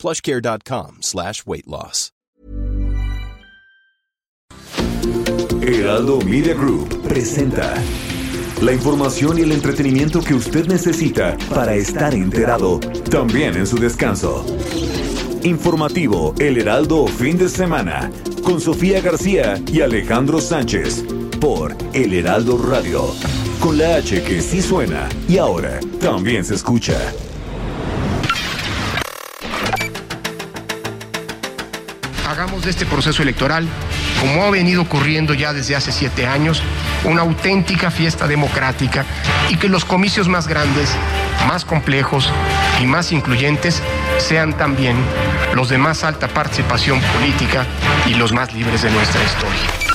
plushcare.com slash weight loss. Heraldo Media Group presenta la información y el entretenimiento que usted necesita para estar enterado, también en su descanso. Informativo El Heraldo Fin de Semana, con Sofía García y Alejandro Sánchez, por El Heraldo Radio, con la H que sí suena y ahora también se escucha. Hagamos de este proceso electoral, como ha venido ocurriendo ya desde hace siete años, una auténtica fiesta democrática y que los comicios más grandes, más complejos y más incluyentes sean también los de más alta participación política y los más libres de nuestra historia.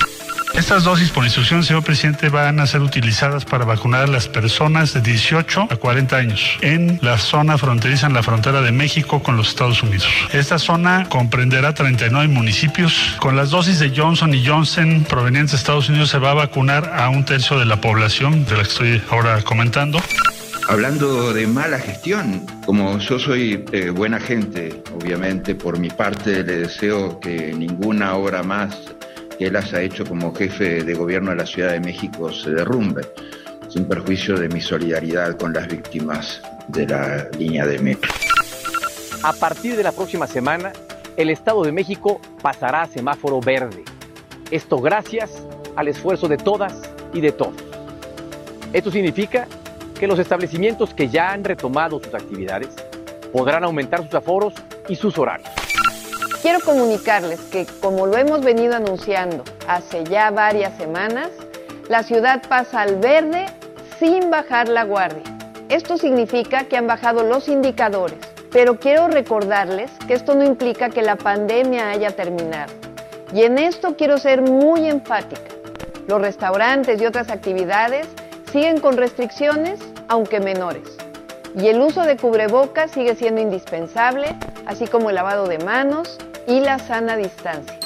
Estas dosis, por instrucción señor presidente, van a ser utilizadas para vacunar a las personas de 18 a 40 años en la zona fronteriza, en la frontera de México con los Estados Unidos. Esta zona comprenderá 39 municipios. Con las dosis de Johnson y Johnson provenientes de Estados Unidos se va a vacunar a un tercio de la población, de la que estoy ahora comentando. Hablando de mala gestión, como yo soy eh, buena gente, obviamente por mi parte le deseo que ninguna obra más que él haya hecho como jefe de gobierno de la Ciudad de México se derrumbe, sin perjuicio de mi solidaridad con las víctimas de la línea de metro. A partir de la próxima semana, el Estado de México pasará a semáforo verde. Esto gracias al esfuerzo de todas y de todos. Esto significa que los establecimientos que ya han retomado sus actividades podrán aumentar sus aforos y sus horarios. Quiero comunicarles que, como lo hemos venido anunciando hace ya varias semanas, la ciudad pasa al verde sin bajar la guardia. Esto significa que han bajado los indicadores, pero quiero recordarles que esto no implica que la pandemia haya terminado. Y en esto quiero ser muy enfática. Los restaurantes y otras actividades siguen con restricciones, aunque menores. Y el uso de cubrebocas sigue siendo indispensable, así como el lavado de manos y la sana distancia.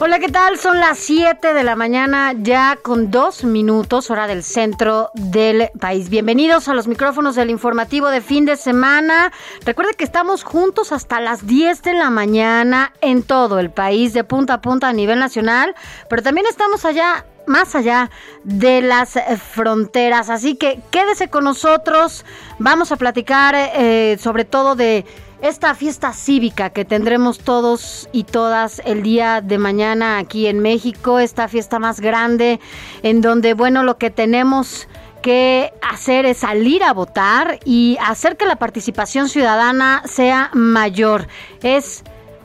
Hola, ¿qué tal? Son las 7 de la mañana, ya con dos minutos, hora del centro del país. Bienvenidos a los micrófonos del informativo de fin de semana. Recuerde que estamos juntos hasta las 10 de la mañana en todo el país, de punta a punta a nivel nacional, pero también estamos allá más allá de las eh, fronteras. Así que quédese con nosotros. Vamos a platicar eh, sobre todo de esta fiesta cívica que tendremos todos y todas el día de mañana aquí en México. Esta fiesta más grande en donde, bueno, lo que tenemos que hacer es salir a votar y hacer que la participación ciudadana sea mayor. Es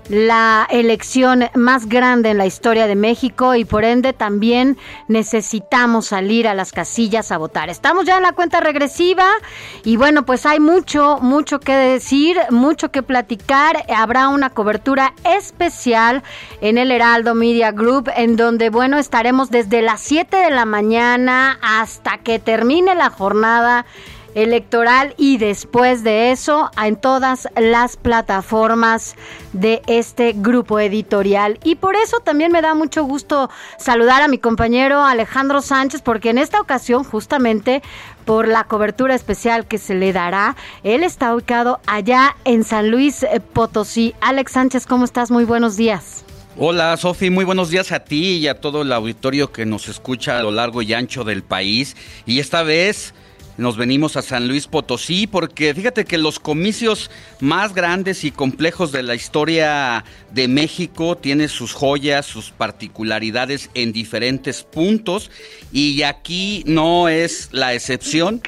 la elección más grande en la historia de México y por ende también necesitamos salir a las casillas a votar. Estamos ya en la cuenta regresiva y bueno, pues hay mucho, mucho que decir, mucho que platicar. Habrá una cobertura especial en el Heraldo Media Group en donde, bueno, estaremos desde las 7 de la mañana hasta que termine la jornada electoral y después de eso en todas las plataformas de este grupo editorial. Y por eso también me da mucho gusto saludar a mi compañero Alejandro Sánchez, porque en esta ocasión justamente por la cobertura especial que se le dará, él está ubicado allá en San Luis eh, Potosí. Alex Sánchez, ¿cómo estás? Muy buenos días. Hola Sofi, muy buenos días a ti y a todo el auditorio que nos escucha a lo largo y ancho del país. Y esta vez nos venimos a San Luis Potosí porque fíjate que los comicios más grandes y complejos de la historia de México tienen sus joyas, sus particularidades en diferentes puntos y aquí no es la excepción.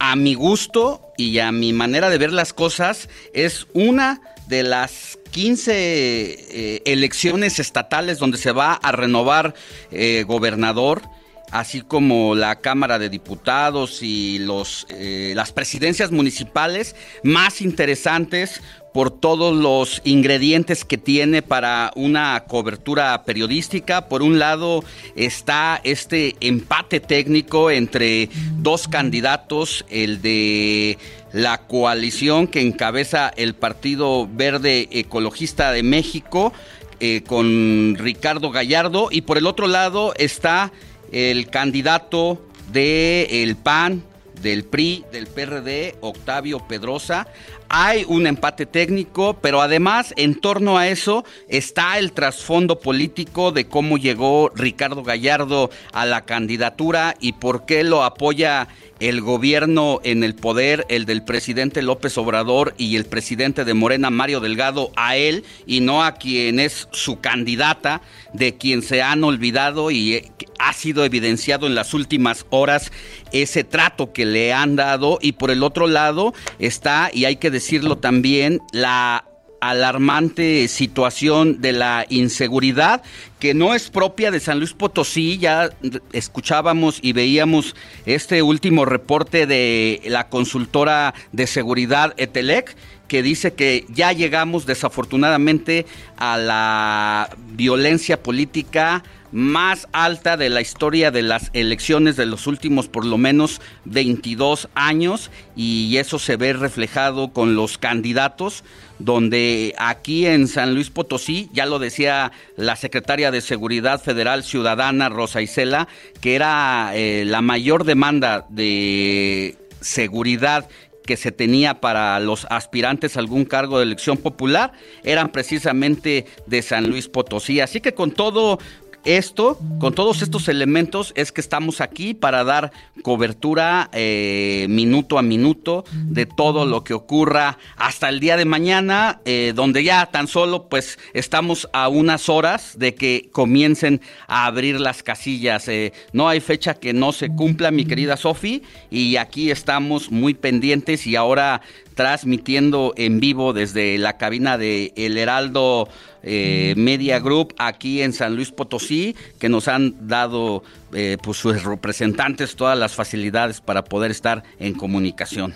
A mi gusto y a mi manera de ver las cosas es una de las 15 eh, elecciones estatales donde se va a renovar eh, gobernador así como la Cámara de Diputados y los, eh, las presidencias municipales más interesantes por todos los ingredientes que tiene para una cobertura periodística. Por un lado está este empate técnico entre dos candidatos, el de la coalición que encabeza el Partido Verde Ecologista de México eh, con Ricardo Gallardo y por el otro lado está el candidato del PAN, del PRI, del PRD, Octavio Pedrosa. Hay un empate técnico, pero además en torno a eso está el trasfondo político de cómo llegó Ricardo Gallardo a la candidatura y por qué lo apoya el gobierno en el poder, el del presidente López Obrador y el presidente de Morena, Mario Delgado, a él y no a quien es su candidata, de quien se han olvidado y eh, ha sido evidenciado en las últimas horas ese trato que le han dado. Y por el otro lado está, y hay que decirlo también, la alarmante situación de la inseguridad que no es propia de San Luis Potosí. Ya escuchábamos y veíamos este último reporte de la consultora de seguridad Etelec que dice que ya llegamos desafortunadamente a la violencia política más alta de la historia de las elecciones de los últimos por lo menos 22 años y eso se ve reflejado con los candidatos donde aquí en San Luis Potosí, ya lo decía la secretaria de Seguridad Federal Ciudadana Rosa Isela, que era eh, la mayor demanda de seguridad que se tenía para los aspirantes a algún cargo de elección popular eran precisamente de San Luis Potosí. Así que con todo esto, con todos estos elementos, es que estamos aquí para dar cobertura eh, minuto a minuto de todo lo que ocurra hasta el día de mañana, eh, donde ya tan solo pues estamos a unas horas de que comiencen a abrir las casillas. Eh, no hay fecha que no se cumpla, mi querida Sofi, y aquí estamos muy pendientes y ahora transmitiendo en vivo desde la cabina de El Heraldo eh, Media Group aquí en San Luis Potosí, que nos han dado eh, pues sus representantes todas las facilidades para poder estar en comunicación.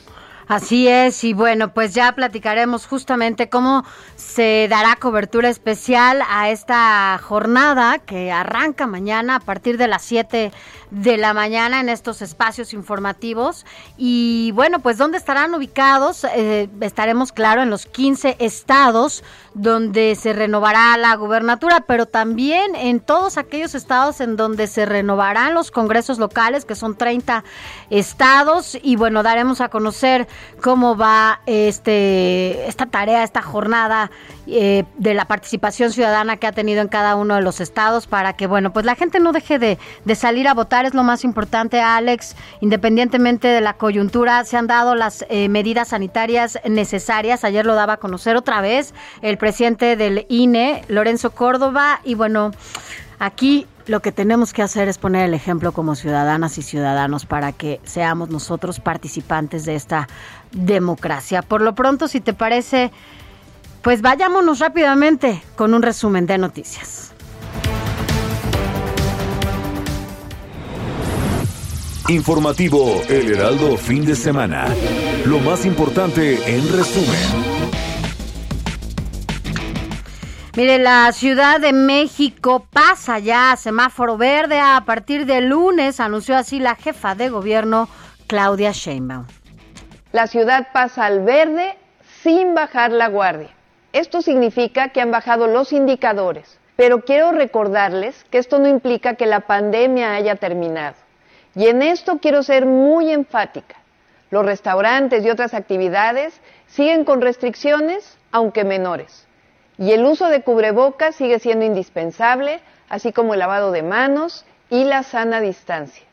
Así es, y bueno, pues ya platicaremos justamente cómo se dará cobertura especial a esta jornada que arranca mañana a partir de las 7 de la mañana en estos espacios informativos. Y bueno, pues ¿dónde estarán ubicados? Eh, estaremos, claro, en los 15 estados donde se renovará la gubernatura, pero también en todos aquellos estados en donde se renovarán los congresos locales, que son 30 estados. Y bueno, daremos a conocer cómo va este esta tarea, esta jornada eh, de la participación ciudadana que ha tenido en cada uno de los estados para que, bueno, pues la gente no deje de, de salir a votar, es lo más importante, Alex, independientemente de la coyuntura, se han dado las eh, medidas sanitarias necesarias, ayer lo daba a conocer otra vez el presidente del INE, Lorenzo Córdoba, y bueno, aquí lo que tenemos que hacer es poner el ejemplo como ciudadanas y ciudadanos para que seamos nosotros participantes de esta democracia. Por lo pronto, si te parece... Pues vayámonos rápidamente con un resumen de noticias. Informativo El Heraldo fin de semana. Lo más importante en resumen. Mire, la Ciudad de México pasa ya a semáforo verde a partir de lunes, anunció así la jefa de gobierno Claudia Sheinbaum. La ciudad pasa al verde sin bajar la guardia. Esto significa que han bajado los indicadores, pero quiero recordarles que esto no implica que la pandemia haya terminado. Y en esto quiero ser muy enfática. Los restaurantes y otras actividades siguen con restricciones, aunque menores. Y el uso de cubrebocas sigue siendo indispensable, así como el lavado de manos y la sana distancia.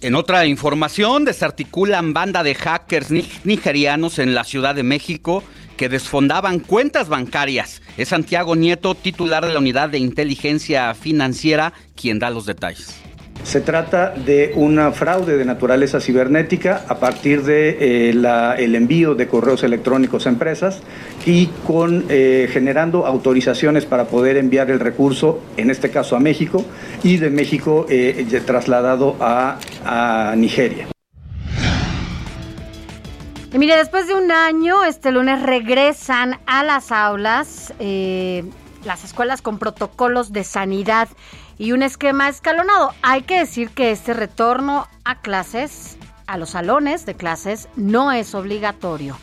En otra información, desarticulan banda de hackers nigerianos en la Ciudad de México que desfondaban cuentas bancarias. Es Santiago Nieto, titular de la Unidad de Inteligencia Financiera, quien da los detalles. Se trata de una fraude de naturaleza cibernética a partir de eh, el envío de correos electrónicos a empresas y con eh, generando autorizaciones para poder enviar el recurso, en este caso a México, y de México eh, trasladado a, a Nigeria. Y mire, después de un año, este lunes regresan a las aulas las escuelas con protocolos de sanidad y un esquema escalonado. Hay que decir que este retorno a clases, a los salones de clases, no es obligatorio.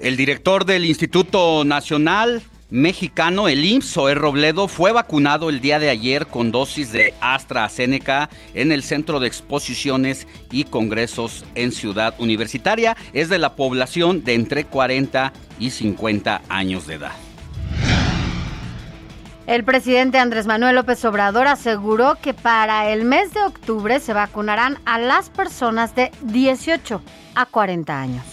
El director del Instituto Nacional Mexicano, el IMSS, Zoé Robledo, fue vacunado el día de ayer con dosis de AstraZeneca en el Centro de Exposiciones y Congresos en Ciudad Universitaria. Es de la población de entre 40 y 50 años de edad. El presidente Andrés Manuel López Obrador aseguró que para el mes de octubre se vacunarán a las personas de 18 a 40 años.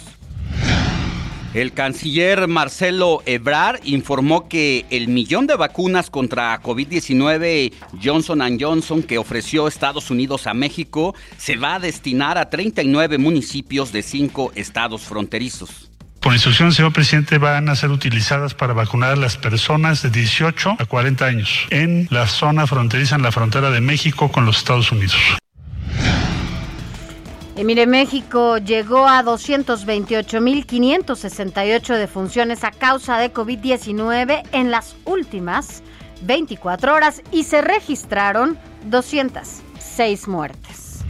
El canciller Marcelo Ebrard informó que el millón de vacunas contra COVID-19 Johnson Johnson que ofreció Estados Unidos a México se va a destinar a 39 municipios de cinco estados fronterizos por instrucción del señor presidente, van a ser utilizadas para vacunar a las personas de 18 a 40 años en la zona fronteriza, en la frontera de México con los Estados Unidos. Y mire, México llegó a 228.568 defunciones a causa de COVID-19 en las últimas 24 horas y se registraron 206 muertes.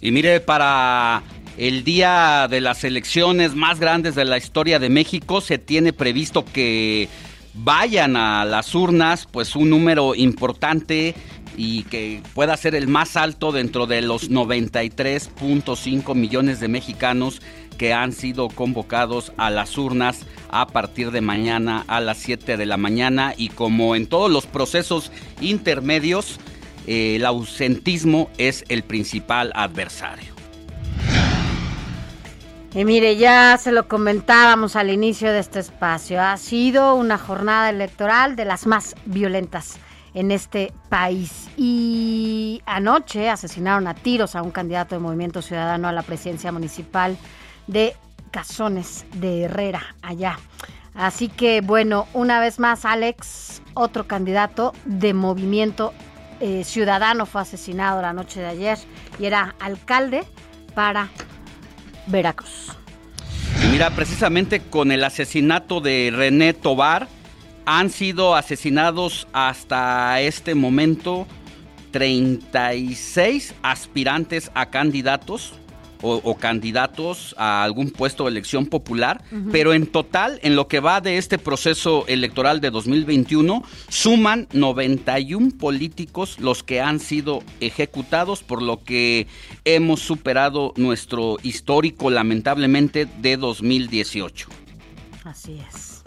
Y mire, para el día de las elecciones más grandes de la historia de México se tiene previsto que vayan a las urnas pues un número importante y que pueda ser el más alto dentro de los 93.5 millones de mexicanos que han sido convocados a las urnas a partir de mañana a las 7 de la mañana y como en todos los procesos intermedios eh, el ausentismo es el principal adversario. Y mire, ya se lo comentábamos al inicio de este espacio, ha sido una jornada electoral de las más violentas en este país. Y anoche asesinaron a tiros a un candidato de Movimiento Ciudadano a la presidencia municipal de Cazones de Herrera, allá. Así que bueno, una vez más, Alex, otro candidato de Movimiento eh, Ciudadano fue asesinado la noche de ayer y era alcalde para Veracruz. mira, precisamente con el asesinato de René Tobar, han sido asesinados hasta este momento 36 aspirantes a candidatos o, candidatos a algún puesto de elección popular, pero en total, en lo que va de este proceso electoral de 2021, suman 91 políticos los que han sido ejecutados, por lo que hemos superado nuestro histórico, lamentablemente, de 2018. Así es.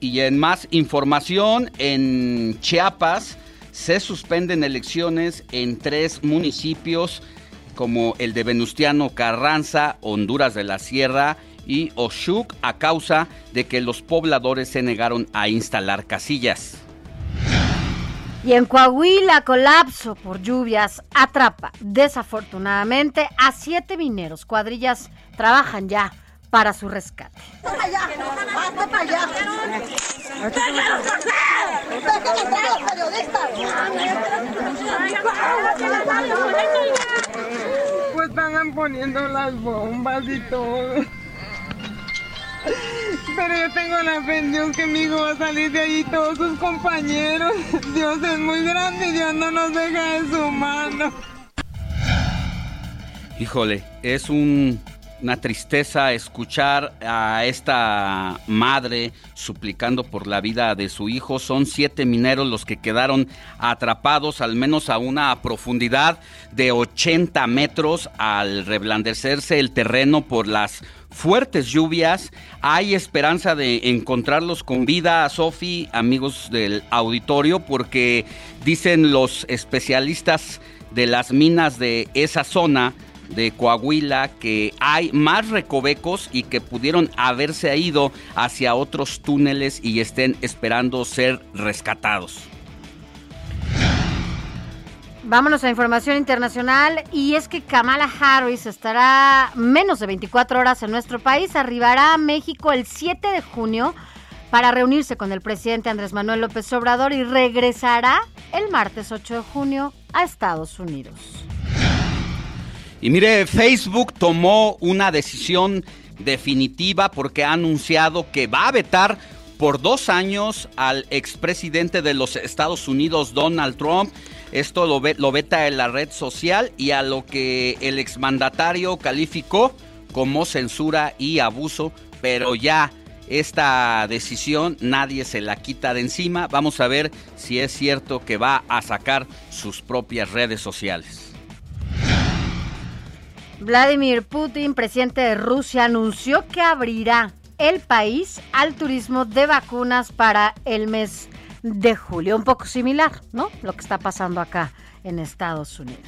Y en más información, en Chiapas, se suspenden elecciones en tres municipios como el de Venustiano Carranza, Honduras de la Sierra y Oshuk a causa de que los pobladores se negaron a instalar casillas. Y en Coahuila, colapso por lluvias atrapa desafortunadamente a siete mineros. Cuadrillas trabajan ya para su rescate. Pues están poniendo las bombas y todo. Pero yo tengo la fe en Dios que mi hijo va a salir de ahí todos sus compañeros. Dios es muy grande y Dios no nos deja de su mano. Híjole, es un una tristeza escuchar a esta madre suplicando por la vida de su hijo. Son siete mineros los que quedaron atrapados al menos a una profundidad de 80 metros al reblandecerse el terreno por las fuertes lluvias. Hay esperanza de encontrarlos con vida, Sofi, amigos del auditorio, porque dicen los especialistas de las minas de esa zona de Coahuila que hay más recovecos y que pudieron haberse ido hacia otros túneles y estén esperando ser rescatados. Vámonos a información internacional y es que Kamala Harris estará menos de 24 horas en nuestro país, arribará a México el 7 de junio para reunirse con el presidente Andrés Manuel López Obrador y regresará el martes 8 de junio a Estados Unidos. Y mire, Facebook tomó una decisión definitiva porque ha anunciado que va a vetar por dos años al expresidente de los Estados Unidos, Donald Trump. Esto lo, lo veta en la red social y a lo que el exmandatario calificó como censura y abuso, pero ya esta decisión nadie se la quita de encima. Vamos a ver si es cierto que va a sacar sus propias redes sociales. Vladimir Putin, presidente de Rusia, anunció que abrirá el país al turismo de vacunas para el mes de julio. Un poco similar, ¿no? Lo que está pasando acá en Estados Unidos.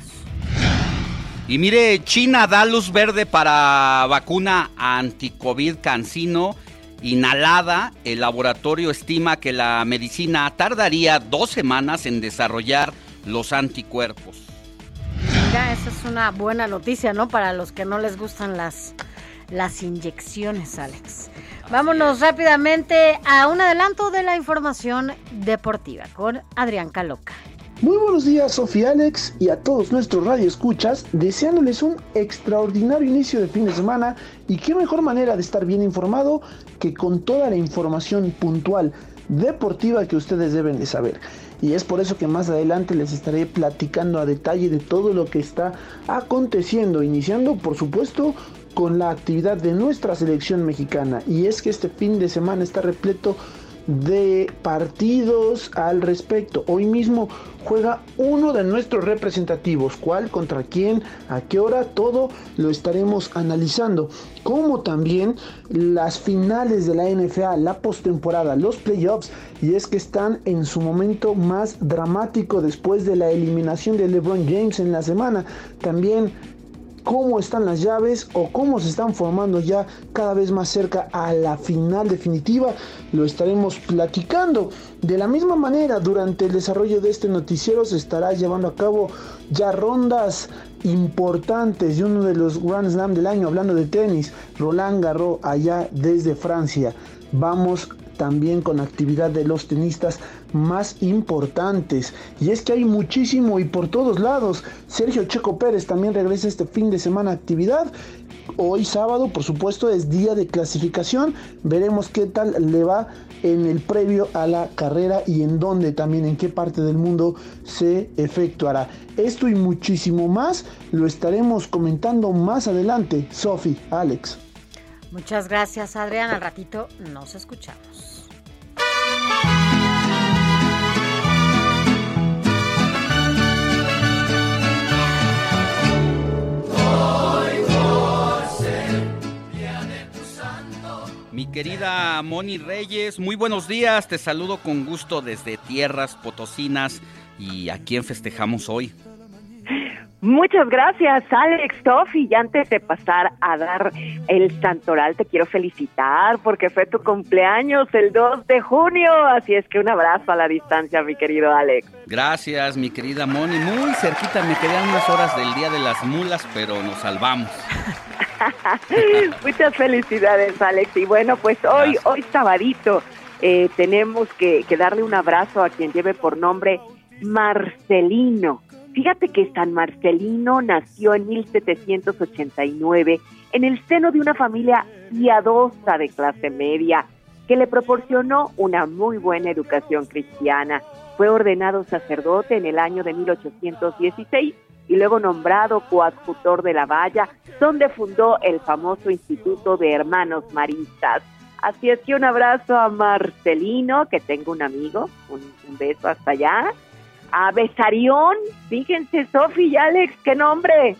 Y mire, China da luz verde para vacuna anti-COVID cancino inhalada. El laboratorio estima que la medicina tardaría dos semanas en desarrollar los anticuerpos. Mira, esa es una buena noticia, ¿no? Para los que no les gustan las, las inyecciones, Alex. Vámonos rápidamente a un adelanto de la información deportiva con Adrián Caloca. Muy buenos días, Sofía Alex, y a todos nuestros radioescuchas, deseándoles un extraordinario inicio de fin de semana y qué mejor manera de estar bien informado que con toda la información puntual deportiva que ustedes deben de saber. Y es por eso que más adelante les estaré platicando a detalle de todo lo que está aconteciendo, iniciando por supuesto con la actividad de nuestra selección mexicana. Y es que este fin de semana está repleto de partidos al respecto. Hoy mismo juega uno de nuestros representativos. ¿Cuál? ¿Contra quién? ¿A qué hora? Todo lo estaremos analizando. Como también las finales de la NFA, la postemporada, los playoffs. Y es que están en su momento más dramático después de la eliminación de LeBron James en la semana. También cómo están las llaves o cómo se están formando ya cada vez más cerca a la final definitiva. Lo estaremos platicando. De la misma manera, durante el desarrollo de este noticiero se estará llevando a cabo ya rondas importantes de uno de los Grand Slam del año, hablando de tenis, Roland Garros allá desde Francia. Vamos también con actividad de los tenistas más importantes. Y es que hay muchísimo y por todos lados. Sergio Checo Pérez también regresa este fin de semana actividad. Hoy sábado, por supuesto, es día de clasificación. Veremos qué tal le va en el previo a la carrera y en dónde también, en qué parte del mundo se efectuará. Esto y muchísimo más lo estaremos comentando más adelante. Sofi, Alex. Muchas gracias, Adrián. Al ratito nos escuchamos. Mi querida Moni Reyes, muy buenos días. Te saludo con gusto desde Tierras Potosinas y a quién festejamos hoy. Muchas gracias, Alex Toff. Y antes de pasar a dar el santoral, te quiero felicitar porque fue tu cumpleaños el 2 de junio. Así es que un abrazo a la distancia, mi querido Alex. Gracias, mi querida Moni. Muy cerquita, me quedan unas horas del Día de las Mulas, pero nos salvamos. Muchas felicidades, Alex. Y bueno, pues hoy, hoy sabadito, eh, tenemos que, que darle un abrazo a quien lleve por nombre Marcelino. Fíjate que San Marcelino nació en 1789 en el seno de una familia piadosa de clase media que le proporcionó una muy buena educación cristiana. Fue ordenado sacerdote en el año de 1816 y luego nombrado coadjutor de la Valla, donde fundó el famoso Instituto de Hermanos Maristas. Así es que un abrazo a Marcelino, que tengo un amigo, un, un beso hasta allá a Besarión. Fíjense, Sofi y Alex, qué nombre.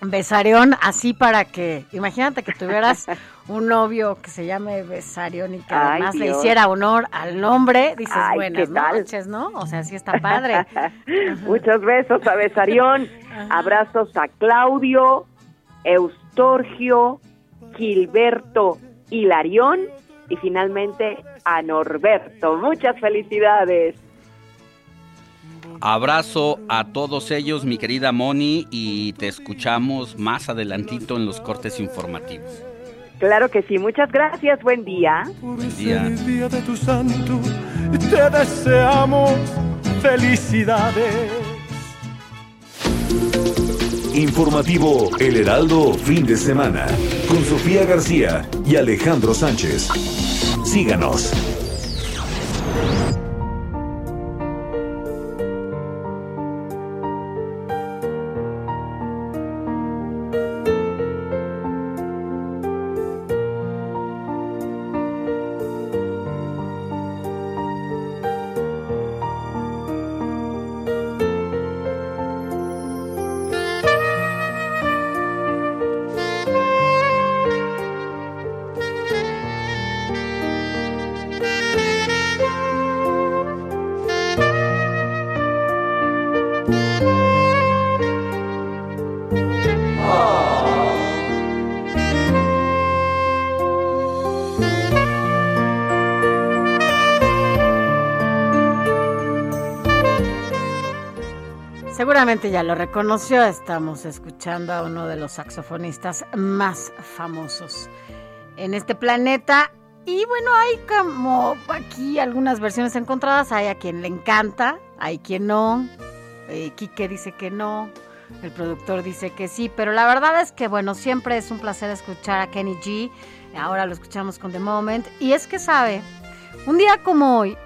Besarión, así para que, imagínate que tuvieras un novio que se llame Besarión y que además le hiciera honor al nombre, dices, buenas noches, ¿no? O sea, sí está padre. Muchos besos a Besarión, abrazos a Claudio, Eustorgio, Gilberto Hilarión y finalmente a Norberto. Muchas felicidades. Abrazo a todos ellos, mi querida Moni, y te escuchamos más adelantito en los cortes informativos. Claro que sí, muchas gracias, buen día. Buen día. día de tu santo, te deseamos felicidades. Informativo El Heraldo fin de semana con Sofía García y Alejandro Sánchez. Síganos. Ya lo reconoció, estamos escuchando a uno de los saxofonistas más famosos en este planeta. Y bueno, hay como aquí algunas versiones encontradas, hay a quien le encanta, hay quien no, eh, Quique dice que no, el productor dice que sí, pero la verdad es que bueno, siempre es un placer escuchar a Kenny G, ahora lo escuchamos con The Moment, y es que sabe, un día como hoy,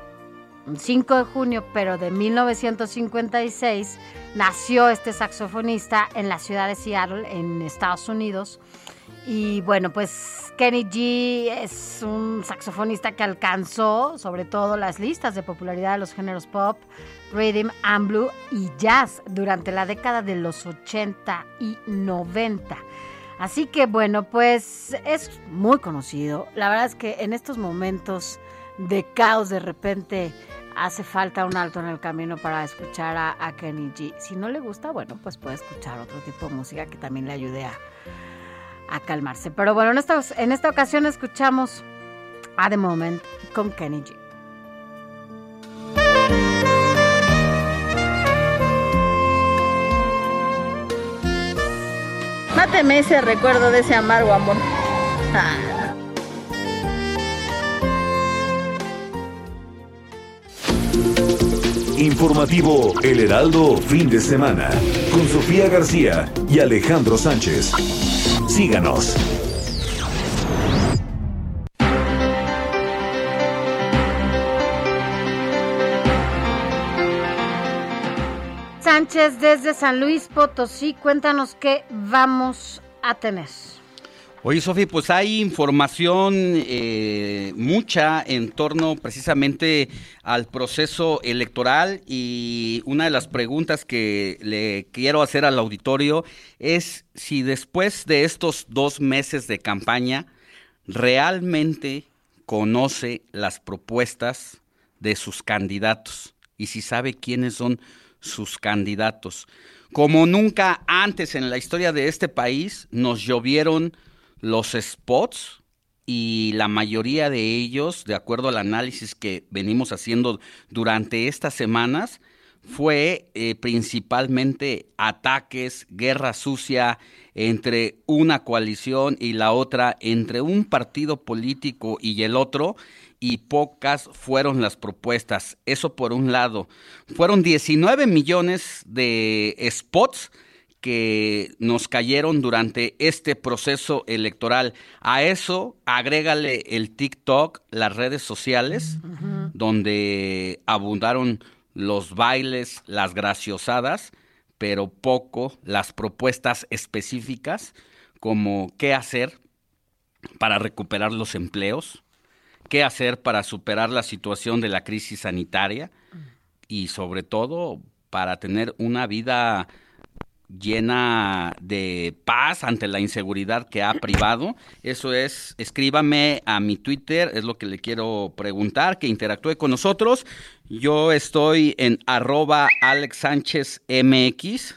5 de junio, pero de 1956, nació este saxofonista en la ciudad de Seattle, en Estados Unidos. Y bueno, pues Kenny G es un saxofonista que alcanzó sobre todo las listas de popularidad de los géneros pop, rhythm and blue y jazz durante la década de los 80 y 90. Así que bueno, pues es muy conocido. La verdad es que en estos momentos de caos de repente hace falta un alto en el camino para escuchar a, Kenny G. Si no le gusta, bueno, pues puede escuchar otro tipo de música que también le ayude a, calmarse. Pero bueno, en esta, en esta ocasión escuchamos a The Moment con Kenny G. Máteme ese recuerdo de ese amargo amor. Ah. Informativo El Heraldo fin de semana con Sofía García y Alejandro Sánchez. Síganos. Sánchez desde San Luis Potosí, cuéntanos qué vamos a tener. Oye, Sofi, pues hay información eh, mucha en torno precisamente al proceso electoral y una de las preguntas que le quiero hacer al auditorio es si después de estos dos meses de campaña realmente conoce las propuestas de sus candidatos y si sabe quiénes son sus candidatos. Como nunca antes en la historia de este país nos llovieron los spots y la mayoría de ellos, de acuerdo al análisis que venimos haciendo durante estas semanas, fue eh, principalmente ataques, guerra sucia entre una coalición y la otra, entre un partido político y el otro, y pocas fueron las propuestas. Eso por un lado. Fueron 19 millones de spots que nos cayeron durante este proceso electoral. A eso agrégale el TikTok, las redes sociales, donde abundaron los bailes, las graciosadas, pero poco las propuestas específicas como qué hacer para recuperar los empleos, qué hacer para superar la situación de la crisis sanitaria y sobre todo para tener una vida llena de paz ante la inseguridad que ha privado. Eso es, escríbame a mi Twitter, es lo que le quiero preguntar, que interactúe con nosotros. Yo estoy en arroba Alex Sánchez MX.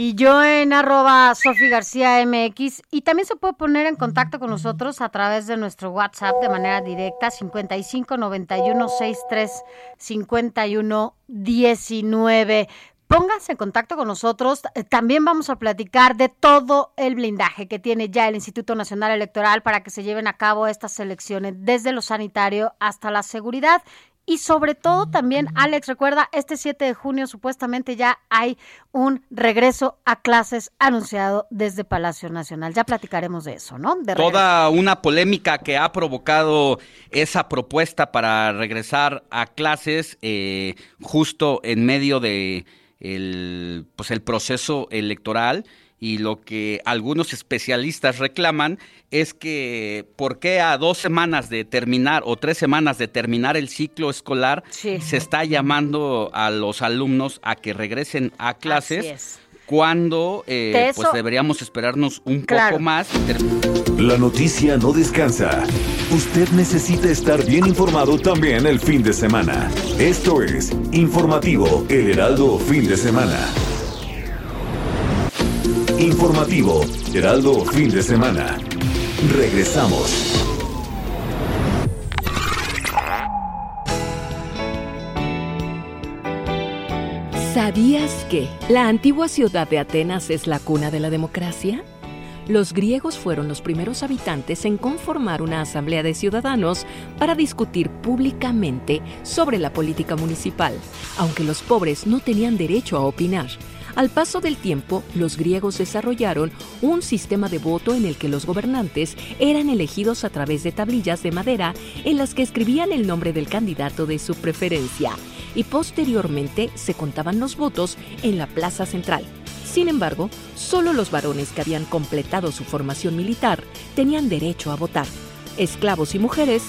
Y yo en arroba Sofi García MX. Y también se puede poner en contacto con nosotros a través de nuestro WhatsApp de manera directa 55 91 63 51 19. Pónganse en contacto con nosotros. Eh, también vamos a platicar de todo el blindaje que tiene ya el Instituto Nacional Electoral para que se lleven a cabo estas elecciones, desde lo sanitario hasta la seguridad. Y sobre todo también, Alex, recuerda, este 7 de junio supuestamente ya hay un regreso a clases anunciado desde Palacio Nacional. Ya platicaremos de eso, ¿no? Toda una polémica que ha provocado esa propuesta para regresar a clases eh, justo en medio de el, pues el proceso electoral y lo que algunos especialistas reclaman es que por qué a dos semanas de terminar o tres semanas de terminar el ciclo escolar se está llamando a los alumnos a que regresen a clases cuando eh, pues deberíamos esperarnos un poco más. La noticia no descansa. Usted necesita estar bien informado también el fin de semana. Esto es Informativo El Heraldo Fin de Semana. Informativo Heraldo Fin de Semana. Regresamos. ¿Sabías que la antigua ciudad de Atenas es la cuna de la democracia? Los griegos fueron los primeros habitantes en conformar una asamblea de ciudadanos para discutir públicamente sobre la política municipal, aunque los pobres no tenían derecho a opinar. Al paso del tiempo, los griegos desarrollaron un sistema de voto en el que los gobernantes eran elegidos a través de tablillas de madera en las que escribían el nombre del candidato de su preferencia y posteriormente se contaban los votos en la plaza central. Sin embargo, solo los varones que habían completado su formación militar tenían derecho a votar. Esclavos y mujeres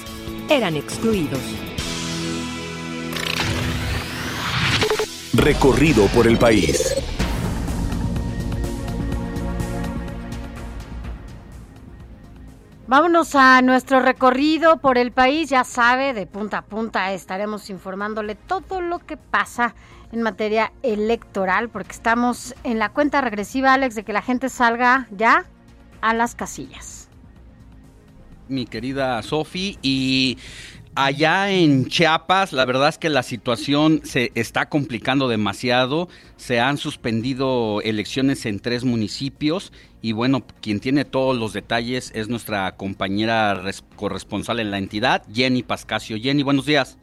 eran excluidos. Recorrido por el país. Vámonos a nuestro recorrido por el país. Ya sabe, de punta a punta estaremos informándole todo lo que pasa en materia electoral, porque estamos en la cuenta regresiva, Alex, de que la gente salga ya a las casillas. Mi querida Sofi, y Allá en Chiapas, la verdad es que la situación se está complicando demasiado. Se han suspendido elecciones en tres municipios y bueno, quien tiene todos los detalles es nuestra compañera corresponsal en la entidad, Jenny Pascasio. Jenny, buenos días.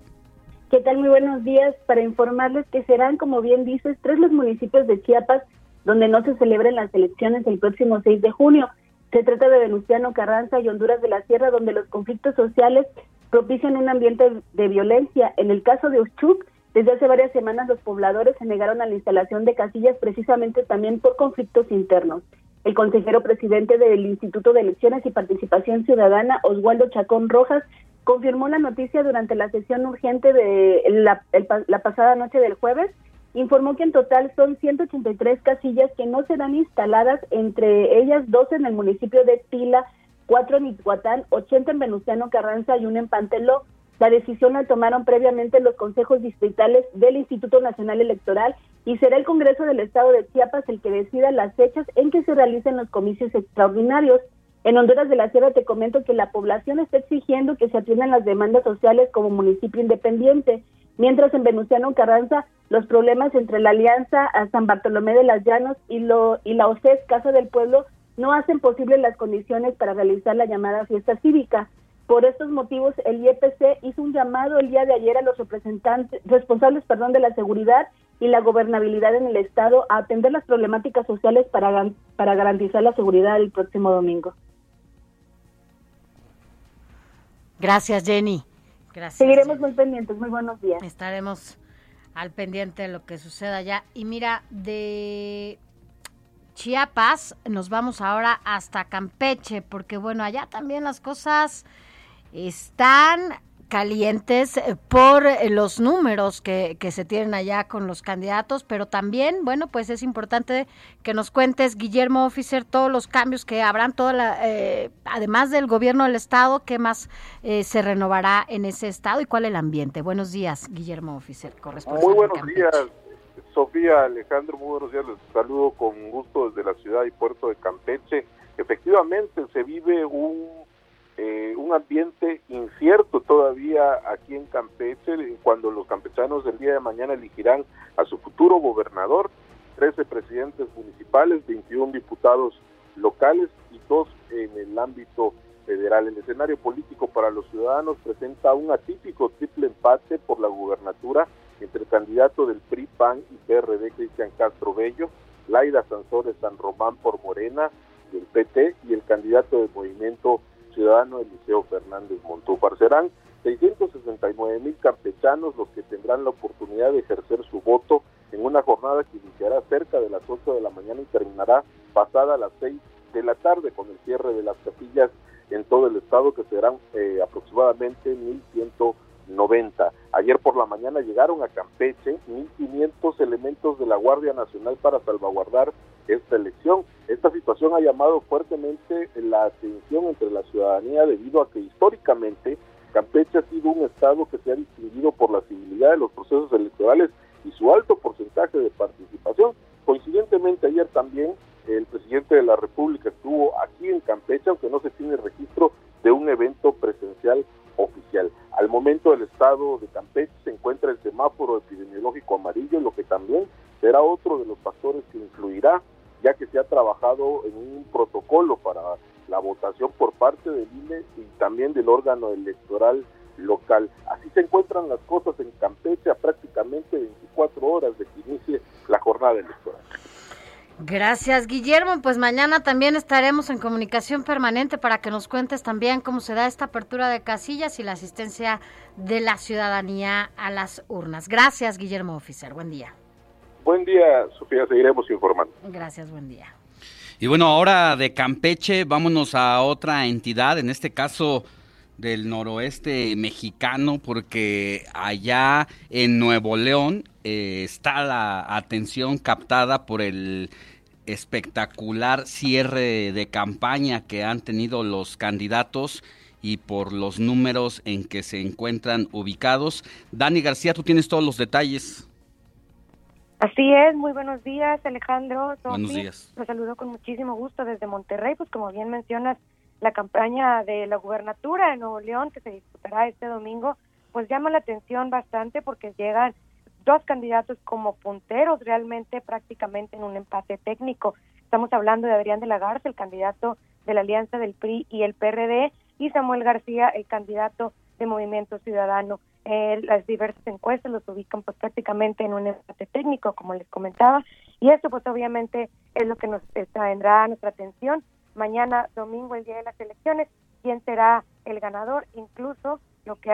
¿Qué tal? Muy buenos días. Para informarles que serán, como bien dices, tres los municipios de Chiapas donde no se celebren las elecciones el próximo 6 de junio. Se trata de Venustiano Carranza y Honduras de la Sierra, donde los conflictos sociales propician un ambiente de violencia. En el caso de Uchuc, desde hace varias semanas los pobladores se negaron a la instalación de casillas precisamente también por conflictos internos. El consejero presidente del Instituto de Elecciones y Participación Ciudadana, Oswaldo Chacón Rojas, confirmó la noticia durante la sesión urgente de la, la pasada noche del jueves. Informó que en total son 183 casillas que no serán instaladas, entre ellas dos en el municipio de Tila, cuatro en Ituatán, 80 en Venustiano Carranza y una en Panteló. La decisión la tomaron previamente los consejos distritales del Instituto Nacional Electoral y será el Congreso del Estado de Chiapas el que decida las fechas en que se realicen los comicios extraordinarios. En Honduras de la Sierra te comento que la población está exigiendo que se atiendan las demandas sociales como municipio independiente, mientras en Venustiano Carranza los problemas entre la Alianza a San Bartolomé de las Llanos y, lo, y la OCES Casa del Pueblo no hacen posible las condiciones para realizar la llamada fiesta cívica. Por estos motivos, el IEPC hizo un llamado el día de ayer a los representantes, responsables perdón, de la seguridad y la gobernabilidad en el Estado a atender las problemáticas sociales para, para garantizar la seguridad el próximo domingo. Gracias, Jenny. Gracias. Seguiremos muy pendientes. Muy buenos días. Estaremos al pendiente de lo que suceda allá. Y mira, de Chiapas, nos vamos ahora hasta Campeche, porque bueno, allá también las cosas están calientes eh, por eh, los números que, que, se tienen allá con los candidatos, pero también, bueno, pues es importante que nos cuentes, Guillermo Officer, todos los cambios que habrán, toda la, eh, además del gobierno del Estado, qué más se renovará en ese Estado y cuál el ambiente. Buenos días, Guillermo Officer, corresponsal. Muy buenos días, Sofía, Alejandro, muy buenos días, les saludo con gusto desde la ciudad y puerto de Campeche. Efectivamente, se vive un eh, un ambiente incierto todavía aquí en Campeche, cuando los campechanos del día de mañana elegirán a su futuro gobernador, 13 presidentes municipales, 21 diputados locales y dos en el ámbito federal. El escenario político para los ciudadanos presenta un atípico triple empate por la gubernatura entre el candidato del PRI, PAN y PRD, Cristian Castro Bello, Laida Sansores San Román por Morena, del PT, y el candidato del Movimiento ciudadano Eliseo Fernández Montúfar. Serán 669 mil campechanos los que tendrán la oportunidad de ejercer su voto en una jornada que iniciará cerca de las 8 de la mañana y terminará pasada las 6 de la tarde con el cierre de las capillas en todo el estado que serán eh, aproximadamente 1.190. Ayer por la mañana llegaron a Campeche 1.500 elementos de la Guardia Nacional para salvaguardar esta elección. Esta situación ha llamado fuertemente la atención entre la ciudadanía debido a que históricamente Campeche ha sido un estado que se ha distinguido por la civilidad de los procesos electorales y su alto porcentaje de participación. Coincidentemente ayer también el presidente de la República estuvo aquí en Campeche, aunque no se tiene registro de un evento presencial oficial. Al momento el estado de Campeche se encuentra el semáforo epidemiológico amarillo, lo que también será otro de los factores que influirá ya que se ha trabajado en un protocolo para la votación por parte del INE y también del órgano electoral local. Así se encuentran las cosas en Campeche a prácticamente 24 horas de que inicie la jornada electoral. Gracias, Guillermo. Pues mañana también estaremos en comunicación permanente para que nos cuentes también cómo se da esta apertura de casillas y la asistencia de la ciudadanía a las urnas. Gracias, Guillermo Oficial. Buen día. Buen día, Sofía, seguiremos informando. Gracias, buen día. Y bueno, ahora de Campeche, vámonos a otra entidad, en este caso del noroeste mexicano, porque allá en Nuevo León eh, está la atención captada por el espectacular cierre de campaña que han tenido los candidatos y por los números en que se encuentran ubicados. Dani García, tú tienes todos los detalles. Así es, muy buenos días Alejandro. buenos días. Los saludo con muchísimo gusto desde Monterrey, pues como bien mencionas, la campaña de la gubernatura de Nuevo León que se disputará este domingo, pues llama la atención bastante porque llegan dos candidatos como punteros realmente prácticamente en un empate técnico. Estamos hablando de Adrián de la Garza, el candidato de la Alianza del PRI y el PRD, y Samuel García, el candidato de Movimiento Ciudadano. Eh, las diversas encuestas los ubican pues prácticamente en un empate técnico, como les comentaba, y esto pues obviamente es lo que nos tendrá a nuestra atención mañana domingo, el día de las elecciones, quién será el ganador, incluso lo que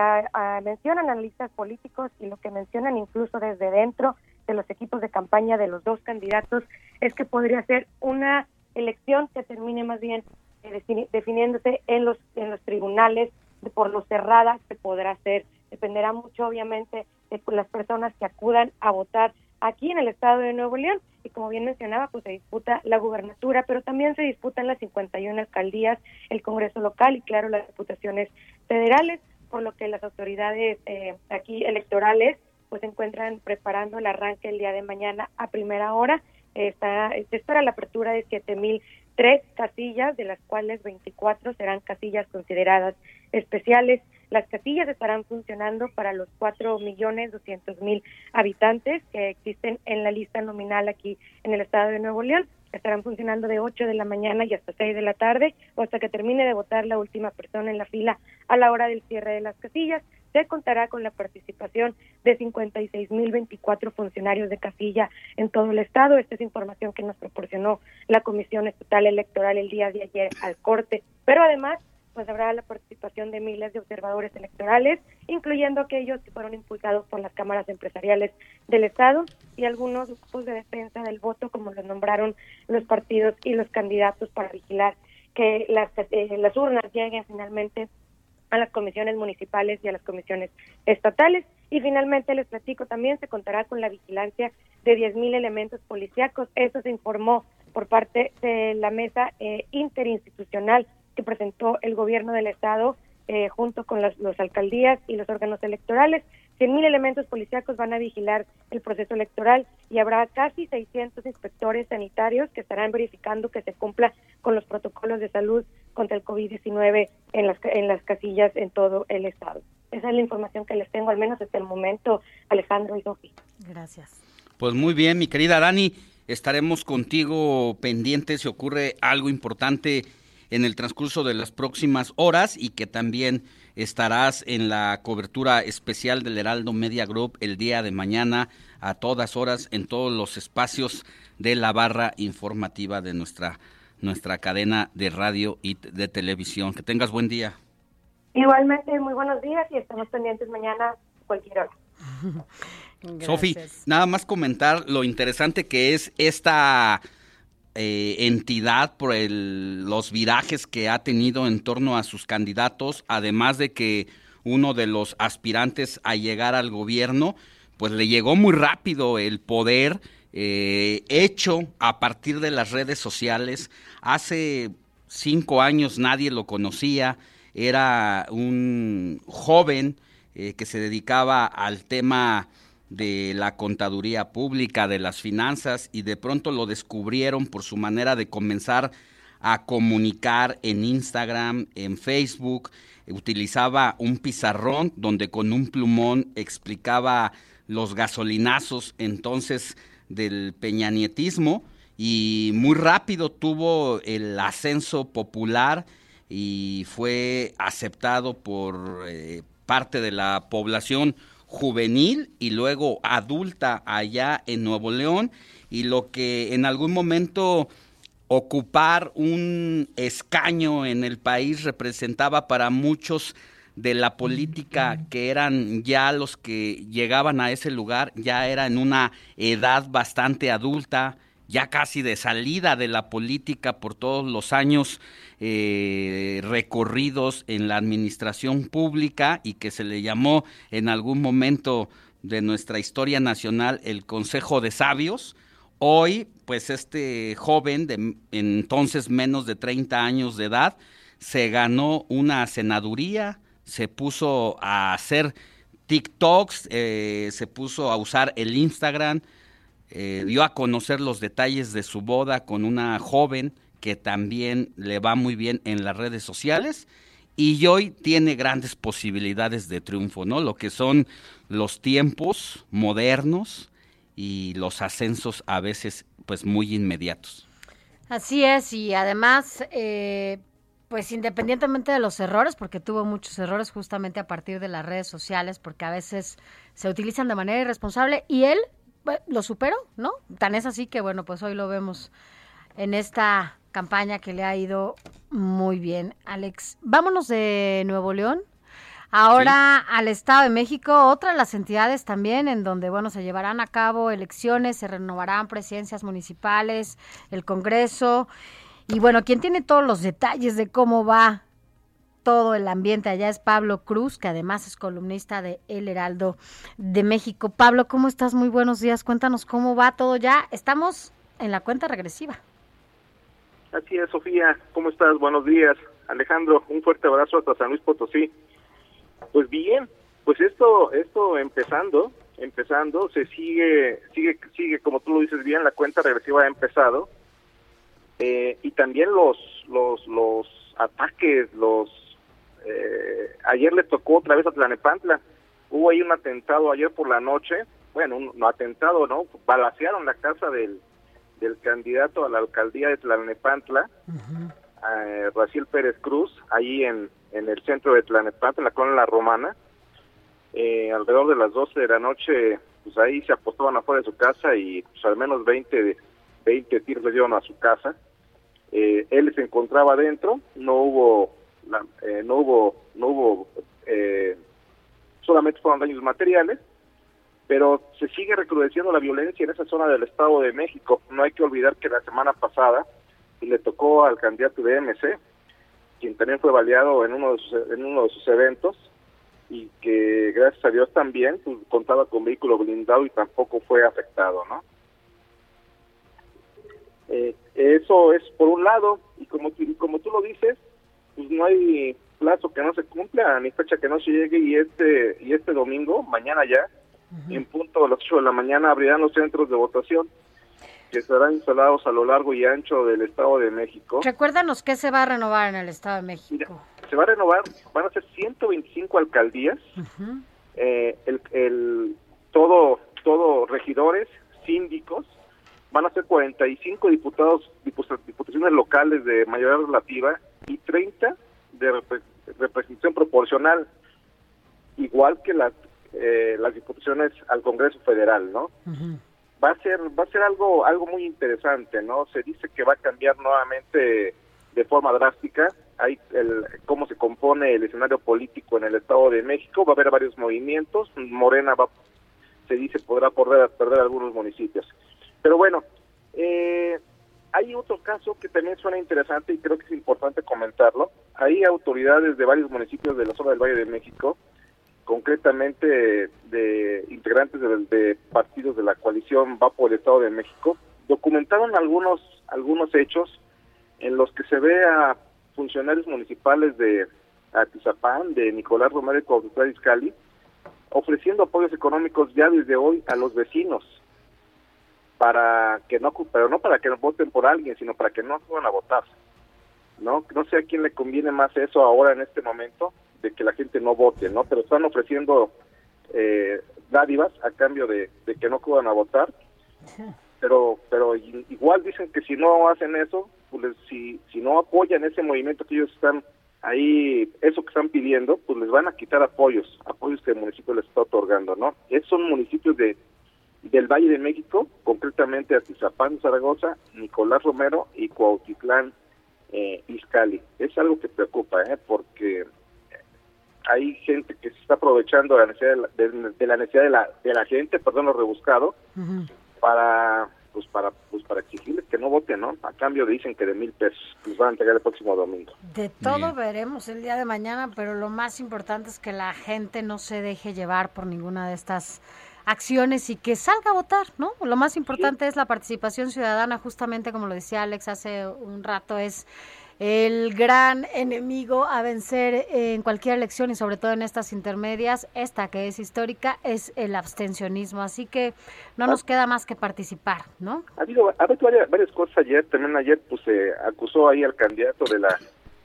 mencionan analistas políticos y lo que mencionan incluso desde dentro de los equipos de campaña de los dos candidatos es que podría ser una elección que termine más bien eh, definiéndose en los en los tribunales por lo cerrada que podrá ser. Dependerá mucho obviamente de las personas que acudan a votar aquí en el estado de Nuevo León. Y como bien mencionaba pues se disputa la gubernatura pero también se disputan las 51 alcaldías el Congreso local y claro las diputaciones federales por lo que las autoridades eh, aquí electorales pues se encuentran preparando el arranque el día de mañana a primera hora está se espera la apertura de siete mil tres casillas de las cuales 24 serán casillas consideradas especiales las casillas estarán funcionando para los cuatro millones doscientos mil habitantes que existen en la lista nominal aquí en el estado de Nuevo León. Estarán funcionando de 8 de la mañana y hasta 6 de la tarde o hasta que termine de votar la última persona en la fila a la hora del cierre de las casillas. Se contará con la participación de 56.024 funcionarios de casilla en todo el estado. Esta es información que nos proporcionó la Comisión Estatal Electoral el día de ayer al corte. Pero además pues habrá la participación de miles de observadores electorales, incluyendo aquellos que fueron impulsados por las cámaras empresariales del Estado y algunos grupos de defensa del voto, como los nombraron los partidos y los candidatos para vigilar que las, eh, las urnas lleguen finalmente a las comisiones municipales y a las comisiones estatales. Y finalmente les platico también se contará con la vigilancia de 10.000 elementos policíacos. Eso se informó por parte de la mesa eh, interinstitucional que presentó el gobierno del estado eh, junto con las los alcaldías y los órganos electorales. 100.000 elementos policíacos van a vigilar el proceso electoral y habrá casi 600 inspectores sanitarios que estarán verificando que se cumpla con los protocolos de salud contra el COVID-19 en las, en las casillas en todo el estado. Esa es la información que les tengo, al menos hasta el momento, Alejandro y Sofi. Gracias. Pues muy bien, mi querida Dani, estaremos contigo pendientes si ocurre algo importante en el transcurso de las próximas horas y que también estarás en la cobertura especial del Heraldo Media Group el día de mañana a todas horas en todos los espacios de la barra informativa de nuestra nuestra cadena de radio y de televisión. Que tengas buen día. Igualmente, muy buenos días y estamos pendientes mañana cualquier hora. Sofi, nada más comentar lo interesante que es esta eh, entidad por el, los virajes que ha tenido en torno a sus candidatos, además de que uno de los aspirantes a llegar al gobierno, pues le llegó muy rápido el poder eh, hecho a partir de las redes sociales. Hace cinco años nadie lo conocía, era un joven eh, que se dedicaba al tema de la contaduría pública, de las finanzas, y de pronto lo descubrieron por su manera de comenzar a comunicar en Instagram, en Facebook, utilizaba un pizarrón donde con un plumón explicaba los gasolinazos entonces del peñanietismo y muy rápido tuvo el ascenso popular y fue aceptado por eh, parte de la población juvenil y luego adulta allá en Nuevo León y lo que en algún momento ocupar un escaño en el país representaba para muchos de la política que eran ya los que llegaban a ese lugar, ya era en una edad bastante adulta, ya casi de salida de la política por todos los años eh, recorridos en la administración pública y que se le llamó en algún momento de nuestra historia nacional el Consejo de Sabios. Hoy, pues este joven de entonces menos de 30 años de edad se ganó una senaduría, se puso a hacer TikToks, eh, se puso a usar el Instagram, eh, dio a conocer los detalles de su boda con una joven que también le va muy bien en las redes sociales y hoy tiene grandes posibilidades de triunfo, ¿no? Lo que son los tiempos modernos y los ascensos a veces pues muy inmediatos. Así es, y además, eh, pues independientemente de los errores, porque tuvo muchos errores justamente a partir de las redes sociales, porque a veces se utilizan de manera irresponsable, y él lo superó, ¿no? Tan es así que, bueno, pues hoy lo vemos en esta campaña que le ha ido muy bien, Alex. Vámonos de Nuevo León. Ahora al Estado de México, otra de las entidades también en donde, bueno, se llevarán a cabo elecciones, se renovarán presidencias municipales, el Congreso. Y bueno, quien tiene todos los detalles de cómo va todo el ambiente allá es Pablo Cruz, que además es columnista de El Heraldo de México. Pablo, ¿cómo estás? Muy buenos días. Cuéntanos cómo va todo ya. Estamos en la cuenta regresiva. Así es, Sofía. ¿Cómo estás? Buenos días. Alejandro, un fuerte abrazo hasta San Luis Potosí. Pues bien, pues esto, esto empezando, empezando, se sigue, sigue, sigue, como tú lo dices bien, la cuenta regresiva ha empezado. Eh, y también los, los, los ataques, los eh, ayer le tocó otra vez a Tlanepantla. Hubo ahí un atentado ayer por la noche. Bueno, un no atentado, ¿no? Balacearon la casa del, del candidato a la alcaldía de Tlalnepantla, uh Raciel Pérez Cruz, ahí en, en el centro de Tlalnepantla, en la colonia La Romana. Eh, alrededor de las 12 de la noche, pues ahí se apostaban afuera de su casa y pues al menos 20, 20 tiros le dieron a su casa. Eh, él se encontraba adentro, no hubo eh, no hubo, no hubo, eh, solamente fueron daños materiales, pero se sigue recrudeciendo la violencia en esa zona del Estado de México. No hay que olvidar que la semana pasada le tocó al candidato de MC quien también fue baleado en uno de sus, eventos y que gracias a Dios también pues, contaba con vehículo blindado y tampoco fue afectado, ¿no? Eh, eso es por un lado, y como, tú- como tú lo dices, pues no hay plazo que no se cumpla, ni fecha que no se llegue, y este, y este domingo, mañana ya, en punto de las 8 de la mañana, abrirán los centros de votación, que serán instalados a lo largo y ancho del Estado de México. Recuérdanos qué se va a renovar en el Estado de México. Se va a renovar, van a ser 125 alcaldías, eh, el, el- todo, todo regidores, síndicos, van a ser 45 diputados, dipu- diputaciones locales de mayoría relativa y 30 de repre- representación proporcional, igual que las, eh, las diputaciones al Congreso Federal, ¿no? va a ser va a ser algo algo muy interesante no se dice que va a cambiar nuevamente de forma drástica. Hay el cómo se compone el escenario político en el Estado de México. Va a haber varios movimientos. Morena va se dice podrá perder perder algunos municipios. Pero bueno eh, hay otro caso que también suena interesante y creo que es importante comentarlo. Hay autoridades de varios municipios de la zona del Valle de México concretamente de integrantes de, partidos de la coalición Va por el Estado de México, documentaron algunos algunos hechos en los que se ve a funcionarios municipales de Atizapán, de Nicolás Romero y Cuauhtémoc Izcalli, ofreciendo apoyos económicos ya desde hoy a los vecinos para que no pero no para que voten por alguien, sino para que no acudan a votar. No no sé a quién le conviene más eso ahora en este momento de que la gente no vote, ¿no? Pero están ofreciendo eh, dádivas a cambio de, de que no acudan a votar. Pero pero igual dicen que si no hacen eso, pues si si no apoyan ese movimiento que ellos están ahí, eso que están pidiendo, pues les van a quitar apoyos, apoyos que el municipio les está otorgando, ¿no? Esos son municipios de del Valle de México, concretamente Atizapán, Zaragoza, Nicolás Romero y Cuautitlán eh, Izcalli. Es algo que preocupa, ¿eh? porque hay gente que se está aprovechando de la necesidad de la, de- de la necesidad de la, de la gente, perdón, lo rebuscado, para pues para pues para exigirles que no voten, ¿no? A cambio dicen que de mil pesos les van a entregar el próximo domingo. De todo veremos el día de mañana, pero lo más importante es que la gente no se deje llevar por ninguna de estas acciones y que salga a votar, ¿no? Lo más importante es la participación ciudadana, justamente como lo decía Alex hace un rato, es el gran enemigo a vencer en cualquier elección y sobre todo en estas intermedias, esta que es histórica, es el abstencionismo. Así que no nos queda más que participar, ¿no? Ha habido, ha habido varias, varias cosas ayer, también ayer pues se acusó ahí al candidato de la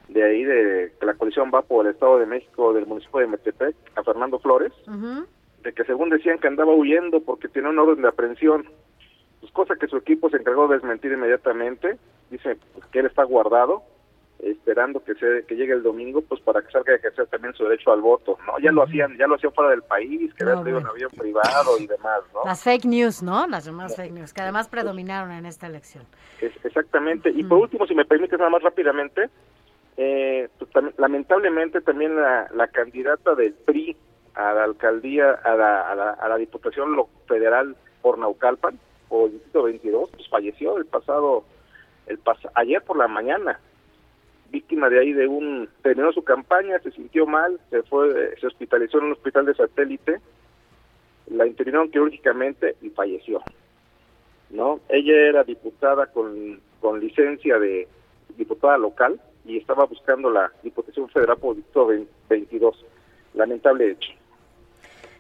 de ahí de que la coalición va por el Estado de México del municipio de Metepec, a Fernando Flores, de que según decían que andaba huyendo porque tiene un orden de aprehensión, pues cosa que su equipo se encargó de desmentir inmediatamente, dice pues, que él está guardado, esperando que se que llegue el domingo pues para que salga a ejercer también su derecho al voto, ¿no? Ya lo hacían, ya lo hacían fuera del país, que había traído un avión privado y demás, ¿no? Las fake news, ¿no? Las demás fake news, que además predominaron en esta elección. Es- exactamente. Y por último, si me permites nada más rápidamente, eh, pues, tam- lamentablemente también la, la candidata del PRI a la alcaldía, a la, a la, a la Diputación Federal por Naucalpan, o el Distrito 22, pues falleció el pasado, el pas ayer por la mañana, víctima de ahí de un, terminó su campaña, se sintió mal, se fue, se hospitalizó en un hospital de satélite, la internaron quirúrgicamente y falleció. ¿no? Ella era diputada con, con licencia de diputada local y estaba buscando la Diputación Federal por Distrito 22. Lamentable hecho.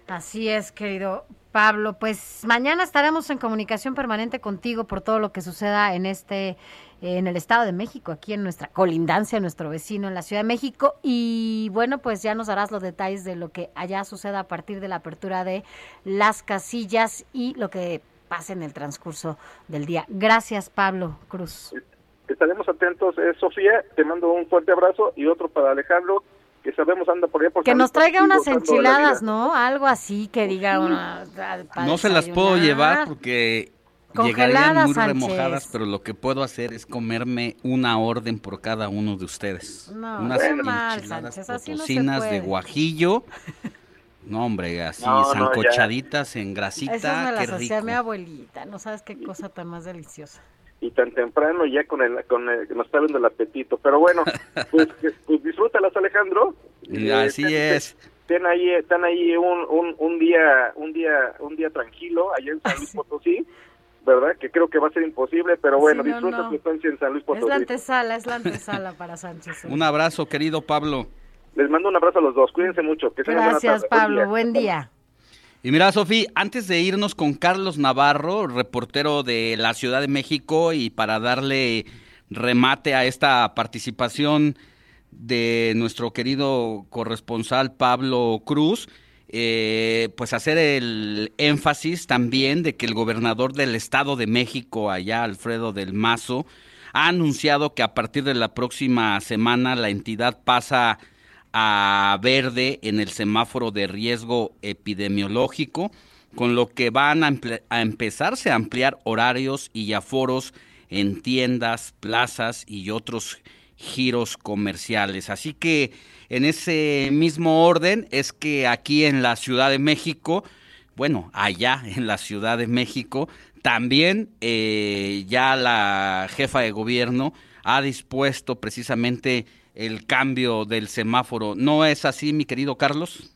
Así es, querido Pablo. Pues mañana estaremos en comunicación permanente contigo por todo lo que suceda en este, en el Estado de México, aquí en nuestra colindancia, nuestro vecino en la Ciudad de México. Y bueno, pues ya nos darás los detalles de lo que allá suceda a partir de la apertura de las casillas y lo que pase en el transcurso del día. Gracias, Pablo Cruz. Estaremos atentos. Eh, Sofía, te mando un fuerte abrazo y otro para Alejandro, que sabemos anda por allá por Que nos traiga unas enchiladas. ¿no? Algo así que diga una, para No se las puedo llevar porque llegarían Congeladas, muy Sánchez. remojadas, pero lo que puedo hacer es comerme una orden por cada uno de ustedes. No, Unas qué mal, enchiladas Sánchez, así no de guajillo. No, hombre, así No, no, zancochaditas en grasita, Esas me qué las hacía rico. mi abuelita, no sabes qué cosa tan más deliciosa. Y tan temprano ya con el, con el, que nos está viendo el apetito. Pero bueno, pues, pues disfrútalas Alejandro. Así es. Están ahí, están ahí un, un, un día, un día, un día tranquilo allá en San Luis Potosí. ¿verdad? Que creo que va a ser imposible, pero bueno, Sí, no, disfruta no. tu estancia en San Luis Es Potosí. la antesala, es la antesala para Sánchez. Un abrazo, querido Pablo. Les mando un abrazo a los dos, cuídense mucho. Que Gracias, tarde. Buen Pablo. día. Buen día. Y mira, Sofi, antes de irnos con Carlos Navarro, reportero de la Ciudad de México, y para darle remate a esta participación de nuestro querido corresponsal Pablo Cruz, eh, pues hacer el énfasis también de que el gobernador del Estado de México, allá Alfredo del Mazo, ha anunciado que a partir de la próxima semana la entidad pasa a verde en el semáforo de riesgo epidemiológico, con lo que van a, empezarse a ampliar horarios y aforos en tiendas, plazas y otros giros comerciales. Así que en ese mismo orden es que aquí en la Ciudad de México, bueno, allá en la Ciudad de México, también eh, ya la jefa de gobierno ha dispuesto precisamente el cambio del semáforo. ¿No es así, mi querido Carlos?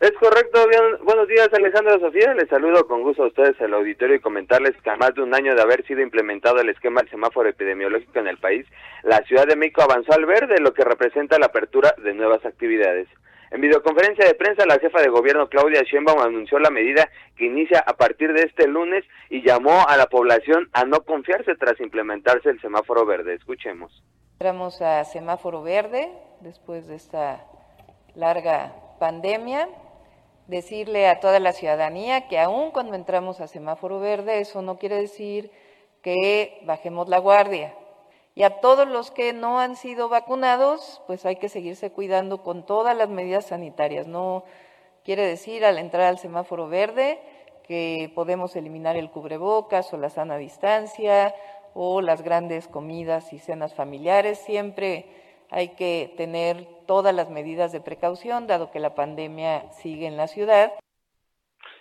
Es correcto, bien, buenos días Alejandra Sofía, les saludo con gusto a ustedes el auditorio y comentarles que a más de un año de haber sido implementado el esquema del semáforo epidemiológico en el país, la Ciudad de México avanzó al verde, lo que representa la apertura de nuevas actividades. En videoconferencia de prensa, la jefa de gobierno Claudia Sheinbaum anunció la medida que inicia a partir de este lunes y llamó a la población a no confiarse tras implementarse el semáforo verde. Escuchemos. Entramos a semáforo verde después de esta larga pandemia. Decirle a toda la ciudadanía que aun cuando entramos a semáforo verde, eso no quiere decir que bajemos la guardia. Y a todos los que no han sido vacunados, pues hay que seguirse cuidando con todas las medidas sanitarias. No quiere decir al entrar al semáforo verde que podemos eliminar el cubrebocas o la sana distancia o las grandes comidas y cenas familiares. Siempre hay que tener todas las medidas de precaución, dado que la pandemia sigue en la ciudad.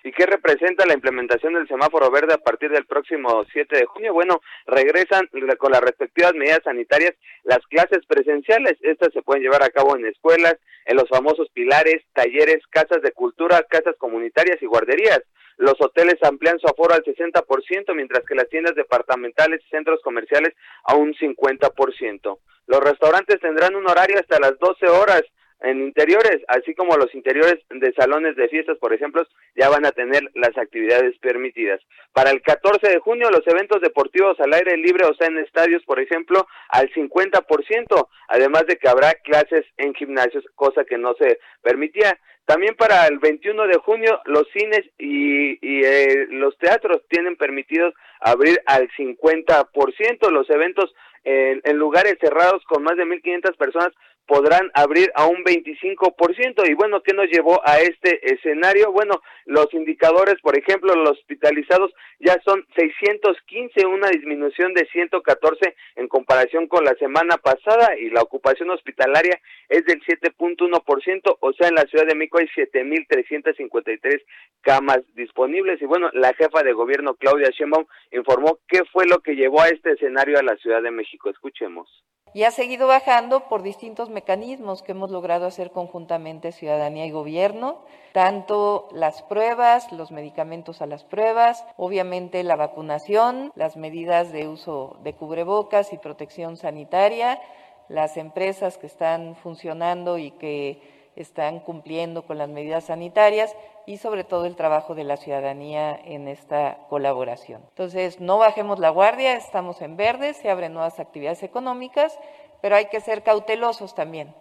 ¿Y qué representa la implementación del semáforo verde a partir del próximo 7 de junio? Bueno, regresan con las respectivas medidas sanitarias las clases presenciales. Estas se pueden llevar a cabo en escuelas, en los famosos pilares, talleres, casas de cultura, casas comunitarias y guarderías. Los hoteles amplían su aforo al 60%, mientras que las tiendas departamentales y centros comerciales a un 50%. Los restaurantes tendrán un horario hasta las 12 horas en interiores, así como los interiores de salones de fiestas, por ejemplo, ya van a tener las actividades permitidas. Para el 14 de junio, los eventos deportivos al aire libre, o sea, en estadios, por ejemplo, al 50%, además de que habrá clases en gimnasios, cosa que no se permitía. También para el 21 de junio, los cines y, eh, los teatros tienen permitidos abrir al 50%. Los eventos en, en lugares cerrados con más de 1.500 personas podrán abrir a un 25%. Y bueno, ¿qué nos llevó a este escenario? Bueno, los indicadores, por ejemplo, los hospitalizados ya son 615, una disminución de 114 en comparación con la semana pasada y la ocupación hospitalaria es del 7.1%, o sea, en la Ciudad de México hay 7.353 camas disponibles. Y bueno, la jefa de gobierno, Claudia Sheinbaum, informó qué fue lo que llevó a este escenario a la Ciudad de México. Escuchemos y ha seguido bajando por distintos mecanismos que hemos logrado hacer conjuntamente ciudadanía y gobierno, tanto las pruebas, los medicamentos a las pruebas, obviamente la vacunación, las medidas de uso de cubrebocas y protección sanitaria, las empresas que están funcionando y que están cumpliendo con las medidas sanitarias y sobre todo el trabajo de la ciudadanía en esta colaboración. Entonces, no bajemos la guardia, estamos en verde, se abren nuevas actividades económicas, pero hay que ser cautelosos también.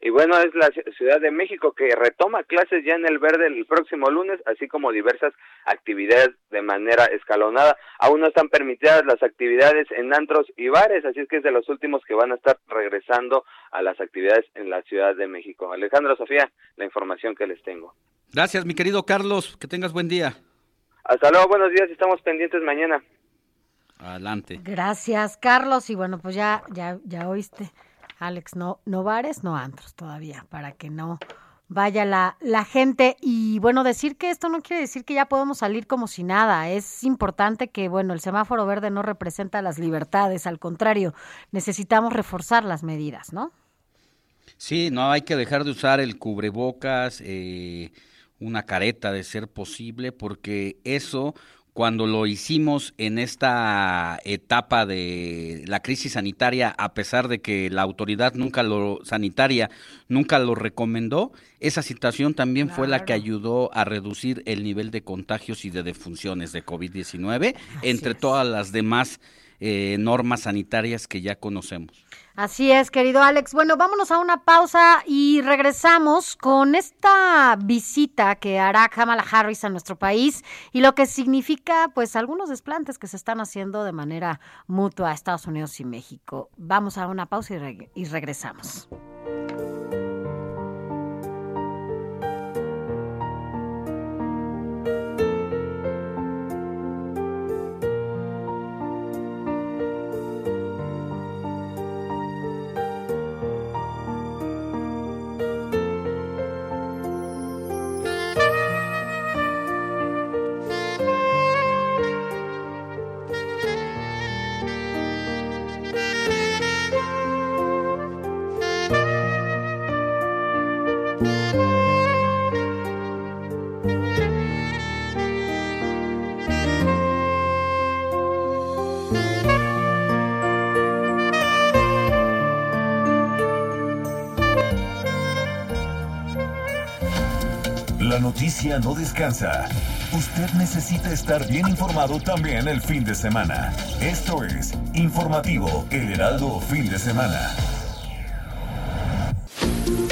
Y bueno, es la Ciudad de México que retoma clases ya en el verde el próximo lunes, así como diversas actividades de manera escalonada. Aún no están permitidas las actividades en antros y bares, así es que es de los últimos que van a estar regresando a las actividades en la Ciudad de México. Alejandro Sofía, la información que les tengo. Gracias, mi querido Carlos. Que tengas buen día. Hasta luego, buenos días. Estamos pendientes mañana. Adelante. Gracias, Carlos. Y bueno, pues ya, ya, ya oíste. Alex, no, no bares, no antros todavía, para que no vaya la, la gente. Y bueno, decir que esto no quiere decir que ya podemos salir como si nada. Es importante que, bueno, el semáforo verde no representa las libertades, al contrario, necesitamos reforzar las medidas, ¿no? Sí, no hay que dejar de usar el cubrebocas, eh, una careta de ser posible, porque eso cuando lo hicimos en esta etapa de la crisis sanitaria, a pesar de que la autoridad nunca lo sanitaria nunca lo recomendó, esa situación también fue la que ayudó a reducir el nivel de contagios y de defunciones de COVID-19 entre todas las demás eh, normas sanitarias que ya conocemos. Así es, querido Alex. Bueno, vámonos a una pausa y regresamos con esta visita que hará Kamala Harris a nuestro país y lo que significa, pues, algunos desplantes que se están haciendo de manera mutua a Estados Unidos y México. Vamos a una pausa y, y regresamos. No descansa. Usted necesita estar bien informado también el fin de semana. Esto es Informativo El Heraldo Fin de Semana.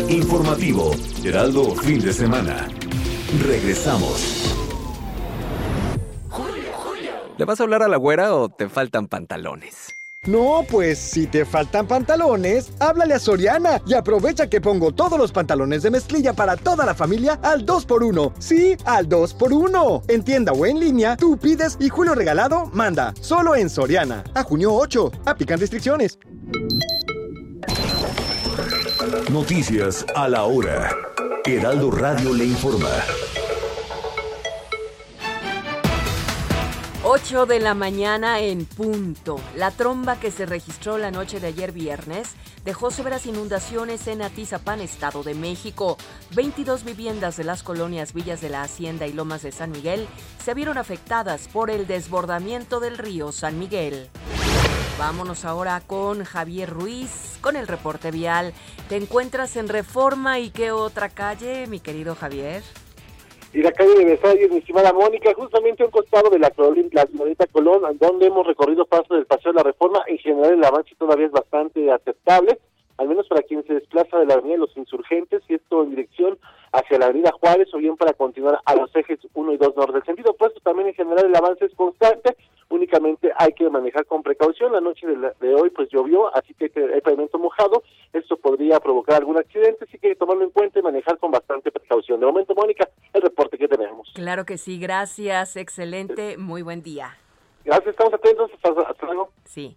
Informativo Heraldo Fin de Semana. Regresamos. ¿Le vas a hablar a la güera o te faltan pantalones? No, pues si te faltan pantalones, háblale a Soriana y aprovecha que pongo todos los pantalones de mezclilla para toda la familia al 2x1. Sí, al 2x1. En tienda o en línea, tú pides y Julio Regalado manda. Solo en Soriana. A junio 8. Aplican restricciones. Noticias a la hora. Heraldo Radio le informa. 8 de la mañana en punto. La tromba que se registró la noche de ayer viernes dejó severas inundaciones en Atizapán, Estado de México. 22 viviendas de las colonias Villas de la Hacienda y Lomas de San Miguel se vieron afectadas por el desbordamiento del río San Miguel. Vámonos ahora con Javier Ruiz, con el reporte vial. ¿Te encuentras en Reforma y qué otra calle, mi querido Javier? Y la calle de Versalles, mi estimada Mónica, justamente a un costado de la, la Glorieta Colón, donde hemos recorrido paso del Paseo de la Reforma. En general, el avance todavía es bastante aceptable, al menos para quien se desplaza de la Avenida de los Insurgentes, y esto en dirección hacia la Avenida Juárez, o bien para continuar a los ejes 1 y 2 norte. El sentido opuesto también en general el avance es constante, únicamente hay que manejar con precaución. La noche de, la- de hoy pues llovió, así que hay pavimento mojado, esto podría provocar algún accidente, así que hay que tomarlo en cuenta y manejar con bastante precaución. De momento, Mónica, el reporte que tenemos. Claro que sí, gracias, excelente, muy buen día. Gracias, estamos atentos, hasta, hasta luego. Sí.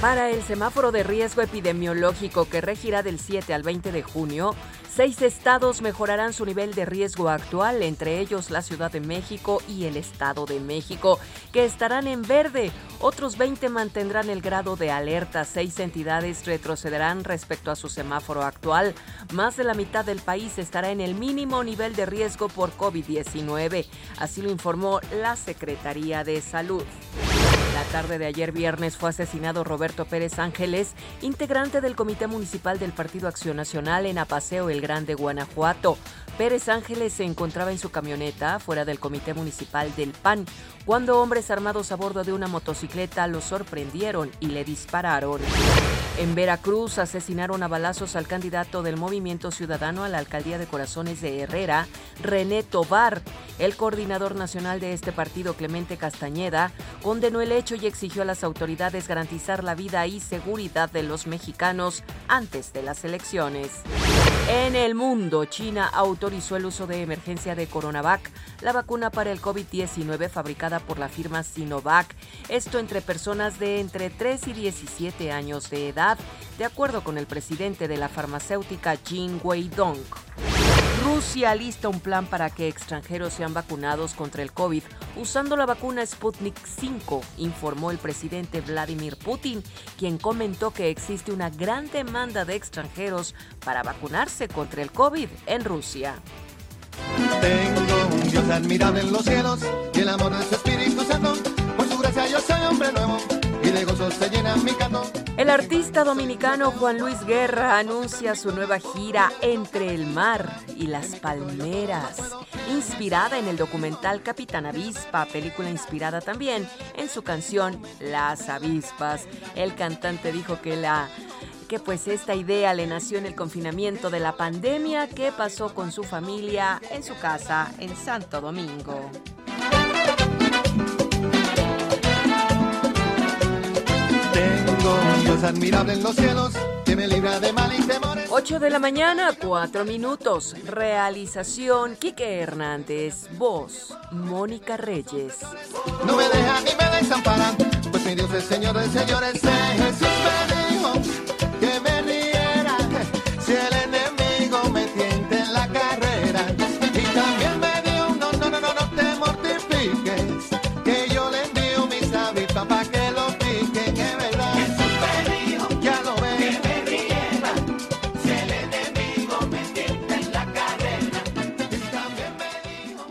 Para el semáforo de riesgo epidemiológico que regirá del 7 al 20 de junio, seis estados mejorarán su nivel de riesgo actual, entre ellos la Ciudad de México y el Estado de México, que estarán en verde. Otros 20 mantendrán el grado de alerta. Seis entidades retrocederán respecto a su semáforo actual. Más de la mitad del país estará en el mínimo nivel de riesgo por COVID-19. Así lo informó la Secretaría de Salud. La tarde de ayer viernes fue asesinado Roberto Pérez Ángeles, integrante del Comité Municipal del Partido Acción Nacional en Apaseo El Grande, Guanajuato. Pérez Ángeles se encontraba en su camioneta fuera del Comité Municipal del PAN cuando hombres armados a bordo de una motocicleta lo sorprendieron y le dispararon. En Veracruz asesinaron a balazos al candidato del Movimiento Ciudadano a la alcaldía de Corazones de Herrera, René Tobar. El coordinador nacional de este partido, Clemente Castañeda, condenó el hecho y exigió a las autoridades garantizar la vida y seguridad de los mexicanos antes de las elecciones. En el mundo, China autorizó el uso de emergencia de Coronavac, la vacuna para el COVID-19 fabricada por la firma Sinovac, esto entre personas de entre 3 y 17 años de edad, de acuerdo con el presidente de la farmacéutica Jin Weidong. Rusia lista un plan para que extranjeros sean vacunados contra el COVID usando la vacuna Sputnik 5, informó el presidente Vladimir Putin, quien comentó que existe una gran demanda de extranjeros para vacunarse contra el COVID en Rusia. Tengo un Dios en los cielos y el amor su Espíritu Santo. Por su gracia yo soy hombre nuevo y de se llena mi canto. El artista dominicano Juan Luis Guerra anuncia su nueva gira Entre el mar y las palmeras, inspirada en el documental Capitán Avispa, película inspirada también en su canción Las Avispas. El cantante dijo que la que pues esta idea le nació en el confinamiento de la pandemia que pasó con su familia en su casa en Santo Domingo. Tengo un Dios admirable en los cielos que me libra de mal y temores. 8 de la mañana, 4 minutos. Realización Quique Hernández. Voz Mónica Reyes. No me deja ni me desampara, pues mi Dios es Señor de señores. Jesús me dijo que me riera si el enemigo me tiente en la carrera. Y también me dio un no, no, no, no, no te mortifiques, que yo le envío mis avispas para que lo piquen, es verdad. Ya lo ves. Que me riera si el enemigo me tiente en la carrera. Y también me dijo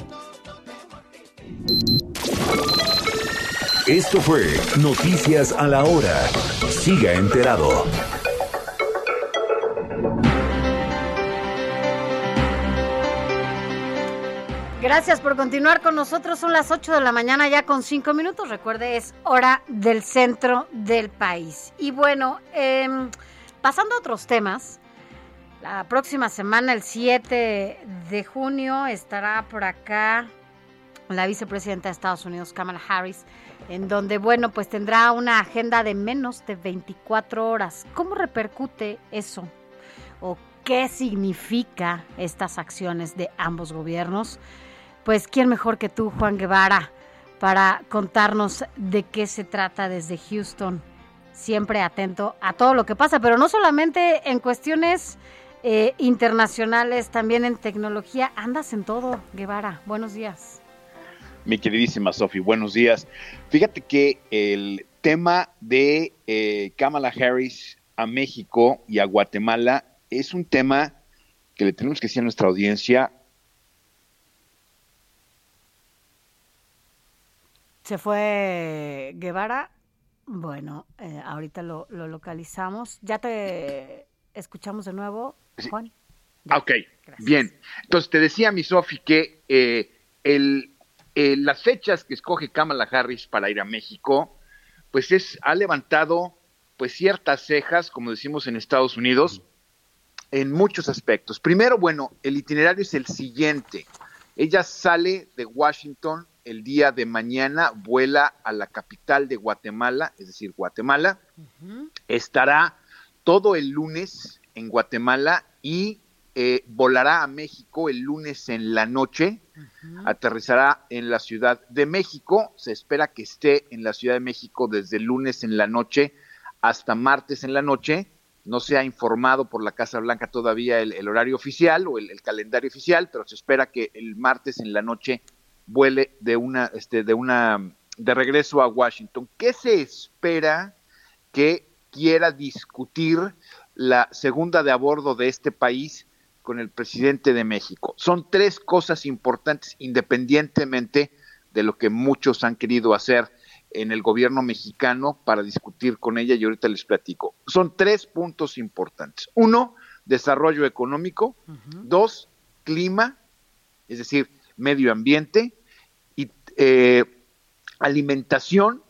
Esto fue Noticias a la Hora. Siga enterado. Gracias por continuar con nosotros. Son las 8 de la mañana ya con 5 minutos. Recuerde, es hora del centro del país. Y bueno, em, pasando a otros temas, la próxima semana, el 7 de junio, estará por acá la vicepresidenta de Estados Unidos, Kamala Harris, en donde, bueno, pues tendrá una agenda de menos de 24 horas. ¿Cómo repercute eso? ¿O qué significa estas acciones de ambos gobiernos? Pues, ¿quién mejor que tú, Juan Guevara, para contarnos de qué se trata desde Houston? Siempre atento a todo lo que pasa, pero no solamente en cuestiones eh, internacionales, también en tecnología. Andas en todo, Guevara. Buenos días. Mi queridísima Sofi, buenos días. Fíjate que el tema de eh, Kamala Harris a México y a Guatemala es un tema que le tenemos que decir a nuestra audiencia Se fue Guevara. Bueno, eh, ahorita lo, lo, localizamos. Ya te escuchamos de nuevo, Juan. Ah, ok, bien. Entonces te decía mi Sofi que eh, el, eh, las fechas que escoge Kamala Harris para ir a México, pues es ha levantado pues ciertas cejas, como decimos en Estados Unidos, en muchos aspectos. Primero, bueno, el itinerario es el siguiente. Ella sale de Washington el día de mañana vuela a la capital de Guatemala, es decir, Guatemala. Estará todo el lunes en Guatemala y eh, volará a México el lunes en la noche. Aterrizará en la Ciudad de México. Se espera que esté en la Ciudad de México desde el lunes en la noche hasta martes en la noche. No se ha informado por la Casa Blanca todavía el, el horario oficial o el, el, calendario oficial, pero se espera que el martes en la noche vuele de una, este, de una, de regreso a Washington. ¿Qué se espera que quiera discutir la segunda de a bordo de este país con el presidente de México? Son tres cosas importantes independientemente de lo que muchos han querido hacer en el gobierno mexicano para discutir con ella y ahorita les platico. Son tres puntos importantes. Uno, desarrollo económico. Uh -huh. Dos, clima, es decir, medio ambiente y eh, alimentación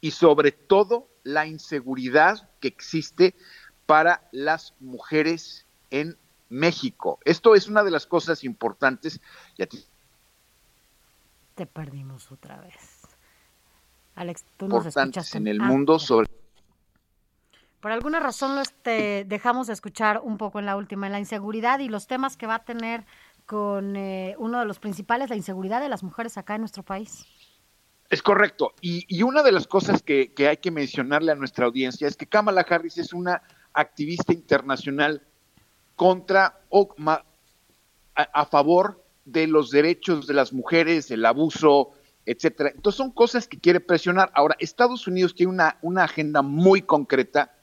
y sobre todo la inseguridad que existe para las mujeres en México. Esto es una de las cosas importantes. Y a ti... Te perdimos otra vez. Alex, tú nos escuchas en el ah, mundo sobre por alguna razón los te dejamos de escuchar un poco en la última, en la inseguridad y los temas que va a tener con eh, uno de los principales, la inseguridad de las mujeres acá en nuestro país. Es correcto. Y, y una de las cosas que, que, hay que mencionarle a nuestra audiencia es que Kamala Harris es una activista internacional contra o ma, a, favor de los derechos de las mujeres, el abuso, etcétera. Entonces son cosas que quiere presionar. Ahora, Estados Unidos tiene una, una agenda muy concreta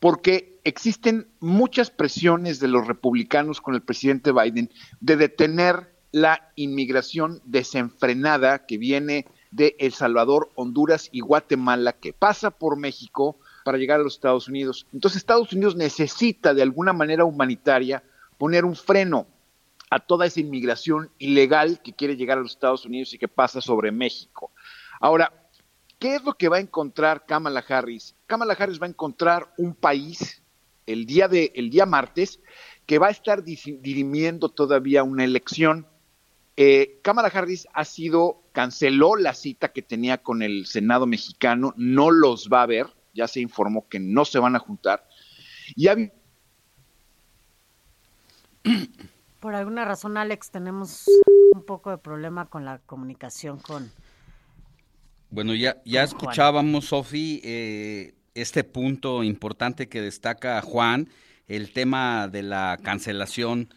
porque existen muchas presiones de los republicanos con el presidente Biden de detener la inmigración desenfrenada que viene de El Salvador, Honduras y Guatemala, que pasa por México para llegar a los Estados Unidos. Entonces Estados Unidos necesita de alguna manera humanitaria poner un freno a toda esa inmigración ilegal que quiere llegar a los Estados Unidos y que pasa sobre México. Ahora, ¿qué es lo que va a encontrar Kamala Harris? Kamala Harris va a encontrar un país el día de el día martes que va a estar dirimiendo todavía una elección. Eh, Kamala Harris ha sido canceló la cita que tenía con el Senado mexicano, no los va a ver, ya se informó que no se van a juntar. Y ha por alguna razón, Alex, tenemos un poco de problema con la comunicación con... Bueno, ya, ya escuchábamos, Sofi, eh, este punto importante que destaca Juan, el tema de la cancelación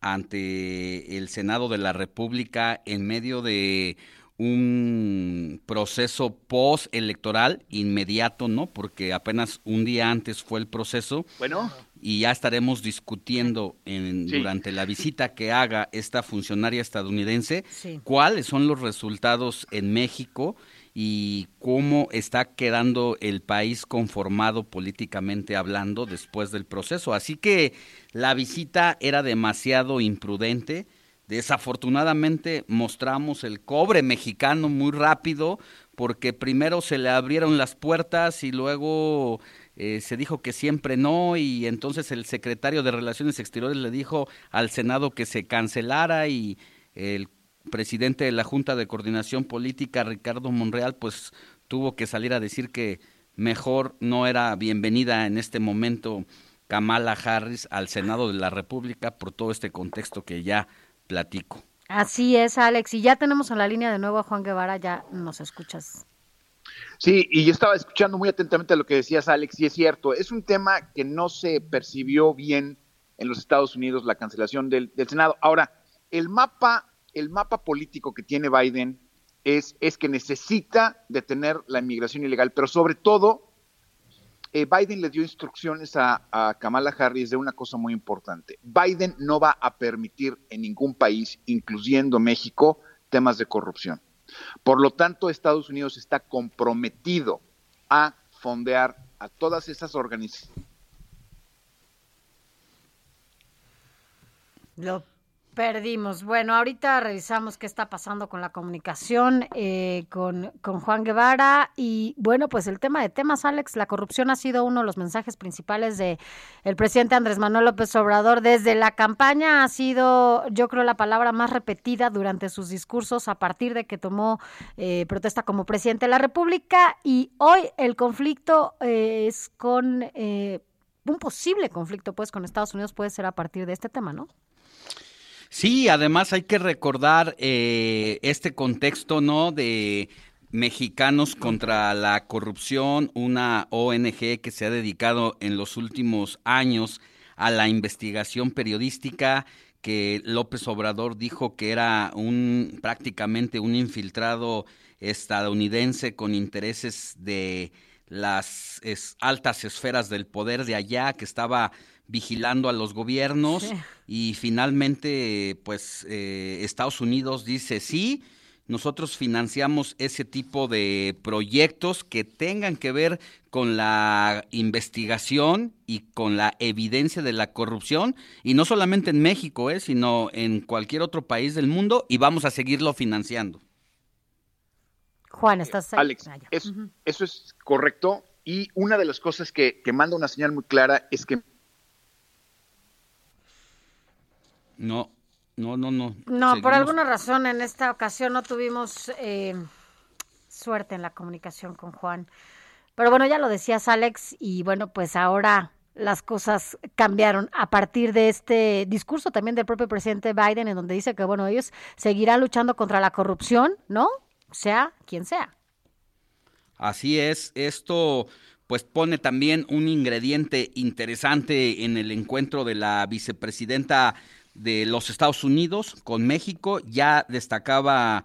ante el Senado de la República en medio de un proceso post-electoral inmediato, ¿no? Porque apenas un día antes fue el proceso. Bueno y ya estaremos discutiendo en, durante la visita que haga esta funcionaria estadounidense cuáles son los resultados en México y cómo está quedando el país conformado políticamente hablando después del proceso. Así que la visita era demasiado imprudente. Desafortunadamente mostramos el cobre mexicano muy rápido porque primero se le abrieron las puertas y luego eh, se dijo que siempre no y entonces el secretario de Relaciones Exteriores le dijo al Senado que se cancelara y el presidente de la Junta de Coordinación Política, Ricardo Monreal, pues tuvo que salir a decir que mejor no era bienvenida en este momento Kamala Harris al Senado de la República por todo este contexto que ya platico. Así es, Alex. Y ya tenemos en la línea de nuevo a Juan Guevara, ya nos escuchas. Sí, y yo estaba escuchando muy atentamente lo que decías, Alex, y es cierto, es un tema que no se percibió bien en los Estados Unidos, la cancelación del, Senado. Ahora, el mapa, el mapa político que tiene Biden es, es que necesita detener la inmigración ilegal, pero sobre todo, eh, Biden le dio instrucciones a, a Kamala Harris de una cosa muy importante. Biden no va a permitir en ningún país, incluyendo México, temas de corrupción. Por lo tanto, Estados Unidos está comprometido a fondear a todas esas organizaciones. Perdimos. Bueno, ahorita revisamos qué está pasando con la comunicación eh, con, con, Juan Guevara. Y bueno, pues el tema de temas, Alex, la corrupción ha sido uno de los mensajes principales de el presidente Andrés Manuel López Obrador. Desde la campaña ha sido, yo creo, la palabra más repetida durante sus discursos a partir de que tomó eh, protesta como presidente de la República. Y hoy el conflicto eh, es con un posible conflicto, pues, con Estados Unidos puede ser a partir de este tema, ¿no? Sí, además hay que recordar eh, este contexto, ¿no? De Mexicanos contra la Corrupción, una ONG que se ha dedicado en los últimos años a la investigación periodística que López Obrador dijo que era un prácticamente un infiltrado estadounidense con intereses de las altas esferas del poder de allá, que estaba vigilando a los gobiernos y finalmente pues eh, Estados Unidos dice sí, nosotros financiamos ese tipo de proyectos que tengan que ver con la investigación y con la evidencia de la corrupción, y no solamente en México, eh, sino en cualquier otro país del mundo, y vamos a seguirlo financiando. Juan, estás ahí? Alex, ah, eso, es correcto, y una de las cosas que, que manda una señal muy clara es que No, no, no, no. No, por alguna razón en esta ocasión no tuvimos eh, suerte en la comunicación con Juan. Pero bueno, ya lo decías Alex y bueno, pues ahora las cosas cambiaron a partir de este discurso también del propio presidente Biden en donde dice que bueno, ellos seguirán luchando contra la corrupción, ¿no? Sea quien sea. Así es, esto pues pone también un ingrediente interesante en el encuentro de la vicepresidenta de los Estados Unidos con México. Ya destacaba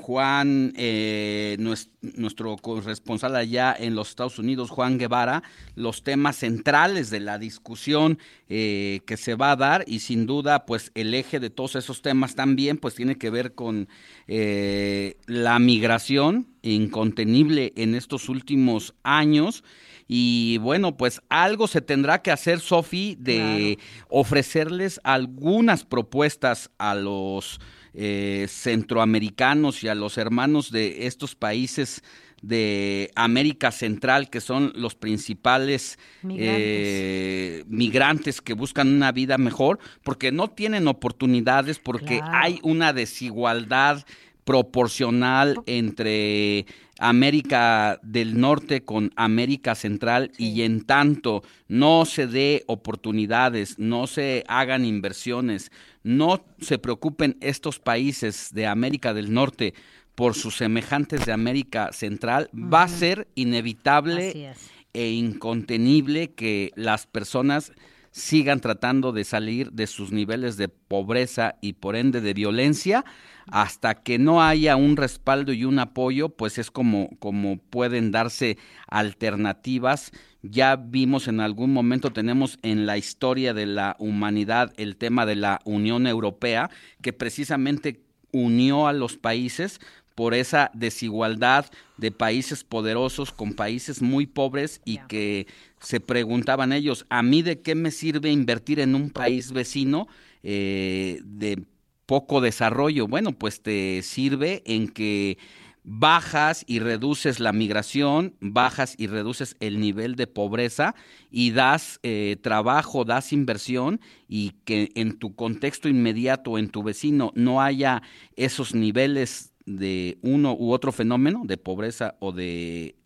Juan, eh, nuestro corresponsal allá en los Estados Unidos, Juan Guevara, los temas centrales de la discusión eh, que se va a dar y sin duda, pues el eje de todos esos temas también, pues tiene que ver con eh, la migración incontenible en estos últimos años. Y bueno, pues algo se tendrá que hacer, Sofi, de ofrecerles algunas propuestas a los eh, centroamericanos y a los hermanos de estos países de América Central, que son los principales eh, migrantes. que buscan una vida mejor, porque no tienen oportunidades, porque hay una desigualdad proporcional entre América del Norte con América Central y en tanto no se dé oportunidades, no se hagan inversiones, no se preocupen estos países de América del Norte por sus semejantes de América Central, va a ser inevitable e incontenible que las personas sigan tratando de salir de sus niveles de pobreza y por ende de violencia hasta que no haya un respaldo y un apoyo, pues es como, como pueden darse alternativas. Ya vimos en algún momento, tenemos en la historia de la humanidad el tema de la Unión Europea, que precisamente unió a los países por esa desigualdad de países poderosos con países muy pobres y que se preguntaban ellos, ¿a mí de qué me sirve invertir en un país vecino eh, de poco desarrollo. Bueno, pues te sirve en que bajas y reduces la migración, bajas y reduces el nivel de pobreza y das eh, trabajo, das inversión y que en tu contexto inmediato, en tu vecino, no haya esos niveles de uno u otro fenómeno, de pobreza o de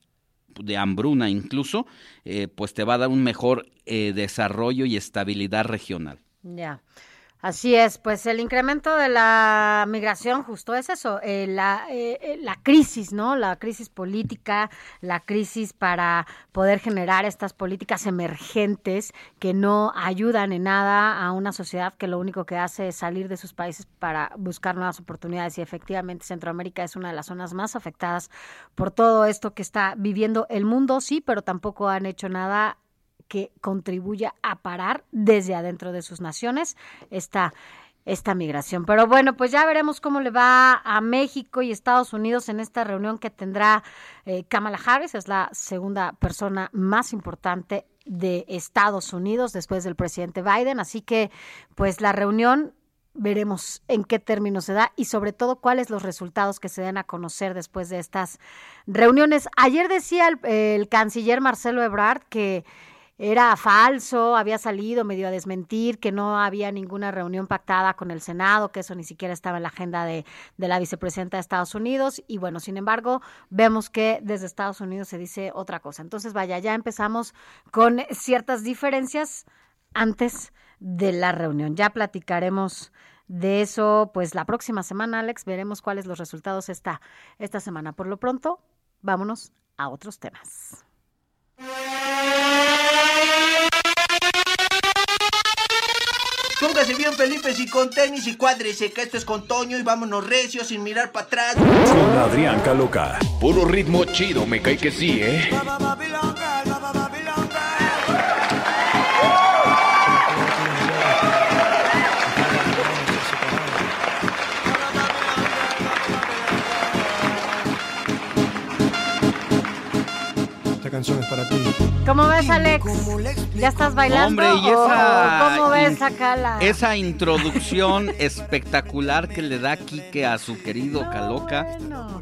de hambruna incluso, eh, pues te va a dar un mejor eh, desarrollo y estabilidad regional. Ya. Así es, pues el incremento de la migración justo es eso, eh, la, eh, eh, la crisis, ¿no? La crisis política, la crisis para poder generar estas políticas emergentes que no ayudan en nada a una sociedad que lo único que hace es salir de sus países para buscar nuevas oportunidades y efectivamente Centroamérica es una de las zonas más afectadas por todo esto que está viviendo el mundo, sí, pero tampoco han hecho nada que contribuya a parar desde adentro de sus naciones esta esta migración. Pero bueno, pues ya veremos cómo le va a México y Estados Unidos en esta reunión que tendrá eh, Kamala Harris, es la segunda persona más importante de Estados Unidos después del presidente Biden. Así que, pues la reunión veremos en qué términos se da y sobre todo cuáles los resultados que se den a conocer después de estas reuniones. Ayer decía el, el canciller Marcelo Ebrard que era falso, había salido medio a desmentir que no había ninguna reunión pactada con el Senado, que eso ni siquiera estaba en la agenda de, de, la vicepresidenta de Estados Unidos. Y bueno, sin embargo, vemos que desde Estados Unidos se dice otra cosa. Entonces, vaya, ya empezamos con ciertas diferencias antes de la reunión. Ya platicaremos de eso, pues la próxima semana, Alex, veremos cuáles los resultados esta, esta semana. Por lo pronto, vámonos a otros temas. Póngase bien Felipe y con tenis y cuádrese que esto es con Toño y vámonos recios sin mirar para atrás. Con Adrián Caloca. Puro ritmo chido, me cae que sí, ¿eh? Canciones para ti. ¿Cómo ves, Alex? ¿Ya estás bailando? Hombre, y esa, ¿Cómo ves acá la... Esa introducción espectacular que le da Quique a su querido Caloca. Bueno.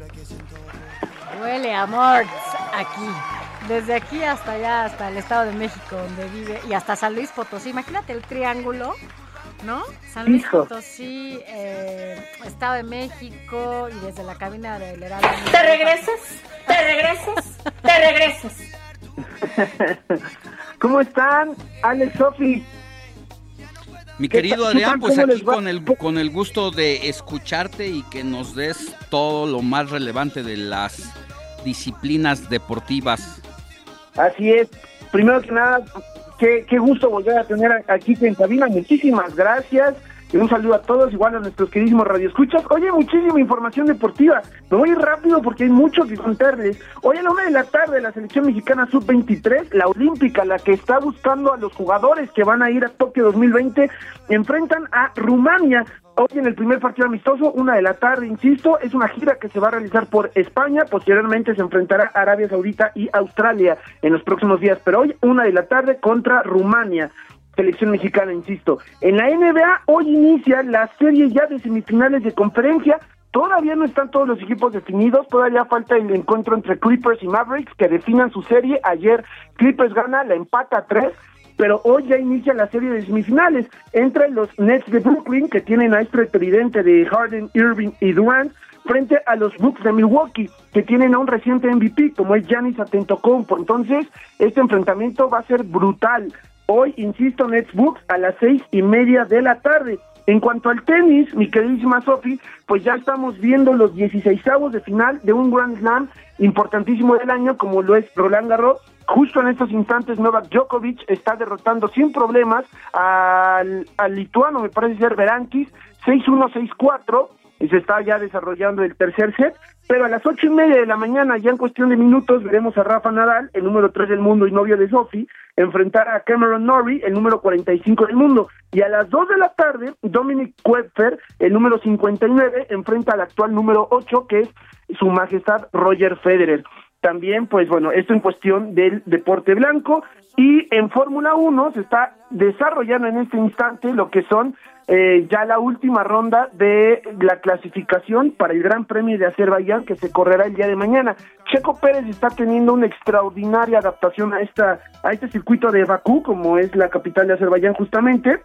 Huele amor aquí. Desde aquí hasta allá, hasta el Estado de México, donde vive, y hasta San Luis Potosí. Imagínate el triángulo, ¿no? San Luis Hijo. Potosí, eh, Estado de México, y desde la cabina del Heraldo. ¿Te regresas? ¿Te regresas? ¿Te regresas? ¿Cómo están, Alex Sofi? Mi ¿Qué querido Adrián, pues ¿Cómo aquí con el, con el gusto de escucharte y que nos des todo lo más relevante de las disciplinas deportivas. Así es. Primero que nada, qué, qué gusto volver a tener aquí en cabina. Muchísimas gracias. Y un saludo a todos, igual a nuestros queridísimos radioescuchas. Oye, muchísima información deportiva. Me voy rápido porque hay mucho que contarles. Hoy a la una de la tarde, la selección mexicana sub-23, la olímpica, la que está buscando a los jugadores que van a ir a Tokio 2020, enfrentan a Rumania. Hoy en el primer partido amistoso, una de la tarde, insisto, es una gira que se va a realizar por España, posteriormente se enfrentará Arabia Saudita y Australia en los próximos días, pero hoy una de la tarde contra Rumania selección mexicana, insisto. En la NBA hoy inicia la serie ya de semifinales de conferencia. Todavía no están todos los equipos definidos, todavía falta el encuentro entre Clippers y Mavericks que definan su serie. Ayer Clippers gana, la empata a tres, pero hoy ya inicia la serie de semifinales entre los Nets de Brooklyn, que tienen a este tridente de Harden, Irving y Durant, frente a los Bucks de Milwaukee, que tienen a un reciente MVP como es Giannis Antetokounmpo. Entonces, este enfrentamiento va a ser brutal. Hoy, insisto, Netsbooks a las seis y media de la tarde. En cuanto al tenis, mi queridísima Sofi, pues ya estamos viendo los 16 de final de un Grand Slam importantísimo del año, como lo es Roland Garros. Justo en estos instantes, Novak Djokovic está derrotando sin problemas al, lituano, me parece ser Berankis, 6-1, 6-4 y se está ya desarrollando el tercer set, pero a las ocho y media de la mañana, ya en cuestión de minutos, veremos a Rafa Nadal, el número tres del mundo y novio de Sophie, enfrentar a Cameron Norrie, el número 45 del mundo. Y a las dos de la tarde, Dominic Kuepfer, el número 59, enfrenta al actual número 8, que es su majestad Roger Federer. También, pues bueno, esto en cuestión del deporte blanco. Y en Fórmula 1 se está desarrollando en este instante lo que son eh, ya la última ronda de la clasificación para el Gran Premio de Azerbaiyán que se correrá el día de mañana. Checo Pérez está teniendo una extraordinaria adaptación a esta a este circuito de Bakú, como es la capital de Azerbaiyán justamente.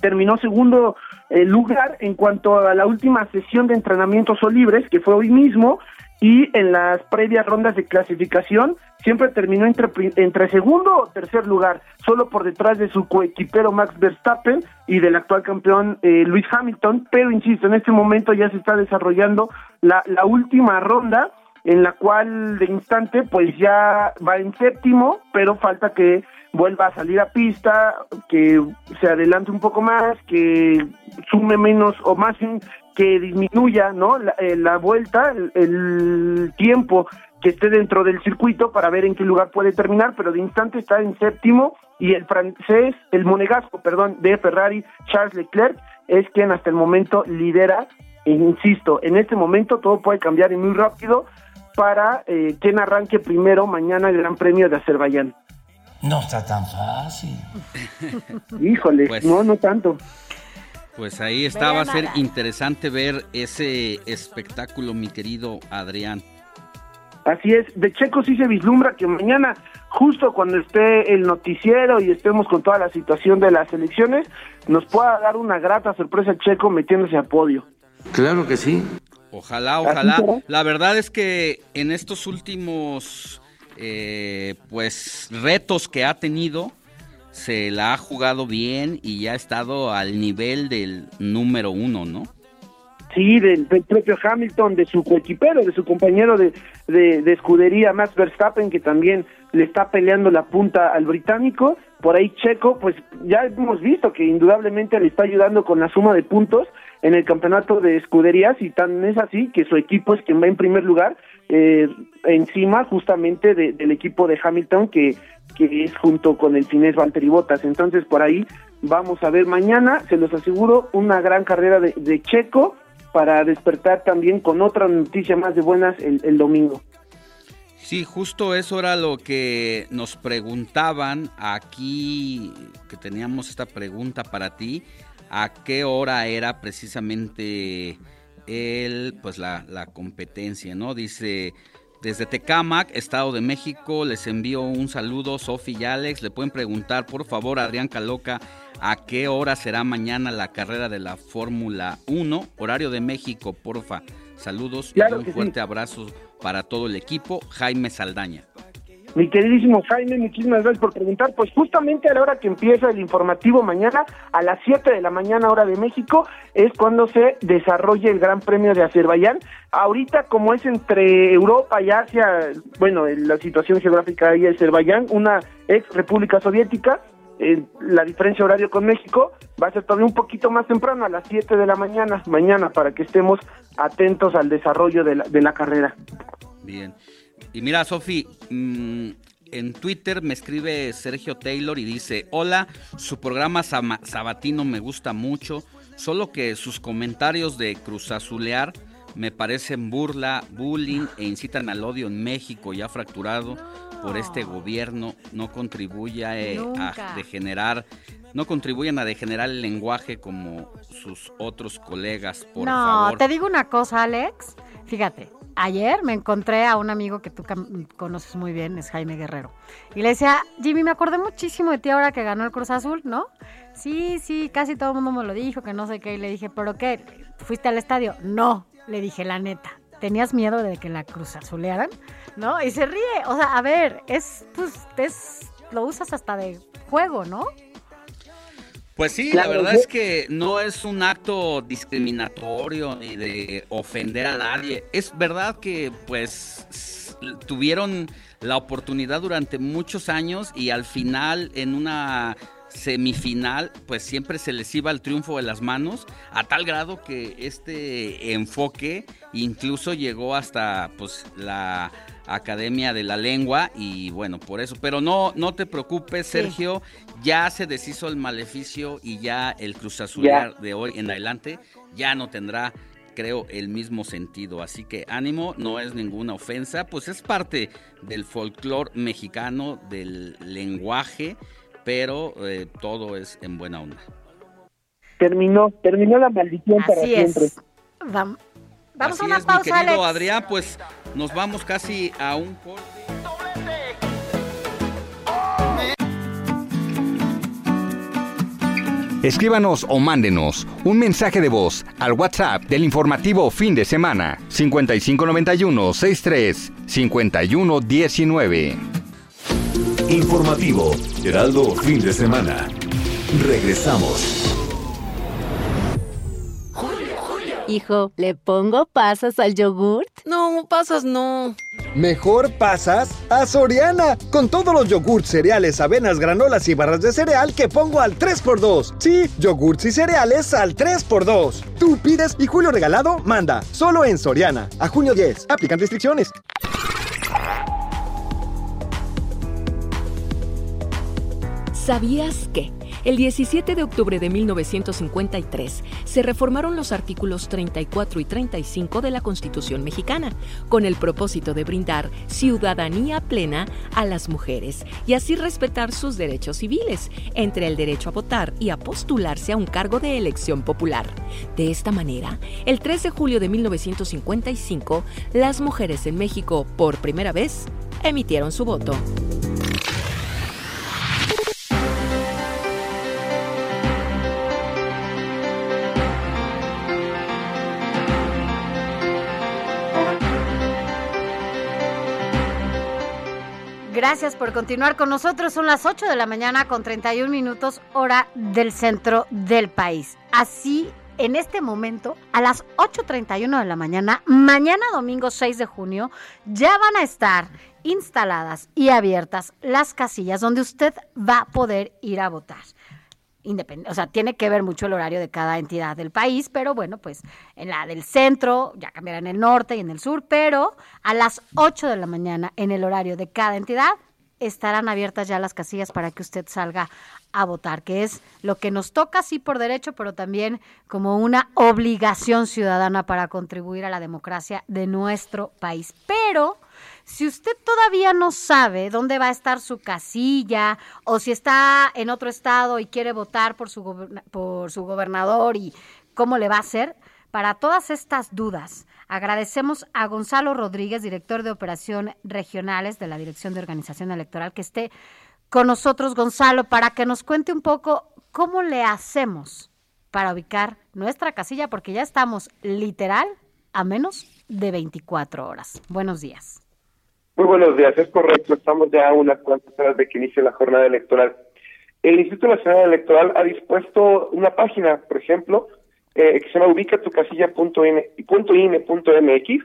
Terminó segundo eh, lugar en cuanto a la última sesión de entrenamientos o libres, que fue hoy mismo, y en las previas rondas de clasificación siempre terminó entre, entre segundo o tercer lugar, solo por detrás de su coequipero Max Verstappen y del actual campeón eh, Luis Hamilton, pero insisto, en este momento ya se está desarrollando la, la última ronda en la cual de instante pues ya va en séptimo, pero falta que vuelva a salir a pista, que se adelante un poco más, que sume menos o más que disminuya no la, eh, vuelta el, tiempo que esté dentro del circuito para ver en qué lugar puede terminar pero de instante está en séptimo y el francés el monegasco perdón de Ferrari Charles Leclerc es quien hasta el momento lidera e insisto en este momento todo puede cambiar y muy rápido para eh, quien arranque primero mañana el Gran Premio de Azerbaiyán. No está tan fácil. Híjole Pues- no no tanto Pues ahí está, va a ser interesante ver ese espectáculo, mi querido Adrián. Así es, de Checo sí se vislumbra que mañana, justo cuando esté el noticiero y estemos con toda la situación de las elecciones, nos pueda dar una grata sorpresa Checo metiéndose a podio. Claro que sí. Ojalá, ojalá. La verdad es que en estos últimos, eh, pues, retos que ha tenido, se la ha jugado bien y ya ha estado al nivel del número uno, ¿no? Sí, del, del propio Hamilton, de su coequipero, de su compañero de, de, de escudería Max Verstappen, que también le está peleando la punta al británico. Por ahí Checo, pues ya hemos visto que indudablemente le está ayudando con la suma de puntos en el campeonato de escuderías y tan es así que su equipo es quien va en primer lugar eh, encima justamente de- del equipo de Hamilton que, que es junto con el finés Valtteri Bottas. Entonces por ahí vamos a ver mañana, se los aseguro, una gran carrera de, de Checo para despertar también con otra noticia más de buenas el, el domingo. Sí, justo eso era lo que nos preguntaban aquí, que teníamos esta pregunta para ti, a qué hora era precisamente el, pues la, la competencia, ¿no? Dice, desde Tecámac, Estado de México, les envío un saludo, Sofi y Alex, le pueden preguntar, por favor, a Adrián Caloca, a qué hora será mañana la carrera de la Fórmula 1, horario de México, porfa. Saludos Claro y un sí. fuerte abrazo para todo el equipo, Jaime Saldaña. Mi queridísimo Jaime, muchísimas gracias por preguntar. Pues justamente a la hora que empieza el informativo mañana, a las 7 de la mañana hora de México, es cuando se desarrolla el Gran Premio de Azerbaiyán. Ahorita, como es entre Europa y Asia, bueno, en la situación geográfica ahí de Azerbaiyán, una ex república soviética, eh, la diferencia horario con México, va a ser todavía un poquito más temprano, a las 7 de la mañana, mañana, para que estemos atentos al desarrollo de la, de la carrera. Bien. Y mira, Sofi, mm, en Twitter me escribe Sergio Taylor y dice, hola, su programa sabatino me gusta mucho, solo que sus comentarios de cruzazulear me parecen burla, bullying e incitan al odio en México ya fracturado por este gobierno, no contribuye a degenerar, no contribuyen a degenerar el lenguaje como sus otros colegas, por favor. No, te digo una cosa, Alex, fíjate, ayer me encontré a un amigo que tú conoces muy bien, es Jaime Guerrero. Y le decía, Jimmy, me acordé muchísimo de ti ahora que ganó el Cruz Azul, ¿no? Sí, sí, casi todo el mundo me lo dijo, que no sé qué. Y le dije, ¿pero qué? ¿Fuiste al estadio? No, le dije, la neta. ¿Tenías miedo de que la Cruz Azulearan? ¿No? Y se ríe. O sea, a ver, es, pues, es, lo usas hasta de juego, ¿no? Pues sí, la verdad es que no es un acto discriminatorio ni de ofender a nadie. Es verdad que pues tuvieron la oportunidad durante muchos años y al final en una semifinal, pues siempre se les iba el triunfo de las manos, a tal grado que este enfoque incluso llegó hasta pues la Academia de la Lengua y bueno, por eso, pero no no te preocupes, Sergio, ya se deshizo el maleficio y ya el Cruz Azul de hoy en adelante ya no tendrá creo el mismo sentido, así que ánimo, no es ninguna ofensa, pues es parte del folclore mexicano, del lenguaje pero eh, todo es en buena onda. Terminó, terminó la maldición para siempre. Vamos, vamos a una es, pausa, mi querido Adrián, pues nos vamos casi a un corte. Escríbanos o mándenos un mensaje de voz al WhatsApp del informativo fin de semana 5591 63 5119. Informativo, Heraldo fin de semana. Regresamos. Hijo, ¿le pongo pasas al yogurt? No, pasas no. Mejor pasas a Soriana. Con todos los yogurts, cereales, avenas, granolas y barras de cereal que pongo al 3x2. Sí, yogurts y cereales al 3x2. Tú pides y Julio Regalado manda. Solo en Soriana. A junio 10. Aplican restricciones. ¿Sabías que? El 17 de octubre de 1953 se reformaron los artículos 34 y 35 de la Constitución mexicana, con el propósito de brindar ciudadanía plena a las mujeres y así respetar sus derechos civiles, entre el derecho a votar y a postularse a un cargo de elección popular. De esta manera, el 3 de julio de 1955, las mujeres en México, por primera vez, emitieron su voto. Gracias por continuar con nosotros. Son las 8 de la mañana con 31 minutos hora del centro del país. Así, en este momento, a las 8.31 de la mañana, mañana domingo 6 de junio, ya van a estar instaladas y abiertas las casillas donde usted va a poder ir a votar independiente, o sea, tiene que ver mucho el horario de cada entidad del país, pero bueno, pues en la del centro, ya cambiará en el norte y en el sur, pero a las 8 de la mañana en el horario de cada entidad estarán abiertas ya las casillas para que usted salga a votar, que es lo que nos toca, sí, por derecho, pero también como una obligación ciudadana para contribuir a la democracia de nuestro país. Pero si usted todavía no sabe dónde va a estar su casilla o si está en otro estado y quiere votar por su, por su gobernador y cómo le va a hacer, para todas estas dudas, agradecemos a Gonzalo Rodríguez, director de operación regionales de la Dirección de Organización Electoral, que esté con nosotros, Gonzalo, para que nos cuente un poco cómo le hacemos para ubicar nuestra casilla, porque ya estamos literal a menos de 24 horas. Buenos días. Muy buenos días, es correcto, estamos ya a unas cuantas horas de que inicie la jornada electoral. El Instituto Nacional Electoral ha dispuesto una página, por ejemplo, eh, que se llama ubicatucasilla.ine.mx,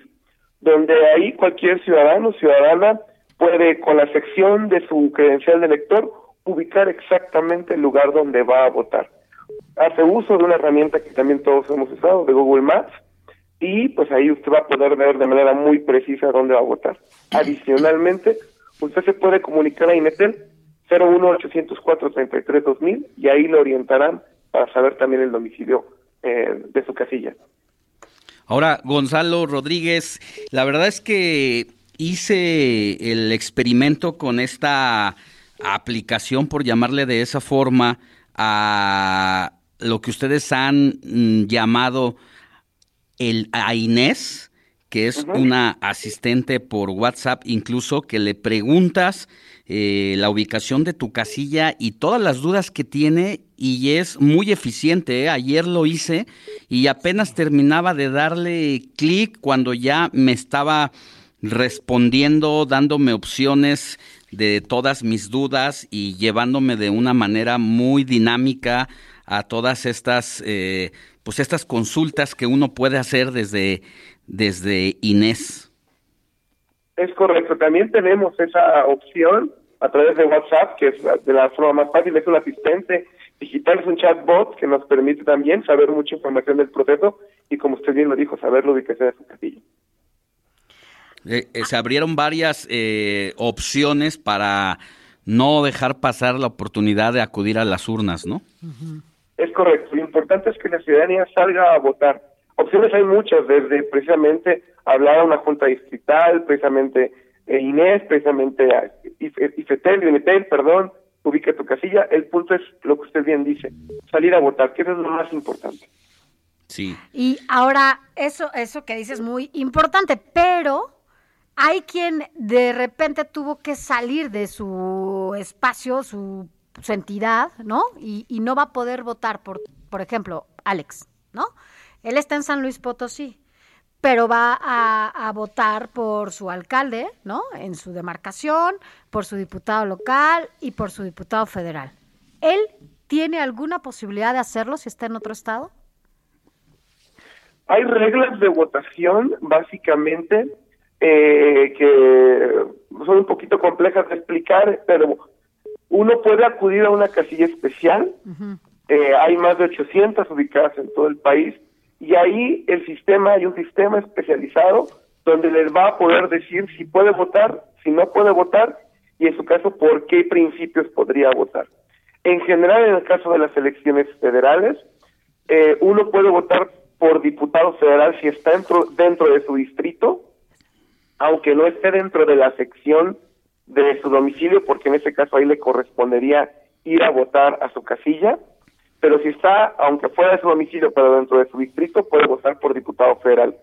donde ahí cualquier ciudadano o ciudadana puede, con la sección de su credencial de elector, ubicar exactamente el lugar donde va a votar. Hace uso de una herramienta que también todos hemos usado, de Google Maps, y pues ahí usted va a poder ver de manera muy precisa dónde va a votar. Adicionalmente, usted se puede comunicar a Inetel 01804 33 2000 y ahí le orientarán para saber también el domicilio eh, de su casilla. Ahora, Gonzalo Rodríguez, la verdad es que hice el experimento con esta aplicación, por llamarle de esa forma, a lo que ustedes han mm, llamado el a Inés, que es una asistente por WhatsApp, incluso que le preguntas eh, la ubicación de tu casilla y todas las dudas que tiene y es muy eficiente. ¿eh? Ayer lo hice y apenas terminaba de darle clic cuando ya me estaba respondiendo, dándome opciones de todas mis dudas y llevándome de una manera muy dinámica a todas estas, eh, pues estas consultas que uno puede hacer desde, desde Inés. Es correcto, también tenemos esa opción a través de WhatsApp, que es de la forma más fácil, es un asistente digital, es un chatbot que nos permite también saber mucha información del proceso y como usted bien lo dijo, saber la ubicación de su casilla. Eh, eh, se abrieron varias eh, opciones para no dejar pasar la oportunidad de acudir a las urnas, ¿no? Es correcto. Lo importante es que la ciudadanía salga a votar. Opciones hay muchas, desde precisamente hablar a una junta distrital, precisamente Inés, precisamente IFETEL, INETEL, perdón, ubica tu casilla. El punto es lo que usted bien dice, salir a votar, que eso es lo más importante. Sí. Y ahora, eso, eso que dices es muy importante, pero hay quien de repente tuvo que salir de su espacio, su, entidad, ¿no? Y, no va a poder votar por, por ejemplo, Alex, ¿no? Él está en San Luis Potosí, pero va a, a, votar por su alcalde, ¿no? En su demarcación, por su diputado local y por su diputado federal. ¿Él tiene alguna posibilidad de hacerlo si está en otro estado? Hay reglas de votación, básicamente, eh, que son un poquito complejas de explicar, pero uno puede acudir a una casilla especial, eh, hay más de 800 ubicadas en todo el país, y ahí el sistema, hay un sistema especializado donde les va a poder decir si puede votar, si no puede votar, y en su caso, por qué principios podría votar. En general, en el caso de las elecciones federales, eh, uno puede votar por diputado federal si está dentro, dentro de su distrito, aunque no esté dentro de la sección de su domicilio, porque en ese caso ahí le correspondería ir a votar a su casilla, pero si está, aunque fuera de su domicilio, pero dentro de su distrito, puede votar por diputado federal.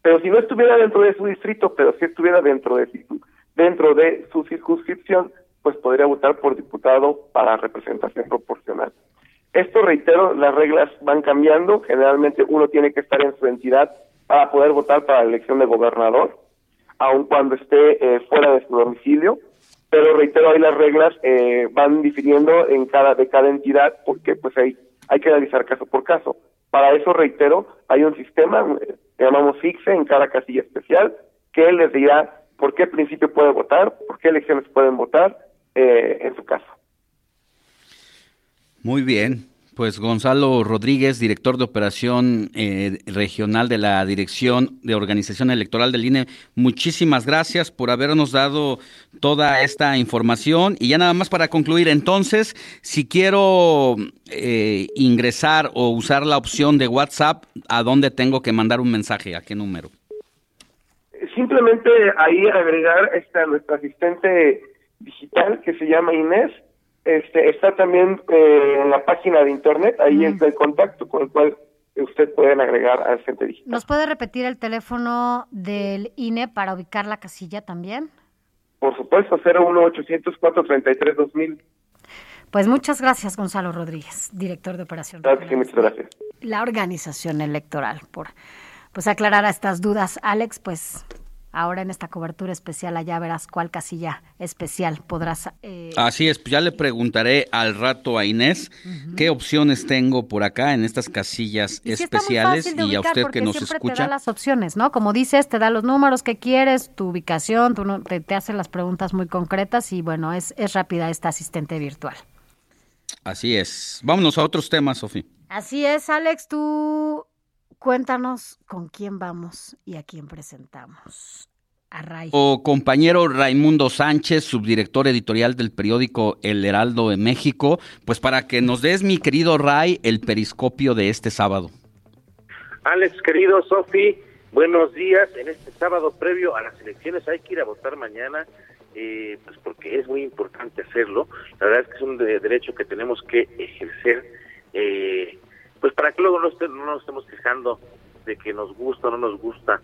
Pero si no estuviera dentro de su distrito, pero si estuviera dentro de dentro de su circunscripción, pues podría votar por diputado para representación proporcional. Esto, reitero, las reglas van cambiando. Generalmente uno tiene que estar en su entidad para poder votar para la elección de gobernador, aun cuando esté eh, fuera de su domicilio. Pero reitero, ahí las reglas eh, van difiriendo en cada de cada entidad porque pues ahí hay que analizar caso por caso. Para eso, reitero, hay un sistema eh, que llamamos FIXE en cada casilla especial que les dirá por qué principio puede votar, por qué elecciones pueden votar en su caso. Muy bien, pues Gonzalo Rodríguez, director de operación eh, regional de la Dirección de Organización Electoral del INE, muchísimas gracias por habernos dado toda esta información. Y ya nada más para concluir, entonces, si quiero eh, ingresar o usar la opción de WhatsApp, ¿a dónde tengo que mandar un mensaje? ¿A qué número? Simplemente ahí agregar esta nuestra asistente digital que se llama Inés este, está también eh, en la página de internet, ahí mm. está el contacto con el cual usted pueden agregar al Centro Digital. ¿Nos puede repetir el teléfono del INE para ubicar la casilla también? Por supuesto, 01800 433 2000. Pues muchas gracias, Gonzalo Rodríguez, director de operación. Gracias, muchas gracias. La organización electoral, por pues aclarar estas dudas. Alex, pues ahora en esta cobertura especial allá verás cuál casilla especial podrás... Eh... Así es, ya le preguntaré al rato a Inés qué opciones tengo por acá en estas casillas especiales y a usted que nos escucha. Te da las opciones, ¿no? Como dices, te da los números que quieres, tu ubicación, tú te, te hace las preguntas muy concretas y bueno, es, es rápida esta asistente virtual. Así es. Vámonos a otros temas, Sofía. Así es, Alex, tú cuéntanos con quién vamos y a quién presentamos. A Ray. O compañero Raimundo Sánchez, subdirector editorial del periódico El Heraldo de México, pues para que nos des, mi querido Ray, el periscopio de este sábado. Alex, querido Sofi, buenos días. En este sábado previo a las elecciones hay que ir a votar mañana eh, pues porque es muy importante hacerlo. La verdad es que es un derecho que tenemos que ejercer, eh, pues para que luego no, no, nos estemos quejando de que nos gusta o no nos gusta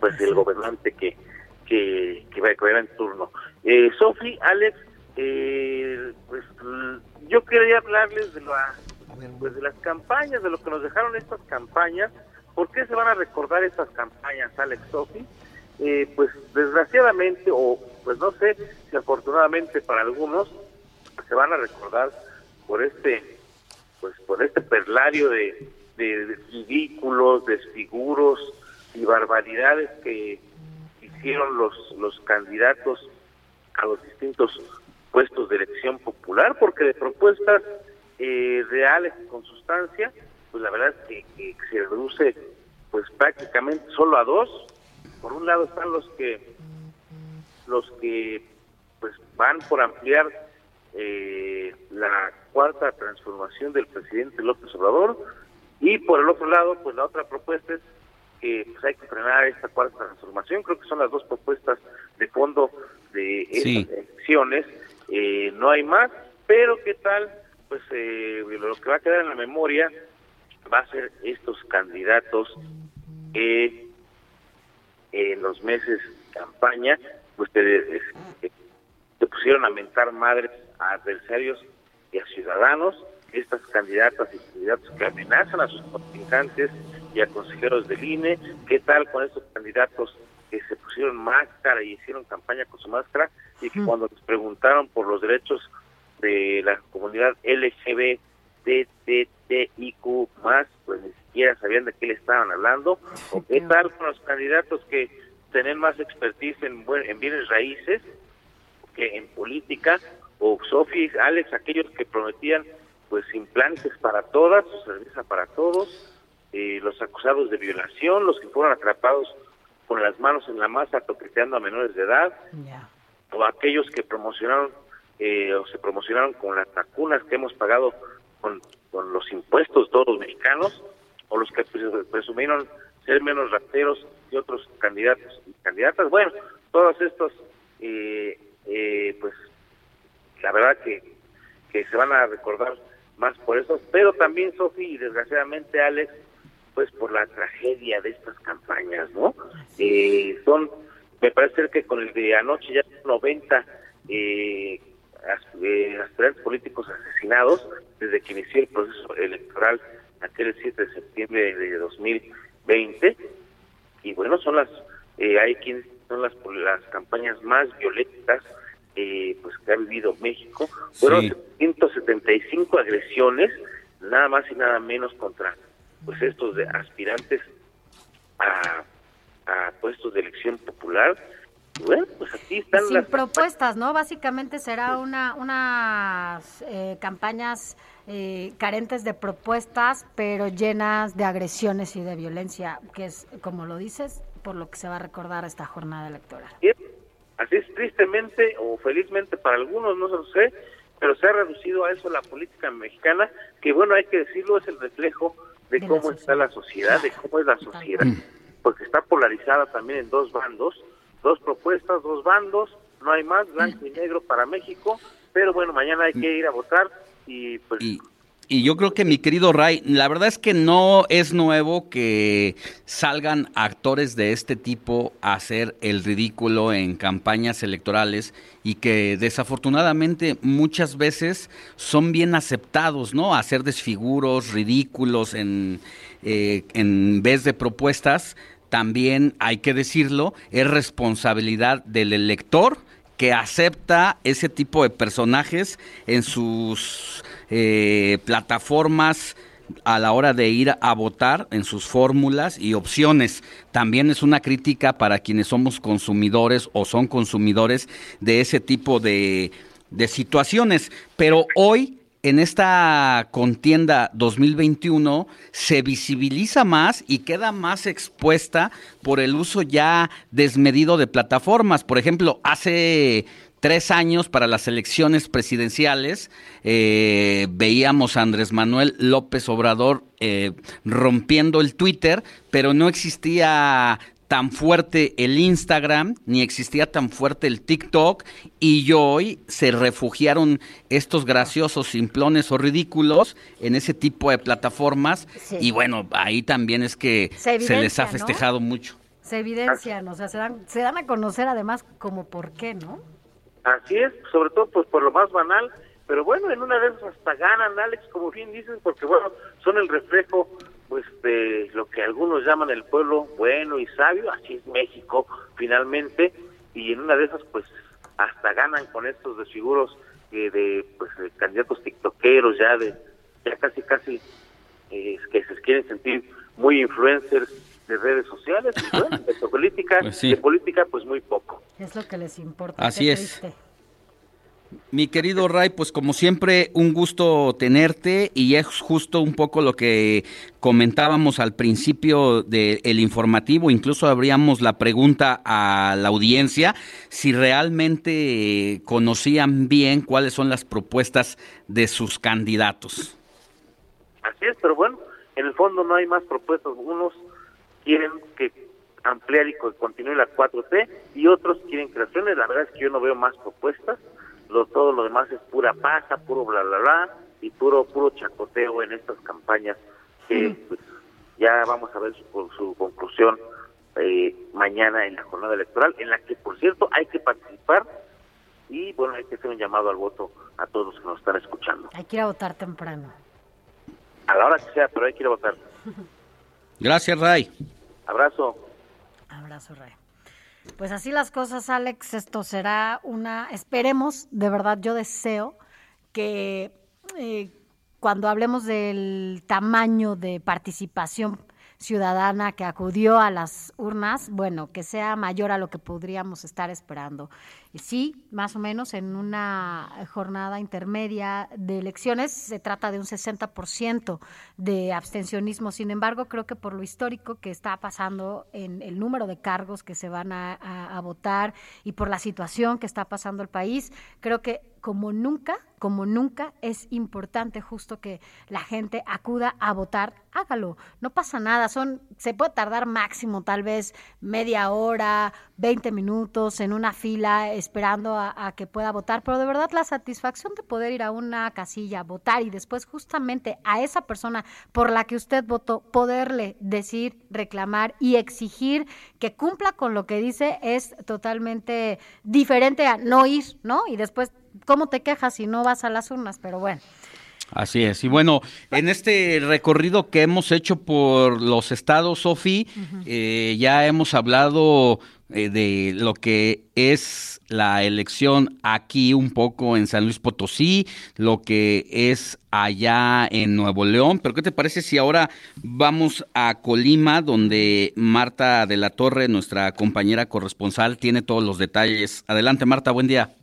pues el gobernante que, que, que va a caer en turno. Eh, Sofi, Alex, eh, pues yo quería hablarles de, la, pues, de las campañas, de lo que nos dejaron estas campañas. ¿Por qué se van a recordar estas campañas, Alex, Sofi? Eh, pues desgraciadamente, o pues no sé si afortunadamente para algunos, se van a recordar por este, pues por este perlario de, de, ridículos, desfiguros y barbaridades que hicieron los, los candidatos a los distintos puestos de elección popular, porque de propuestas eh, reales con sustancia, pues la verdad es que, que se reduce pues prácticamente solo a dos, por un lado están los que los que pues van por ampliar eh, la cuarta transformación del presidente López Obrador. Y por el otro lado pues la otra propuesta es que pues, hay que frenar esta cuarta transformación. Creo que son las dos propuestas de fondo de estas elecciones. Eh, no hay más pero qué tal pues eh, lo que va a quedar en la memoria va a ser estos candidatos que en los meses de campaña, pues te, pusieron a mentar madres a adversarios y a ciudadanos, estas candidatas y candidatos que amenazan a sus contrincantes y a consejeros del INE, ¿qué tal con estos candidatos que se pusieron máscara y hicieron campaña con su máscara y que cuando les preguntaron por los derechos de la comunidad LGBTTIQ más, pues ni siquiera sabían de qué le estaban hablando, o qué tal con los candidatos que tienen más expertise en, en bienes raíces que en política, o Sofi, Alex, aquellos que prometían pues implantes para todas, servicio para todos, eh, los acusados de violación, los que fueron atrapados con las manos en la masa toqueteando a menores de edad, o aquellos que promocionaron eh, o se promocionaron con las vacunas que hemos pagado con, con los impuestos todos los mexicanos, o los que presumieron ser menos rateros que otros candidatos y candidatas. Bueno, todos estos, eh, eh, pues la verdad que, que se van a recordar más por eso, pero también Sofi y desgraciadamente Alex, pues por la tragedia de estas campañas, ¿no? Eh, son, me parece que con el de anoche ya 90 eh, aspirantes políticos asesinados desde que inició el proceso electoral aquel 7 de septiembre de 2020 y bueno son las eh, hay quien son las las campañas más violentas eh, pues que ha vivido México fueron 175 agresiones nada más y nada menos contra pues estos de aspirantes a, a puestos de elección popular bueno, pues aquí están Sin propuestas, ¿no? Básicamente será una unas eh, campañas eh, carentes de propuestas, pero llenas de agresiones y de violencia, que es, como lo dices, por lo que se va a recordar esta jornada electoral. Así es, tristemente o felizmente para algunos, no lo sé, pero se ha reducido a eso la política mexicana, que bueno, hay que decirlo, es el reflejo de, cómo está la sociedad, de cómo es la sociedad, porque está polarizada también en dos bandos, dos propuestas, dos bandos, no hay más, blanco y negro para México, pero bueno, mañana hay que ir a votar y pues... Y, yo creo que mi querido Ray, la verdad es que no es nuevo que salgan actores de este tipo a hacer el ridículo en campañas electorales y que desafortunadamente muchas veces son bien aceptados, ¿no? Hacer desfiguros, ridículos en, eh, en vez de propuestas también hay que decirlo, es responsabilidad del elector que acepta ese tipo de personajes en sus eh, plataformas a la hora de ir a votar en sus fórmulas y opciones. También es una crítica para quienes somos consumidores o son consumidores de ese tipo de, de situaciones. Pero hoy en esta contienda 2021 se visibiliza más y queda más expuesta por el uso ya desmedido de plataformas. Por ejemplo, hace tres años para las elecciones presidenciales eh, veíamos a Andrés Manuel López Obrador eh, rompiendo el Twitter, pero no existía tan fuerte el Instagram, ni existía tan fuerte el TikTok, y hoy se refugiaron estos graciosos, simplones o ridículos en ese tipo de plataformas, y bueno, ahí también es que se, les ha festejado mucho. Se evidencian, o sea, se dan, se dan a conocer además como por qué, ¿no? Así es, sobre todo pues por lo más banal, pero bueno, en una de esas hasta ganan, Alex, como bien dicen, porque bueno, son el reflejo pues de lo que algunos llaman el pueblo bueno y sabio, así es México finalmente, y en una de esas pues hasta ganan con estos desfiguros eh, de pues de candidatos tiktokeros ya de ya casi casi eh, que se quieren sentir muy influencers de redes sociales y bueno, de política, Pues de política pues muy poco. Es lo que les importa. Así es. triste. Mi querido Ray, pues como siempre, un gusto tenerte y es justo un poco lo que comentábamos al principio del informativo, incluso abríamos la pregunta a la audiencia si realmente conocían bien cuáles son las propuestas de sus candidatos. Así es, pero bueno, en el fondo no hay más propuestas. Unos quieren que ampliar y co- continúe la 4T y otros quieren creaciones. La verdad es que yo no veo más propuestas. Lo, todo lo demás es pura paja, puro bla, bla, bla y puro puro chacoteo en estas campañas que pues, ya vamos a ver su, su conclusión eh, mañana en la jornada electoral, en la que, por cierto, hay que participar y, bueno, hay que hacer un llamado al voto a todos los que nos están escuchando. Hay que ir a votar temprano. A la hora que sea, pero hay que ir a votar. Gracias, Ray. Abrazo. Abrazo, Ray. Pues así las cosas, Alex. Esto será una. Esperemos, de verdad, yo deseo que eh, cuando hablemos del tamaño de participación ciudadana que acudió a las urnas, bueno, que sea mayor a lo que podríamos estar esperando. Y sí, más o menos en una jornada intermedia de elecciones se trata de un 60% de abstencionismo. Sin embargo, creo que por lo histórico que está pasando en el número de cargos que se van a, votar y por la situación que está pasando el país, creo que como nunca, como nunca es importante justo que la gente acuda a votar, hágalo, no pasa nada, son se puede tardar máximo tal vez media hora, 20 minutos en una fila esperando a, a que pueda votar, pero de verdad la satisfacción de poder ir a una casilla, votar y después justamente a esa persona por la que usted votó, poderle decir, reclamar y exigir que cumpla con lo que dice es totalmente diferente a no ir, ¿no? Y después, ¿cómo te quejas si no vas a las urnas? Pero bueno. Así es. Y bueno, en este recorrido que hemos hecho por los estados, Sofi, eh, ya hemos hablado eh, de lo que es la elección aquí un poco en San Luis Potosí, lo que es allá en Nuevo León. Pero ¿qué te parece si ahora vamos a Colima, donde Marta de la Torre, nuestra compañera corresponsal, tiene todos los detalles? Adelante, Marta, buen día.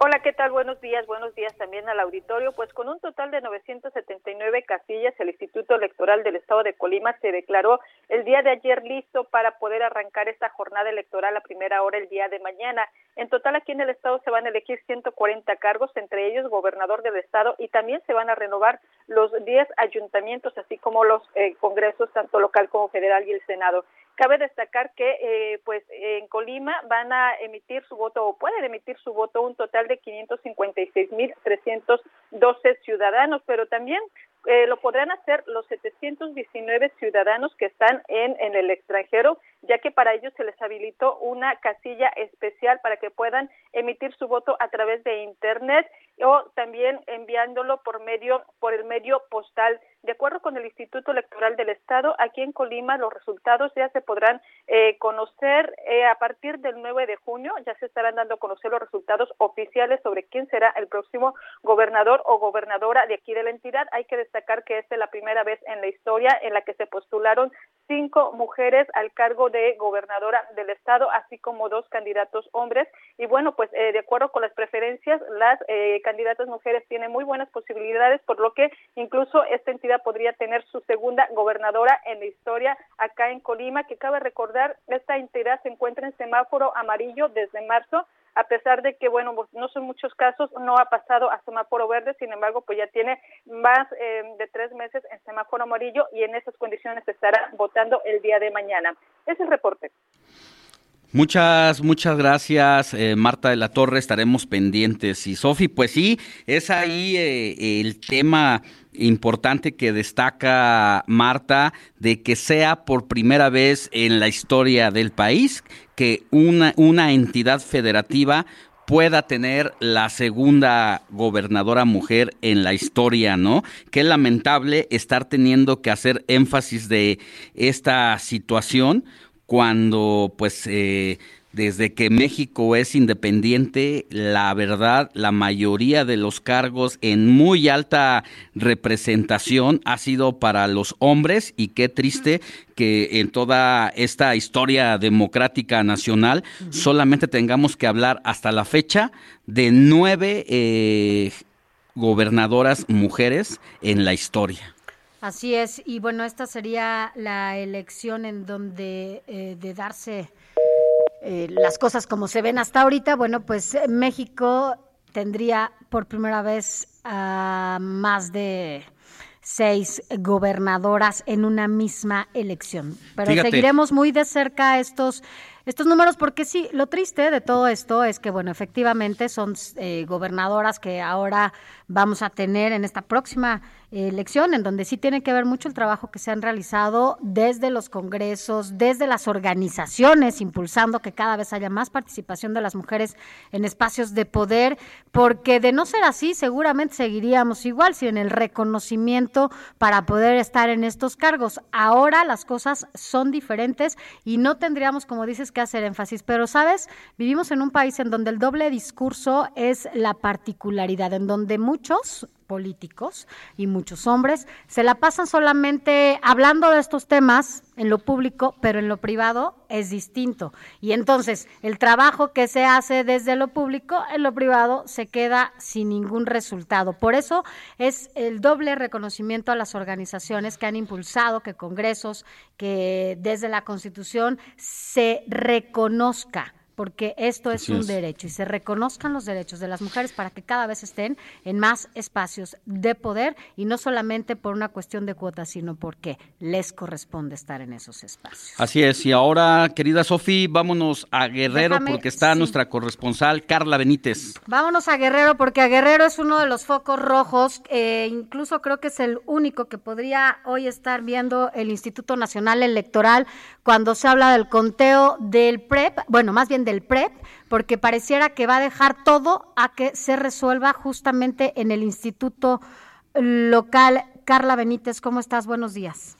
Hola, ¿qué tal? Buenos días, buenos días también al auditorio. Pues con un total de 979 casillas, el Instituto Electoral del Estado de Colima se declaró el día de ayer listo para poder arrancar esta jornada electoral a primera hora el día de mañana. En total aquí en el Estado se van a elegir 140 cargos, entre ellos gobernador del Estado, y también se van a renovar los 10 ayuntamientos, así como los eh, congresos, tanto local como federal y el Senado. Cabe destacar que, eh, pues, en Colima van a emitir su voto o pueden emitir su voto un total de 556.312 ciudadanos, pero también eh, lo podrán hacer los 719 ciudadanos que están en, en el extranjero, ya que para ellos se les habilitó una casilla especial para que puedan emitir su voto a través de Internet o también enviándolo por medio por el medio postal. De acuerdo con el Instituto Electoral del Estado, aquí en Colima los resultados ya se podrán eh, conocer eh, a partir del 9 de junio, ya se estarán dando a conocer los resultados oficiales sobre quién será el próximo gobernador o gobernadora de aquí de la entidad. Hay que destacar que esta es la primera vez en la historia en la que se postularon cinco mujeres al cargo de gobernadora del estado, así como dos candidatos hombres. Y bueno, pues eh, de acuerdo con las preferencias, las eh, candidatas mujeres tienen muy buenas posibilidades, por lo que incluso esta entidad podría tener su segunda gobernadora en la historia acá en Colima, que cabe recordar, esta entidad se encuentra en semáforo amarillo desde marzo a pesar de que, bueno, pues, no son muchos casos, no ha pasado a semáforo verde, sin embargo, pues ya tiene más eh, de tres meses en semáforo amarillo y en esas condiciones estará votando el día de mañana. Ese es el reporte. Muchas, muchas gracias, eh, Marta de la Torre. Estaremos pendientes. Y Sofi, pues sí, es ahí eh, el tema importante que destaca Marta de que sea por primera vez en la historia del país que una, una entidad federativa pueda tener la segunda gobernadora mujer en la historia, ¿no? Qué lamentable estar teniendo que hacer énfasis de esta situación cuando pues eh, desde que México es independiente, la verdad, la mayoría de los cargos en muy alta representación ha sido para los hombres y qué triste que en toda esta historia democrática nacional solamente tengamos que hablar hasta la fecha de nueve eh, gobernadoras mujeres en la historia. Así es, y bueno, esta sería la elección en donde eh, de darse eh, las cosas como se ven hasta ahorita, bueno, pues eh, México tendría por primera vez a más de seis gobernadoras en una misma elección. Pero seguiremos muy de cerca estos estos números porque sí, lo triste de todo esto es que, bueno, efectivamente son gobernadoras que ahora vamos a tener en esta próxima elección, en donde sí tiene que ver mucho el trabajo que se han realizado desde los congresos, desde las organizaciones, impulsando que cada vez haya más participación de las mujeres en espacios de poder, porque de no ser así, seguramente seguiríamos igual, sin el reconocimiento para poder estar en estos cargos. Ahora las cosas son diferentes y no tendríamos, como dices, que hacer énfasis, pero sabes, vivimos en un país en donde el doble discurso es la particularidad, en donde muchos políticos y muchos hombres se la pasan solamente hablando de estos temas en lo público, pero en lo privado es distinto. Y entonces el trabajo que se hace desde lo público en lo privado se queda sin ningún resultado. Por eso es el doble reconocimiento a las organizaciones que han impulsado que congresos, que desde la Constitución se reconozca porque esto es un derecho y se reconozcan los derechos de las mujeres para que cada vez estén en más espacios de poder y no solamente por una cuestión de cuotas, sino porque les corresponde estar en esos espacios. Así es, y ahora, querida Sofi, vámonos a Guerrero porque está nuestra corresponsal Carla Benítez. Vámonos a Guerrero porque a Guerrero es uno de los focos rojos, eh, incluso creo que es el único que podría hoy estar viendo el Instituto Nacional Electoral cuando se habla del conteo del PREP, bueno, más bien del PREP, porque pareciera que va a dejar todo a que se resuelva justamente en el Instituto Local. Carla Benítez, ¿cómo estás? Buenos días.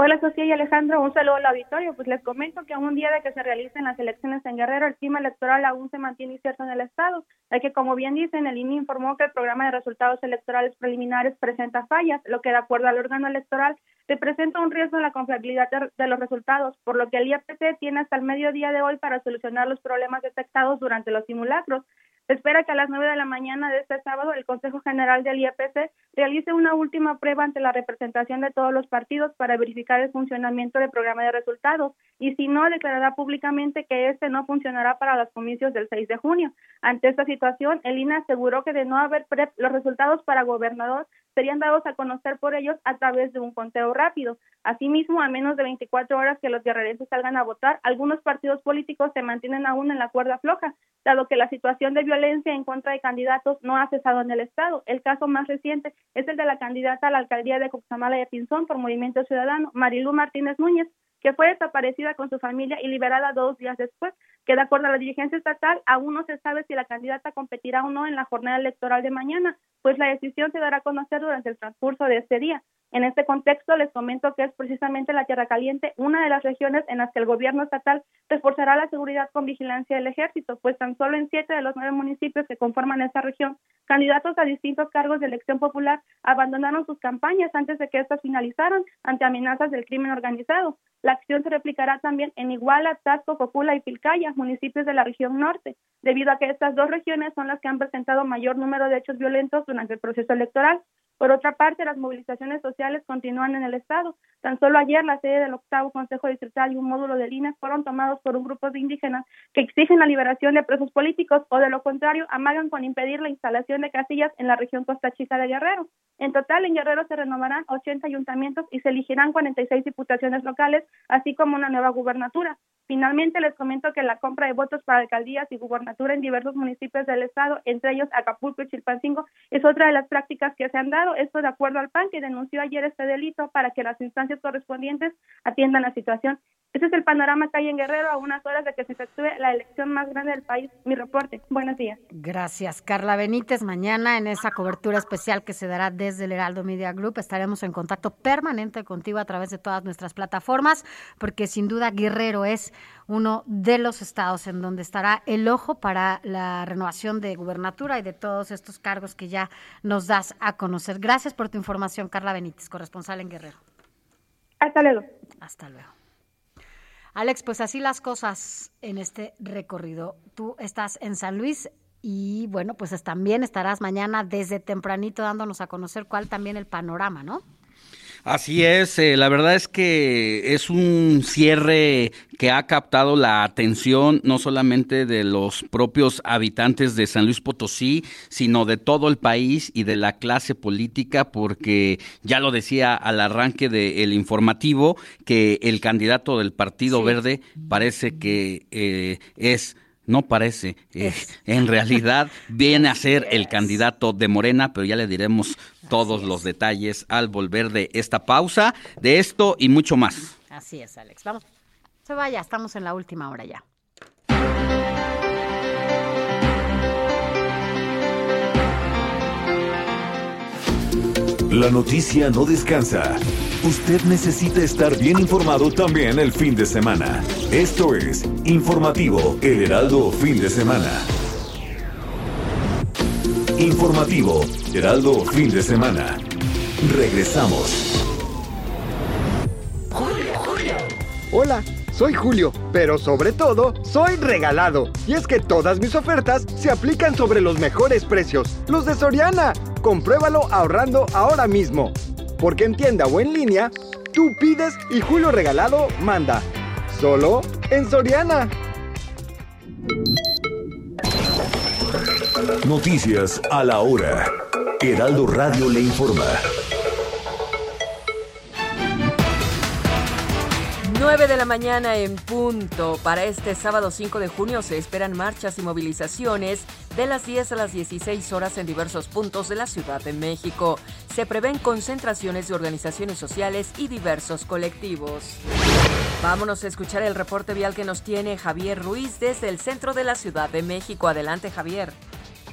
Hola Sofía y Alejandro, un saludo al auditorio. Pues les comento que a un día de que se realicen las elecciones en Guerrero, el clima electoral aún se mantiene incierto en el estado, ya que como bien dicen, el INE informó que el programa de resultados electorales preliminares presenta fallas, lo que de acuerdo al órgano electoral representa un riesgo en la confiabilidad de, los resultados, por lo que el IEPC tiene hasta el mediodía de hoy para solucionar los problemas detectados durante los simulacros. Espera que a las 9 de la mañana de este sábado el Consejo General del IEPC realice una última prueba ante la representación de todos los partidos para verificar el funcionamiento del programa de resultados y si no, declarará públicamente que este no funcionará para los comicios del 6 de junio. Ante esta situación, el INE aseguró que de no haber los resultados para gobernador serían dados a conocer por ellos a través de un conteo rápido. Asimismo, a menos de 24 horas que los guerrerenses salgan a votar, algunos partidos políticos se mantienen aún en la cuerda floja, dado que la situación de violencia en contra de candidatos no ha cesado en el Estado. El caso más reciente es el de la candidata a la alcaldía de Coxamala de Pinzón por Movimiento Ciudadano, Marilu Martínez Núñez, que fue desaparecida con su familia y liberada dos días después, que de acuerdo a la dirigencia estatal aún no se sabe si la candidata competirá o no en la jornada electoral de mañana, pues la decisión se dará a conocer durante el transcurso de este día. En este contexto, les comento que es precisamente la Tierra Caliente una de las regiones en las que el gobierno estatal reforzará la seguridad con vigilancia del ejército, pues tan solo en siete de los nueve municipios que conforman esta región, candidatos a distintos cargos de elección popular abandonaron sus campañas antes de que éstas finalizaran ante amenazas del crimen organizado. La acción se replicará también en Iguala, Tasco, Cocula y Pilcaya, municipios de la región norte, debido a que estas dos regiones son las que han presentado mayor número de hechos violentos durante el proceso electoral. Por otra parte, las movilizaciones sociales continúan en el Estado. Tan solo ayer la sede del octavo Consejo Distrital y un módulo de líneas fueron tomados por un grupo de indígenas que exigen la liberación de presos políticos o de lo contrario amagan con impedir la instalación de casillas en la región Costa Chica de Guerrero. En total, en Guerrero se renovarán 80 ayuntamientos y se elegirán 46 diputaciones locales, así como una nueva gubernatura. Finalmente, les comento que la compra de votos para alcaldías y gubernatura en diversos municipios del estado, entre ellos Acapulco y Chilpancingo, es otra de las prácticas que se han dado. Esto de acuerdo al PAN, que denunció ayer este delito para que las instancias correspondientes atiendan la situación. Ese es el panorama que hay en Guerrero a unas horas de que se efectúe la elección más grande del país. Mi reporte. Buenos días. Gracias, Carla Benítez. Mañana en esa cobertura especial que se dará desde el Heraldo Media Group estaremos en contacto permanente contigo a través de todas nuestras plataformas, porque sin duda Guerrero es uno de los estados en donde estará el ojo para la renovación de gubernatura y de todos estos cargos que ya nos das a conocer. Gracias por tu información, Carla Benítez, corresponsal en Guerrero. Hasta luego. Hasta luego. Alex, pues así las cosas en este recorrido. Tú estás en San Luis y bueno, pues también estarás mañana desde tempranito dándonos a conocer cuál también el panorama, ¿no? Así es, eh, la verdad es que es un cierre que ha captado la atención no solamente de los propios habitantes de San Luis Potosí, sino de todo el país y de la clase política, porque ya lo decía al arranque del informativo, que el candidato del Partido Verde parece que eh, es no parece. Eh, en realidad viene a ser el candidato de Morena, pero ya le diremos todos los detalles al volver de esta pausa, de esto y mucho más. Así es, Alex. Vamos. Se vaya, estamos en la última hora ya. La noticia no descansa. Usted necesita estar bien informado también el fin de semana. Esto es Informativo El Heraldo Fin de Semana. Informativo Heraldo Fin de Semana. Regresamos. Hola, soy Julio, pero sobre todo, soy regalado. Y es que todas mis ofertas se aplican sobre los mejores precios, los de Soriana. Compruébalo ahorrando ahora mismo. Porque en tienda o en línea, tú pides y Julio Regalado manda. Solo en Soriana. Noticias a la hora. Heraldo Radio le informa. 9 de la mañana en punto. Para este sábado 5 de junio se esperan marchas y movilizaciones de las 10 a las 16 horas en diversos puntos de la Ciudad de México. Se prevén concentraciones de organizaciones sociales y diversos colectivos. Vámonos a escuchar el reporte vial que nos tiene Javier Ruiz desde el centro de la Ciudad de México. Adelante, Javier.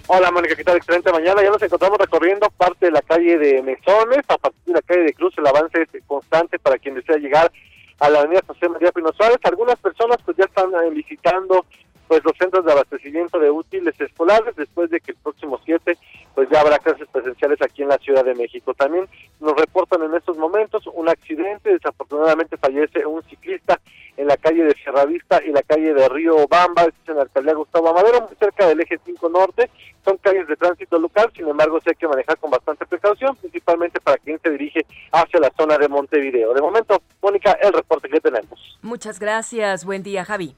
Hola, Mónica, ¿qué tal? Excelente mañana. Ya nos encontramos recorriendo parte de la calle de Mesones, a partir de la calle de Cruz. El avance es constante para quien desea llegar a la avenida José María Pino Suárez. Algunas personas pues ya están eh, visitando pues los centros de abastecimiento de útiles escolares después de que el próximo 7 pues ya habrá clases presenciales aquí en la Ciudad de México. También nos reportan en estos momentos un accidente, desafortunadamente fallece un ciclista en la calle de Sierravista y la calle de Río Bamba, en la alcaldía Gustavo Amadero, muy cerca del eje 5 norte. Son calles de tránsito local, sin embargo, sí hay que manejar con bastante precaución, principalmente para quien se dirige hacia la zona de Montevideo. De momento, Mónica, el reporte que tenemos. Muchas gracias. Buen día, Javi.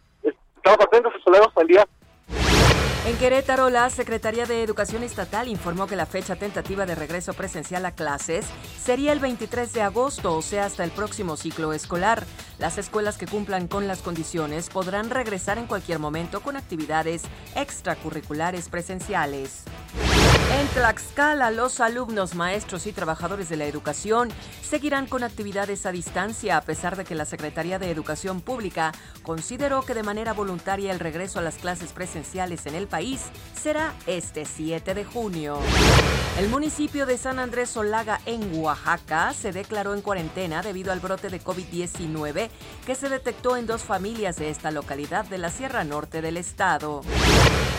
Atentos, hasta luego, buen día. En Querétaro, la Secretaría de Educación Estatal informó que la fecha tentativa de regreso presencial a clases sería el 23 de agosto, o sea, hasta el próximo ciclo escolar. Las escuelas que cumplan con las condiciones podrán regresar en cualquier momento con actividades extracurriculares presenciales. En Tlaxcala, los alumnos, maestros y trabajadores de la educación seguirán con actividades a distancia, a pesar de que la Secretaría de Educación Pública consideró que de manera voluntaria el regreso a las clases presenciales en el país será este 7 de junio. El municipio de San Andrés Solaga, en Oaxaca, se declaró en cuarentena debido al brote de COVID-19 que se detectó en dos familias de esta localidad de la Sierra Norte del estado.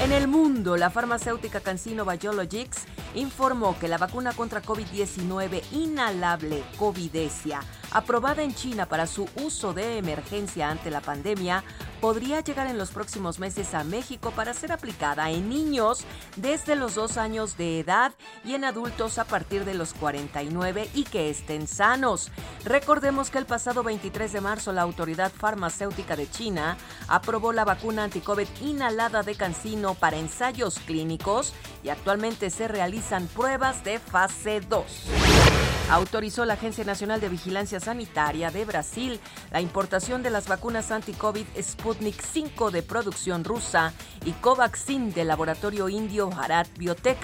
En el mundo, la farmacéutica Cancino Biologics informó que la vacuna contra COVID-19 inhalable Covidesia, aprobada en China para su uso de emergencia ante la pandemia, podría llegar en los próximos meses a México para ser aplicada en niños desde los dos años de edad y en adultos a partir de los 49 y que estén sanos. Recordemos que el pasado 23 de marzo la Autoridad Farmacéutica de China aprobó la vacuna anticovid inhalada de Cancino para ensayos clínicos y actualmente se realizan pruebas de fase 2 autorizó la Agencia Nacional de Vigilancia Sanitaria de Brasil la importación de las vacunas anti-COVID Sputnik 5 de producción rusa y Covaxin del laboratorio indio Bharat Biotech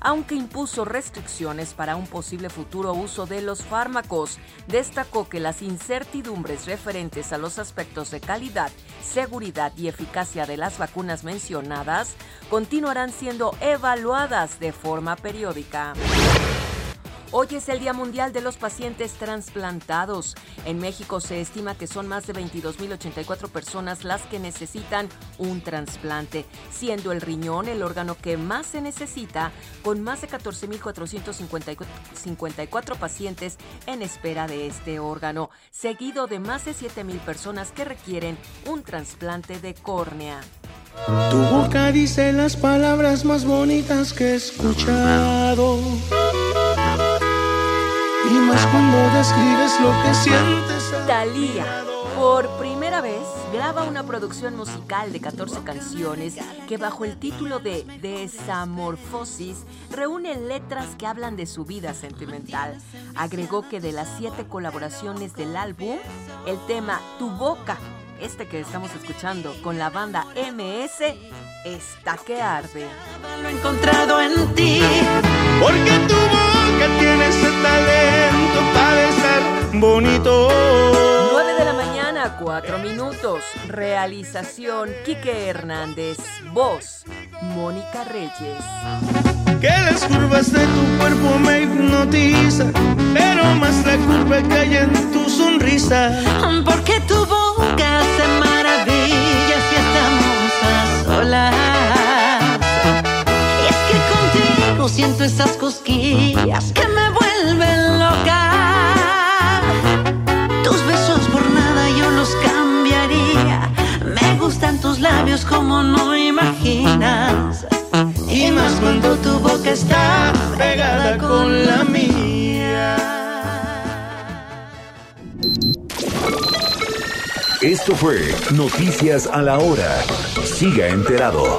aunque impuso restricciones para un posible futuro uso de los fármacos. Destacó que las incertidumbres referentes a los aspectos de calidad, seguridad y eficacia de las vacunas mencionadas continuarán siendo evaluadas de forma periódica. Hoy es el Día Mundial de los Pacientes Transplantados. En México se estima que son más de 22.084 personas las que necesitan un trasplante, siendo el riñón el órgano que más se necesita, con más de 14.454 pacientes en espera de este órgano, seguido de más de 7.000 personas que requieren un trasplante de córnea. Tu boca dice las palabras más bonitas que he escuchado. Y más cuando describes lo que sientes. Talía, por primera vez, graba una producción musical de 14 canciones que bajo el título de Desamorfosis reúne letras que hablan de su vida sentimental. Agregó que de las siete colaboraciones del álbum, el tema Tu Boca este que estamos escuchando con la banda MS, está que arde. Lo he encontrado en ti, porque tu boca tiene ese talento para estar bonito. 9 de la mañana, 4 minutos. Realización Quique Hernández. Voz Mónica Reyes. Que las curvas de tu cuerpo me hipnotizan, pero más la curva que hay en tu sonrisa. Porque tu boca estamos Y es que contigo siento esas cosquillas que me vuelven loca. Tus besos por nada yo los cambiaría. Me gustan tus labios como no imaginas. Y más cuando tu boca está pegada con la mía. Esto fue Noticias a la Hora. Siga enterado.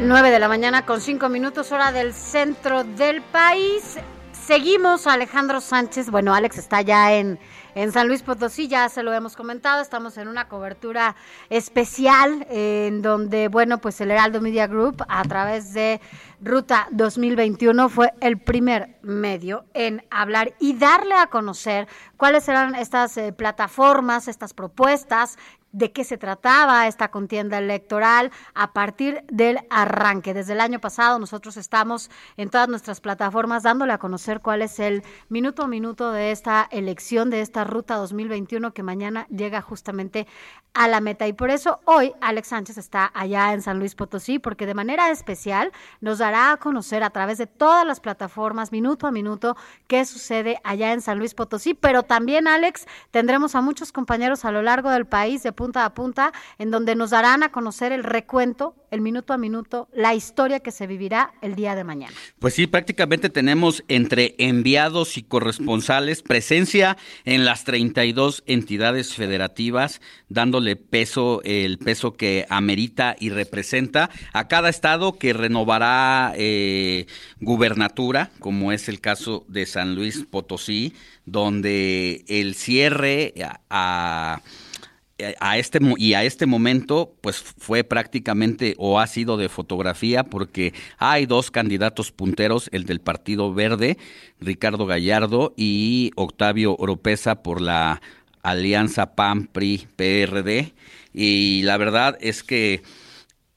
Nueve de la mañana con cinco minutos hora del centro del país. Seguimos Alejandro Sánchez. Bueno, Alex está ya en, en San Luis Potosí, ya se lo hemos comentado. Estamos en una cobertura especial en donde, bueno, pues el Heraldo Media Group a través de Ruta 2021 fue el primer medio en hablar y darle a conocer cuáles eran estas eh, plataformas, estas propuestas de qué se trataba esta contienda electoral a partir del arranque. Desde el año pasado nosotros estamos en todas nuestras plataformas dándole a conocer cuál es el minuto a minuto de esta elección, de esta ruta 2021 que mañana llega justamente a la meta. Y por eso hoy Alex Sánchez está allá en San Luis Potosí, porque de manera especial nos dará a conocer a través de todas las plataformas, minuto a minuto, qué sucede allá en San Luis Potosí. Pero también, Alex, tendremos a muchos compañeros a lo largo del país de punta a punta, en donde nos darán a conocer el recuento, el minuto a minuto, la historia que se vivirá el día de mañana. Pues sí, prácticamente tenemos entre enviados y corresponsales presencia en las 32 entidades federativas, dándole peso, el peso que amerita y representa a cada estado que renovará eh, gubernatura, como es el caso de San Luis Potosí, donde el cierre a, a este y a este momento pues fue prácticamente o ha sido de fotografía porque hay dos candidatos punteros, el del Partido Verde, Ricardo Gallardo y Octavio Oropesa por la Alianza PAN PRI PRD y la verdad es que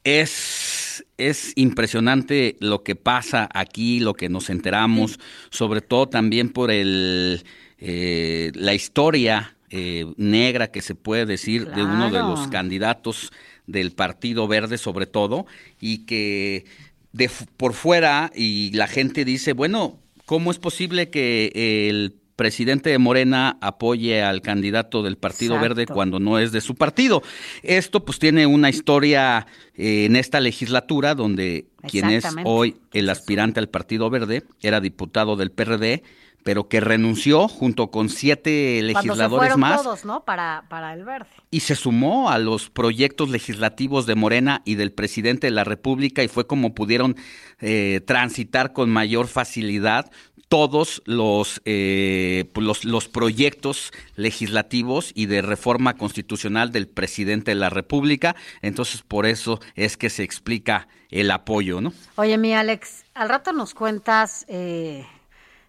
es, es impresionante lo que pasa aquí, lo que nos enteramos, sobre todo también por el, eh, la historia eh, negra que se puede decir de uno de los candidatos del Partido Verde sobre todo, y que de, por fuera y la gente dice, bueno, ¿cómo es posible que el presidente de Morena apoye al candidato del Partido Verde cuando no es de su partido. Esto pues tiene una historia eh, en esta legislatura donde quien es hoy el aspirante al Partido Verde era diputado del PRD pero que renunció junto con siete legisladores se más. todos, ¿no? Para, para el verde. Y se sumó a los proyectos legislativos de Morena y del presidente de la República y fue como pudieron eh, transitar con mayor facilidad todos los, eh, los, los proyectos legislativos y de reforma constitucional del presidente de la República. Entonces, por eso es que se explica el apoyo, ¿no? Oye, mi Alex, al rato nos cuentas eh,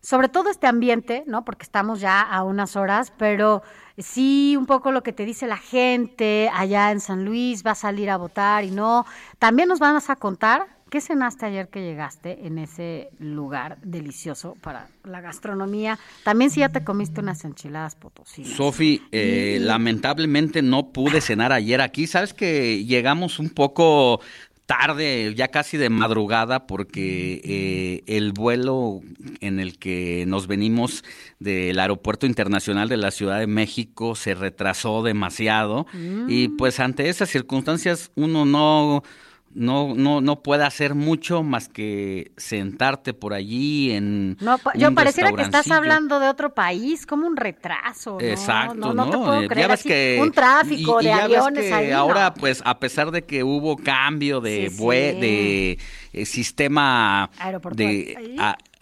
sobre todo este ambiente, ¿no? Porque estamos ya a unas horas, pero sí un poco lo que te dice la gente allá en San Luis, va a salir a votar y no. También nos van a contar qué cenaste ayer que llegaste en ese lugar delicioso para la gastronomía. También si ya te comiste unas enchiladas potosinas. Sofi, eh, lamentablemente no pude cenar ayer aquí. Sabes que llegamos un poco tarde, ya casi de madrugada, porque eh, el vuelo en el que nos venimos del Aeropuerto Internacional de la Ciudad de México se retrasó demasiado y mm. pues ante esas circunstancias uno no no, no, no puede hacer mucho más que sentarte por allí en. No, yo pareciera que estás hablando de otro país, como un retraso. Exacto, ¿no? No, te puedo creer. que, un tráfico de aviones ahí. Ahora, pues, a pesar de que hubo cambio de, de eh, sistema de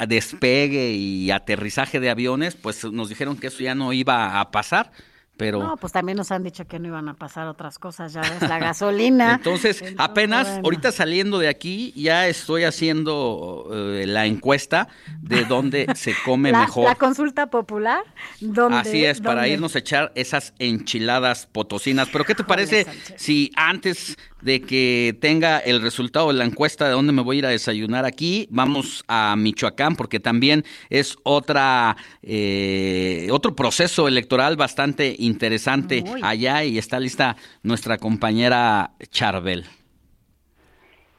despegue y aterrizaje de aviones, pues nos dijeron que eso ya no iba a pasar pero... No, pues también nos han dicho que no iban a pasar otras cosas, ya ves, la gasolina. Entonces, apenas ahorita saliendo de aquí, ya estoy haciendo eh, la encuesta de dónde se come mejor. La consulta popular. ¿dónde, Así es, para irnos a echar esas enchiladas potosinas. Pero ¿qué te parece si antes de que tenga el resultado de la encuesta de dónde me voy a ir a desayunar aquí, vamos a Michoacán, porque también es otra eh, otro proceso electoral bastante interesante allá y está lista nuestra compañera Charbel.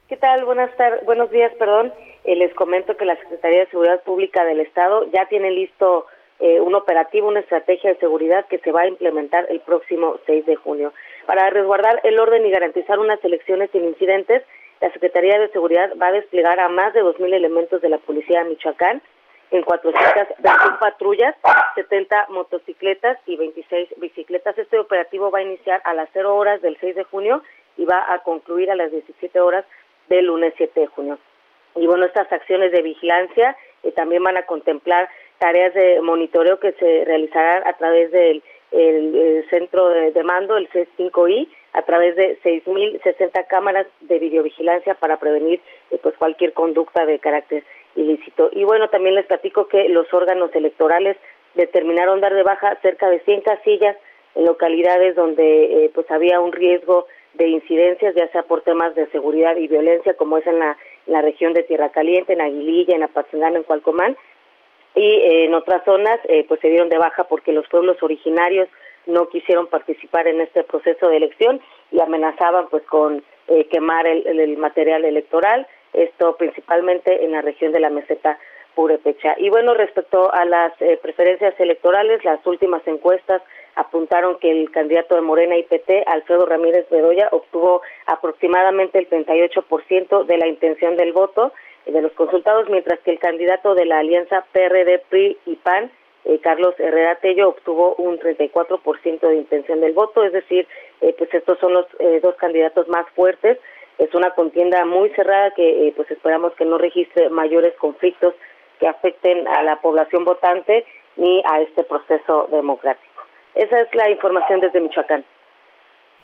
¿Qué tal? Buenas tardes, buenos días, perdón. Eh, les comento que la Secretaría de Seguridad Pública del Estado ya tiene listo eh, un operativo, una estrategia de seguridad que se va a implementar el próximo 6 de junio. Para resguardar el orden y garantizar unas elecciones sin incidentes, la Secretaría de Seguridad va a desplegar a más de 2.000 elementos de la Policía de Michoacán en 421 patrullas, 70 motocicletas y 26 bicicletas. Este operativo va a iniciar a las 0 horas del 6 de junio y va a concluir a las 17 horas del lunes 7 de junio. Y bueno, estas acciones de vigilancia eh, también van a contemplar tareas de monitoreo que se realizarán a través del el, centro de, mando, el C5I, a través de 6.060 cámaras de videovigilancia para prevenir eh, pues cualquier conducta de carácter ilícito. Y bueno, también les platico que los órganos electorales determinaron dar de baja cerca de 100 casillas en localidades donde eh, pues había un riesgo de incidencias, ya sea por temas de seguridad y violencia, como es en la, la región de Tierra Caliente, en Aguililla, en Apatzingán, en Cualcomán, y eh, en otras zonas eh, pues se dieron de baja porque los pueblos originarios no quisieron participar en este proceso de elección y amenazaban pues con eh, quemar el, material electoral, esto principalmente en la región de la meseta Purepecha. Y bueno, respecto a las preferencias electorales, las últimas encuestas apuntaron que el candidato de Morena IPT, Alfredo Ramírez Bedoya, obtuvo aproximadamente el 38% de la intención del voto de los consultados, mientras que el candidato de la alianza PRD, PRI y PAN, eh, Carlos Herrera Tello, obtuvo un 34% de intención del voto, es decir, eh, pues estos son los eh, dos candidatos más fuertes. Es una contienda muy cerrada que pues esperamos que no registre mayores conflictos que afecten a la población votante ni a este proceso democrático. Esa es la información desde Michoacán.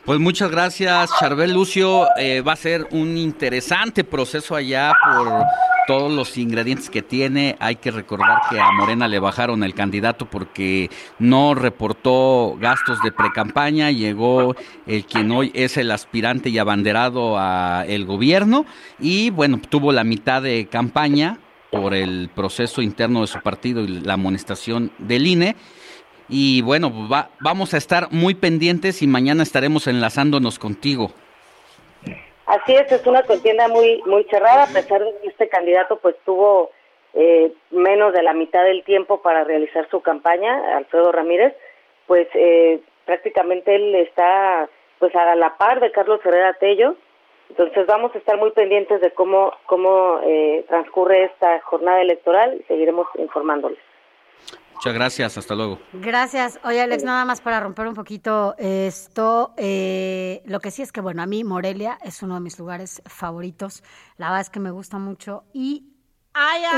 Pues muchas gracias, Charbel Lucio. Eh, va a ser un interesante proceso allá por todos los ingredientes que tiene. Hay que recordar que a Morena le bajaron el candidato porque no reportó gastos de precampaña. Llegó el quien hoy es el aspirante y abanderado a el gobierno y bueno, tuvo la mitad de campaña por el proceso interno de su partido y la amonestación del INE y bueno, va, vamos a estar muy pendientes y mañana estaremos enlazándonos contigo. Así es, es una contienda muy muy cerrada, a pesar de que este candidato pues tuvo eh, menos de la mitad del tiempo para realizar su campaña, Alfredo Ramírez, pues eh, prácticamente él está pues a la par de Carlos Herrera Tello, entonces vamos a estar muy pendientes de cómo cómo eh, transcurre esta jornada electoral y seguiremos informándoles. Muchas gracias, hasta luego. Gracias. Oye, Alex, nada más para romper un poquito esto. Eh, lo que sí es que, bueno, a mí Morelia es uno de mis lugares favoritos. La verdad es que me gusta mucho. Y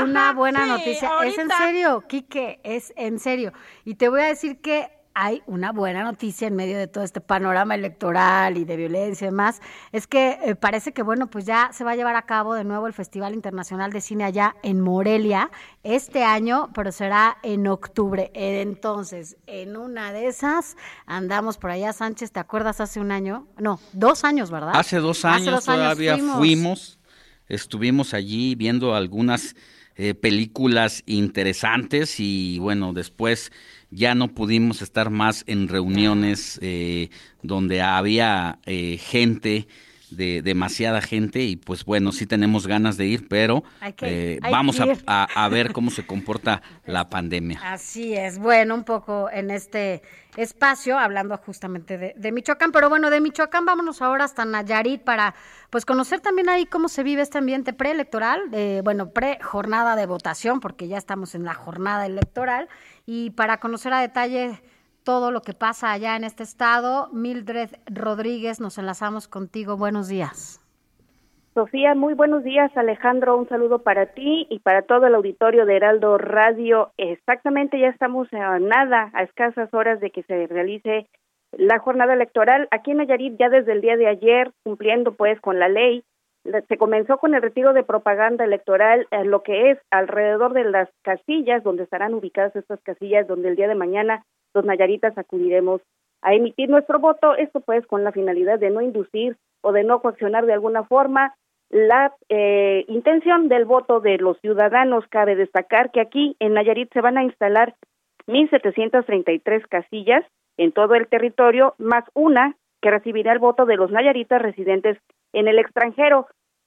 una buena noticia. Es en serio, Quique, es en serio. Y te voy a decir que hay una buena noticia en medio de todo este panorama electoral y de violencia y demás, es que eh, parece que, bueno, pues ya se va a llevar a cabo de nuevo el Festival Internacional de Cine allá en Morelia este año, pero será en octubre. Entonces, en una de esas andamos por allá, Sánchez, ¿te acuerdas hace un año? No, dos años, ¿verdad? Hace dos años, todavía fuimos. estuvimos allí viendo algunas eh, películas interesantes y bueno, después ya no pudimos estar más en reuniones eh, donde había eh, gente de demasiada gente y pues bueno, sí tenemos ganas de ir, pero eh, vamos a, ver cómo se comporta la pandemia. Así es, bueno, un poco en este espacio, hablando justamente de, Michoacán, pero bueno, de Michoacán vámonos ahora hasta Nayarit para pues conocer también ahí cómo se vive este ambiente preelectoral, eh, bueno, pre-jornada de votación, porque ya estamos en la jornada electoral, y para conocer a detalle todo lo que pasa allá en este estado. Mildred Rodríguez, nos enlazamos contigo. Buenos días. Sofía, muy buenos días. Alejandro, un saludo para ti y para todo el auditorio de Heraldo Radio. Exactamente, ya estamos a nada, a escasas horas de que se realice la jornada electoral. Aquí en Nayarit, ya desde el día de ayer, cumpliendo pues con la ley, se comenzó con el retiro de propaganda electoral, en lo que es alrededor de las casillas donde estarán ubicadas estas casillas, donde el día de mañana los nayaritas acudiremos a emitir nuestro voto, esto pues con la finalidad de no inducir o de no coaccionar de alguna forma la eh, intención del voto de los ciudadanos. Cabe destacar que aquí en Nayarit se van a instalar 1.733 casillas en todo el territorio, más una que recibirá el voto de los nayaritas residentes en el extranjero.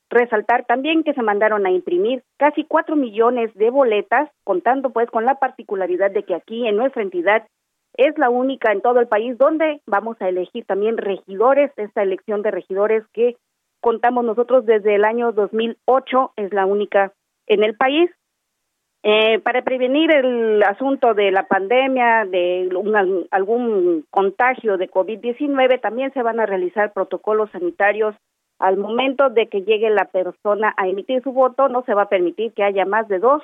Resaltar también que se mandaron a imprimir casi cuatro millones de boletas, contando pues con la particularidad de que aquí en nuestra entidad es la única en todo el país donde vamos a elegir también regidores, esta elección de regidores que contamos nosotros desde el año 2008, es la única en el país. Eh, para prevenir el asunto de la pandemia, de algún contagio de COVID-19, también se van a realizar protocolos sanitarios al momento de que llegue la persona a emitir su voto, no se va a permitir que haya más de dos.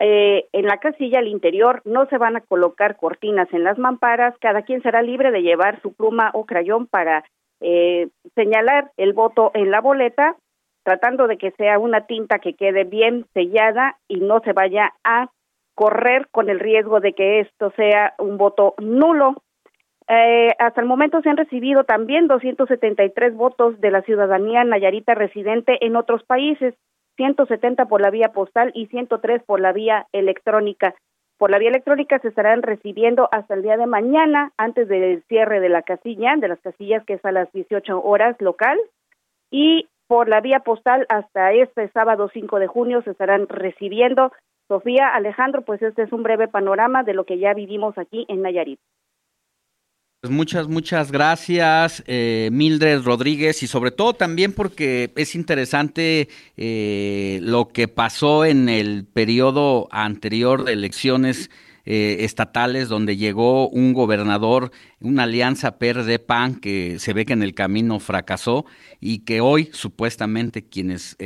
Eh, en la casilla al interior no se van a colocar cortinas en las mamparas, cada quien será libre de llevar su pluma o crayón para eh, señalar el voto en la boleta, tratando de que sea una tinta que quede bien sellada y no se vaya a correr con el riesgo de que esto sea un voto nulo. Eh, hasta el momento se han recibido también 273 votos de la ciudadanía nayarita residente en otros países, 170 por la vía postal y 103 por la vía electrónica. Por la vía electrónica se estarán recibiendo hasta el día de mañana, antes del cierre de la casilla, de las casillas que es a las 18 horas local, y por la vía postal hasta este sábado 5 de junio se estarán recibiendo. Sofía, Alejandro, pues este es un breve panorama de lo que ya vivimos aquí en Nayarit. Muchas, muchas gracias, eh, Mildred Rodríguez, y sobre todo también porque es interesante eh, lo que pasó en el periodo anterior de elecciones eh, estatales, donde llegó un gobernador, una alianza PRD-PAN que se ve que en el camino fracasó y que hoy supuestamente quienes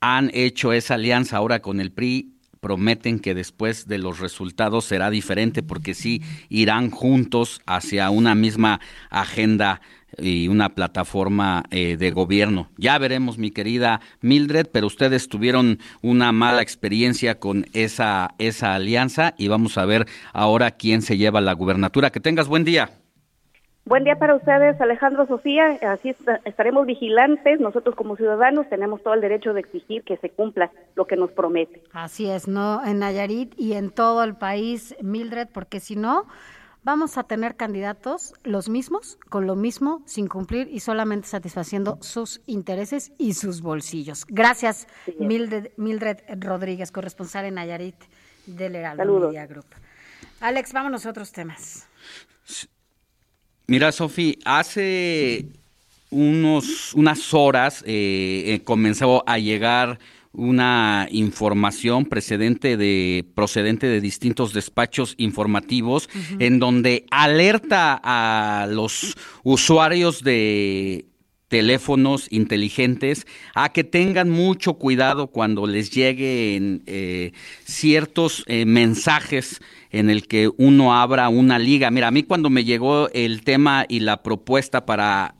han hecho esa alianza ahora con el PRI prometen que después de los resultados será diferente porque sí irán juntos hacia una misma agenda y una plataforma eh, de gobierno. Ya veremos, mi querida Mildred, pero ustedes tuvieron una mala experiencia con esa, esa alianza y vamos a ver ahora quién se lleva la gubernatura. Que tengas buen día. Buen día para ustedes, Alejandro Sofía. Así estaremos vigilantes. Nosotros como ciudadanos tenemos todo el derecho de exigir que se cumpla lo que nos promete. Así es, ¿no? En Nayarit y en todo el país, Mildred, porque si no, vamos a tener candidatos los mismos, con lo mismo, sin cumplir y solamente satisfaciendo sus intereses y sus bolsillos. Gracias, Mildred, Mildred, Rodríguez, corresponsal en Nayarit del Heraldo Media Group. Alex, vámonos a otros temas. Mira, Sofi, hace unos, unas horas eh, eh, comenzó a llegar una información precedente de, procedente de distintos despachos informativos en donde alerta a los usuarios de teléfonos inteligentes a que tengan mucho cuidado cuando les lleguen eh, ciertos mensajes en el que uno abra una liga. Mira, a mí cuando me llegó el tema y la propuesta para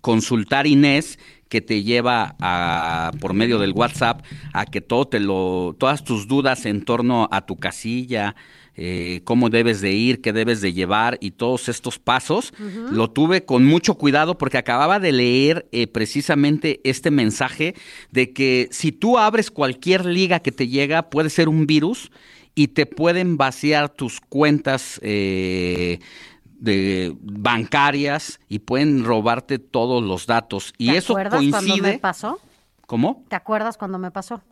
consultar Inés, que te lleva a, por medio del WhatsApp a que todo te lo, todas tus dudas en torno a tu casilla, eh, cómo debes de ir, qué debes de llevar y todos estos pasos, lo tuve con mucho cuidado porque acababa de leer eh, precisamente este mensaje de que si tú abres cualquier liga que te llega puede ser un virus y te pueden vaciar tus cuentas eh, de bancarias y pueden robarte todos los datos. Y ¿Te eso acuerdas coincide. cuando me pasó? ¿Cómo? ¿Te acuerdas cuando me pasó?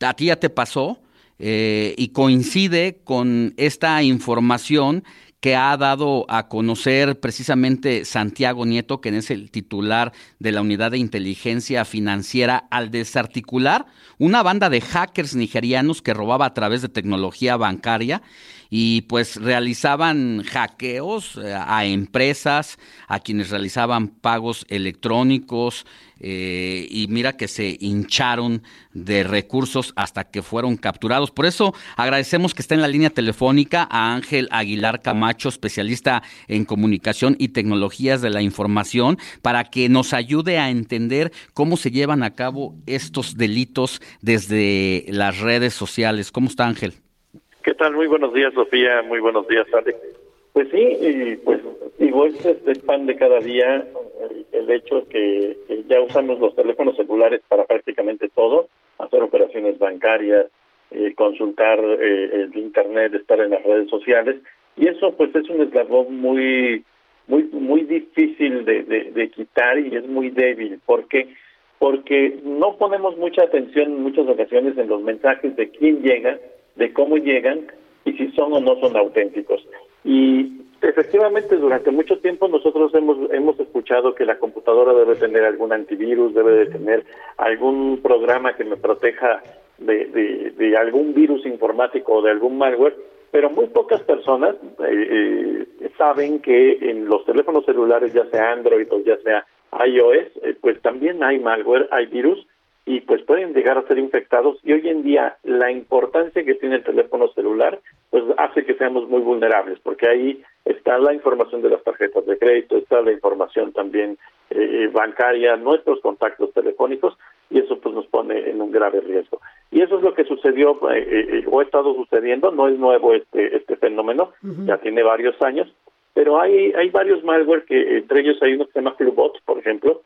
A ti ya te pasó eh, y coincide con esta información que ha dado a conocer precisamente Santiago Nieto, que es el titular de la Unidad de Inteligencia Financiera, al desarticular una banda de hackers nigerianos que robaba a través de tecnología bancaria y pues realizaban hackeos eh, a empresas, a quienes realizaban pagos electrónicos eh, y mira que se hincharon de recursos hasta que fueron capturados. Por eso agradecemos que está en la línea telefónica a Ángel Aguilar Camacho, especialista en comunicación y tecnologías de la información, para que nos ayude a entender cómo se llevan a cabo estos delitos desde las redes sociales. ¿Cómo está Ángel? ¿Qué tal? Muy buenos días, Sofía. Muy buenos días, Alex. Pues sí, y pues digo, este es el pan de cada día, el, hecho que, ya usamos los teléfonos celulares para prácticamente todo, hacer operaciones bancarias, eh, consultar eh, el internet, estar en las redes sociales, y eso pues es un eslabón muy muy muy difícil de, de, quitar y es muy débil. ¿Por qué? Porque no ponemos mucha atención en muchas ocasiones en los mensajes de quién llega, de cómo llegan y si son o no son auténticos. Y efectivamente durante mucho tiempo nosotros hemos hemos escuchado que la computadora debe tener algún antivirus, debe de tener algún programa que me proteja de, de, de algún virus informático o de algún malware, pero muy pocas personas eh, eh, saben que en los teléfonos celulares, ya sea Android o ya sea iOS, eh, pues también hay malware, hay virus y pues pueden llegar a ser infectados y hoy en día la importancia que tiene el teléfono celular pues hace que seamos muy vulnerables porque ahí está la información de las tarjetas de crédito, está la información también eh, bancaria, nuestros contactos telefónicos y eso pues nos pone en un grave riesgo. Y eso es lo que sucedió eh, eh, o ha estado sucediendo, no es nuevo este este fenómeno, uh -huh. ya tiene varios años, pero hay hay varios malware que entre ellos hay uno que se llama Flubot, por ejemplo,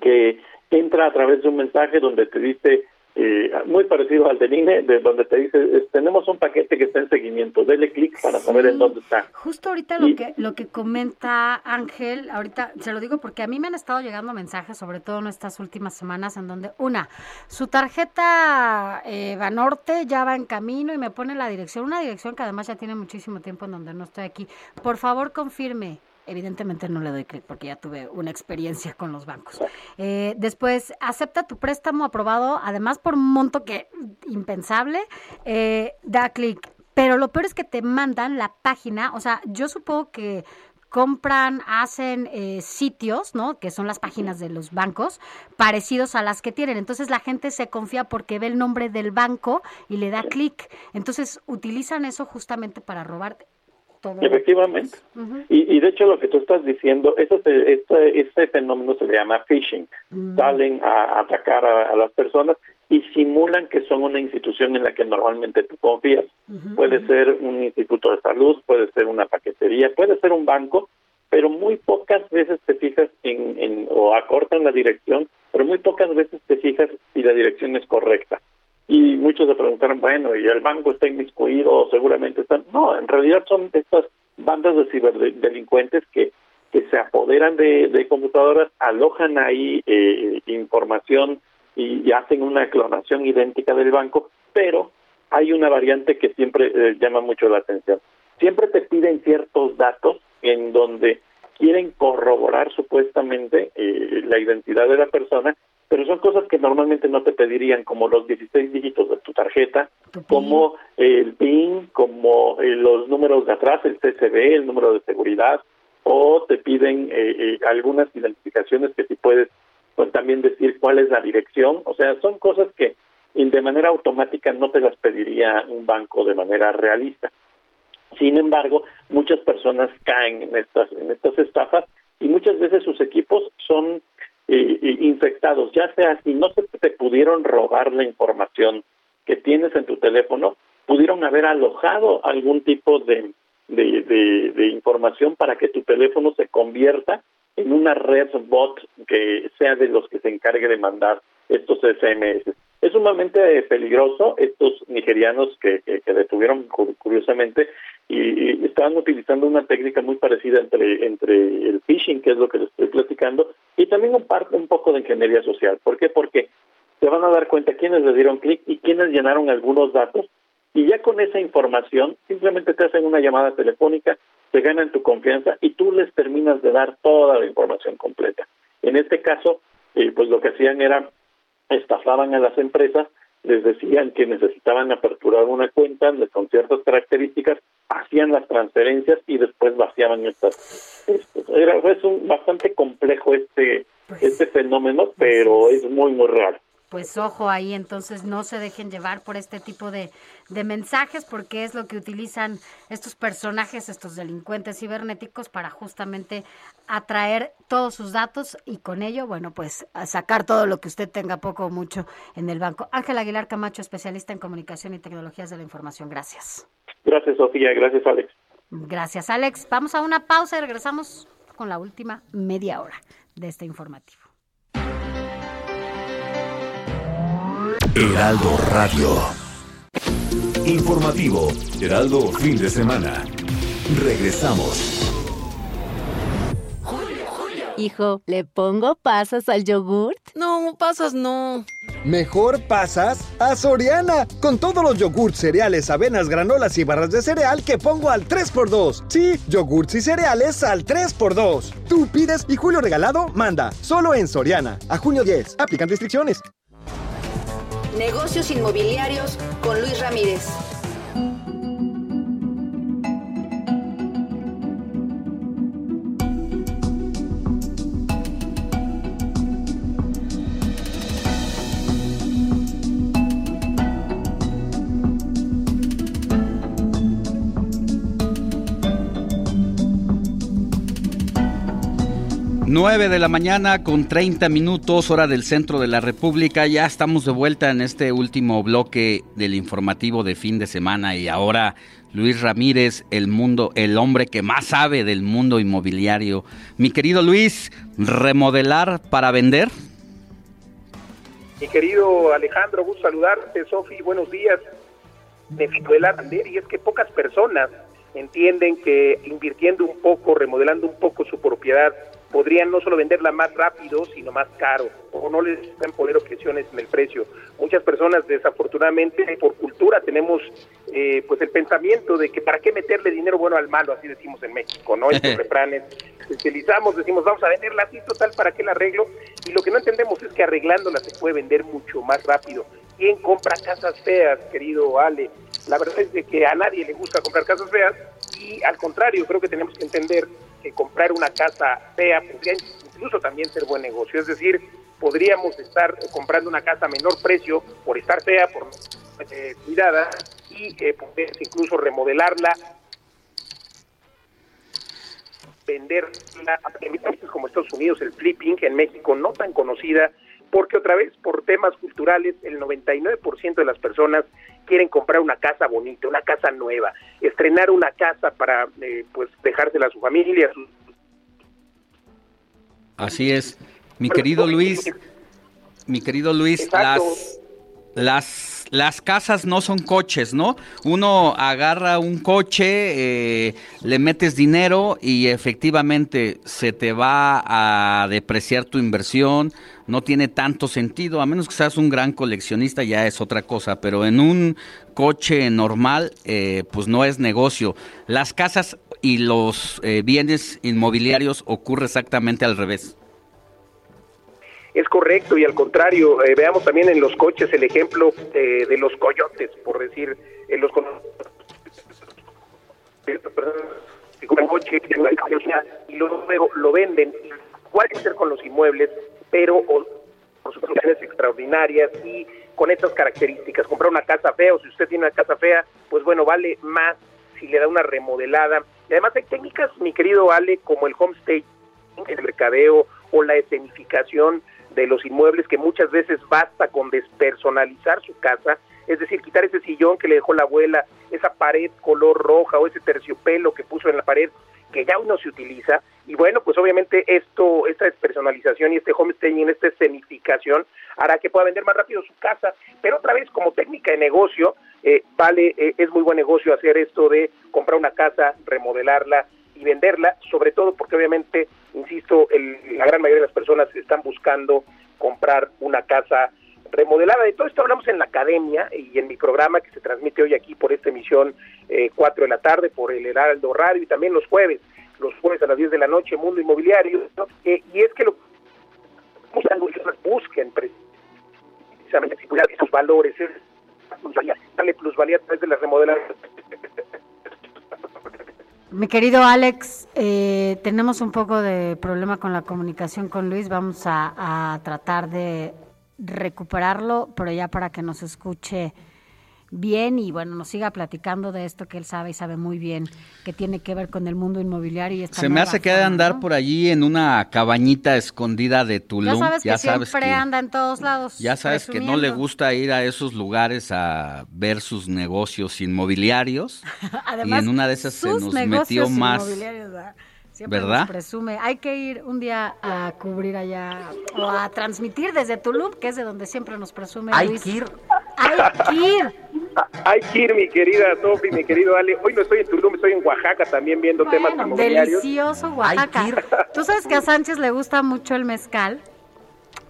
que entra a través de un mensaje donde te dice eh, muy parecido al del INE, de donde te dice, tenemos un paquete que está en seguimiento, dele clic para saber en dónde está. Justo ahorita lo que lo que comenta Ángel, ahorita se lo digo porque a mí me han estado llegando mensajes, sobre todo en estas últimas semanas, en donde, una, su tarjeta eh, Banorte ya va en camino y me pone la dirección, una dirección que además ya tiene muchísimo tiempo en donde no estoy aquí. Por favor, confirme evidentemente no le doy clic porque ya tuve una experiencia con los bancos. Eh, después, acepta tu préstamo aprobado, además por un monto que impensable, eh, da clic. Pero lo peor es que te mandan la página, o sea, yo supongo que compran, hacen eh, sitios, ¿no? Que son las páginas de los bancos, parecidos a las que tienen. Entonces la gente se confía porque ve el nombre del banco y le da clic. Entonces utilizan eso justamente para robarte. Efectivamente. y, de hecho lo que tú estás diciendo, eso ese fenómeno se le llama phishing. Mm. Salen a, atacar a, las personas y simulan que son una institución en la que normalmente tú confías. Puede ser un instituto de salud, puede ser una paquetería, puede ser un banco, pero muy pocas veces te fijas en, en o acortan la dirección, pero muy pocas veces te fijas si la dirección es correcta y muchos se preguntaron, bueno, ¿y el banco está inmiscuido? Seguramente están... No, en realidad son estas bandas de ciberdelincuentes que, que se apoderan de, computadoras, alojan ahí eh, información y, hacen una clonación idéntica del banco, pero hay una variante que siempre eh, llama mucho la atención. Siempre te piden ciertos datos en donde quieren corroborar supuestamente eh, la identidad de la persona pero son cosas que normalmente no te pedirían, como los 16 dígitos de tu tarjeta, como el PIN, como eh, los números de atrás, el CCB, el número de seguridad, o te piden eh, eh, algunas identificaciones que si puedes pues, también decir cuál es la dirección. O sea, son cosas que de manera automática no te las pediría un banco de manera realista. Sin embargo, muchas personas caen en estas, en estas estafas y muchas veces sus equipos son infectados, ya sea si no se te pudieron robar la información que tienes en tu teléfono, pudieron haber alojado algún tipo de, de, información para que tu teléfono se convierta en una red bot que sea de los que se encargue de mandar estos SMS. Es sumamente peligroso. Estos nigerianos que, que, detuvieron curiosamente y, estaban utilizando una técnica muy parecida entre, entre el phishing, que es lo que les estoy platicando, y también un, parte, un poco de ingeniería social. ¿Por qué? Porque se van a dar cuenta quiénes le dieron clic y quiénes llenaron algunos datos y ya con esa información simplemente te hacen una llamada telefónica, te ganan tu confianza y tú les terminas de dar toda la información completa. En este caso, eh, pues lo que hacían era estafaban a las empresas, les decían que necesitaban aperturar una cuenta con ciertas características, hacían las transferencias y después vaciaban estas. Era, es un, bastante complejo este, pues este fenómeno, pero es muy, muy raro pues ojo ahí, entonces no se dejen llevar por este tipo de, de, mensajes porque es lo que utilizan estos personajes, estos delincuentes cibernéticos para justamente atraer todos sus datos y con ello, bueno, pues sacar todo lo que usted tenga poco o mucho en el banco. Ángel Aguilar Camacho, especialista en comunicación y tecnologías de la información. Gracias. Gracias, Sofía. Gracias, Alex. Gracias, Alex. Vamos a una pausa y regresamos con la última media hora de este informativo. Heraldo Radio. Informativo, Heraldo fin de semana. Regresamos. Hijo, ¿le pongo pasas al yogurt? No, pasas no. Mejor pasas a Soriana, con todos los yogurts, cereales, avenas, granolas y barras de cereal que pongo al 3x2. Sí, yogurts y cereales al 3x2. Tú pides y Julio Regalado manda, solo en Soriana. A junio 10, aplican restricciones. Negocios inmobiliarios con Luis Ramírez. 9 de la mañana con 30 minutos, hora del centro de la República. Ya estamos de vuelta en este último bloque del informativo de fin de semana y ahora Luis Ramírez, el mundo, el hombre que más sabe del mundo inmobiliario. Mi querido Luis, remodelar para vender. Mi querido Alejandro, gusto saludarte. Sofi, buenos días. Me Venezuela, y es que pocas personas entienden que invirtiendo un poco, remodelando un poco su propiedad, podrían no solo venderla más rápido, sino más caro, o no les pueden poner objeciones en el precio. Muchas personas, desafortunadamente, por cultura, tenemos eh, pues el pensamiento de que para qué meterle dinero bueno al malo, así decimos en México, ¿no? Estos refranes utilizamos, decimos, vamos a venderla así, total, ¿para qué la arreglo? Y lo que no entendemos es que arreglándola se puede vender mucho más rápido. ¿Quién compra casas feas, querido Ale? La verdad es de que a nadie le gusta comprar casas feas y al contrario, creo que tenemos que entender que comprar una casa fea podría incluso también ser buen negocio. Es decir, podríamos estar comprando una casa a menor precio por estar fea, por eh, cuidada y eh, poder incluso remodelarla, venderla en países como Estados Unidos, el flipping, en México no tan conocida, porque otra vez por temas culturales el 99% de las personas quieren comprar una casa bonita, una casa nueva, estrenar una casa para eh, pues dejársela a su familia. Así es, mi querido Luis, mi querido Luis, las las las casas no son coches, ¿no? Uno agarra un coche, eh, le metes dinero y efectivamente se te va a depreciar tu inversión, no tiene tanto sentido, a menos que seas un gran coleccionista ya es otra cosa, pero en un coche normal eh, pues no es negocio. Las casas y los eh, bienes inmobiliarios ocurre exactamente al revés es correcto y al contrario, eh, veamos también en los coches el ejemplo eh, de los coyotes, por decir, en los coche y luego lo venden. Igual que ser con los inmuebles, pero con soluciones extraordinarias y con estas características. Comprar una casa fea o si usted tiene una casa fea, pues bueno, vale más si le da una remodelada. Y además hay técnicas, mi querido Ale, como el homestay, el mercadeo o la escenificación de los inmuebles que muchas veces basta con despersonalizar su casa, es decir, quitar ese sillón que le dejó la abuela, esa pared color roja o ese terciopelo que puso en la pared que ya uno se utiliza y bueno, pues obviamente esto, esta despersonalización y este homestaying, esta escenificación hará que pueda vender más rápido su casa, pero otra vez como técnica de negocio, eh, vale, eh, es muy buen negocio hacer esto de comprar una casa, remodelarla y venderla, sobre todo porque obviamente, insisto, la gran mayoría de las personas están buscando comprar una casa remodelada. De todo esto hablamos en la academia y en mi programa que se transmite hoy aquí por esta emisión eh, 4 de la tarde, por el Heraldo Radio y también los jueves, los jueves a las 10 de la noche, Mundo Inmobiliario. Eh, y es que lo busquen precisamente esos valores, darle plusvalía a través de las remodelaciones mi querido Alex, eh, tenemos un poco de problema con la comunicación con Luis. Vamos a tratar de recuperarlo, pero ya para que nos escuche bien y bueno, nos siga platicando de esto que él sabe y sabe muy bien que tiene que ver con el mundo inmobiliario. Y Se me hace que de andar por allí en una cabañita escondida de Tulum. Ya sabes que siempre anda en todos lados. Ya sabes que no le gusta ir a esos lugares a ver sus negocios inmobiliarios. y en una de esas se nos metió más. Siempre ¿verdad? presume. Hay que ir un día a cubrir allá o a transmitir desde Tulum, que es de donde siempre nos presume. Hay que ir. Hay que ir. Hay que ir, mi querida Sofi, mi querido Ale. Hoy no estoy en Tulum, estoy en Oaxaca también viendo temas inmobiliarios. Delicioso Oaxaca. Tú sabes que a Sánchez le gusta mucho el mezcal.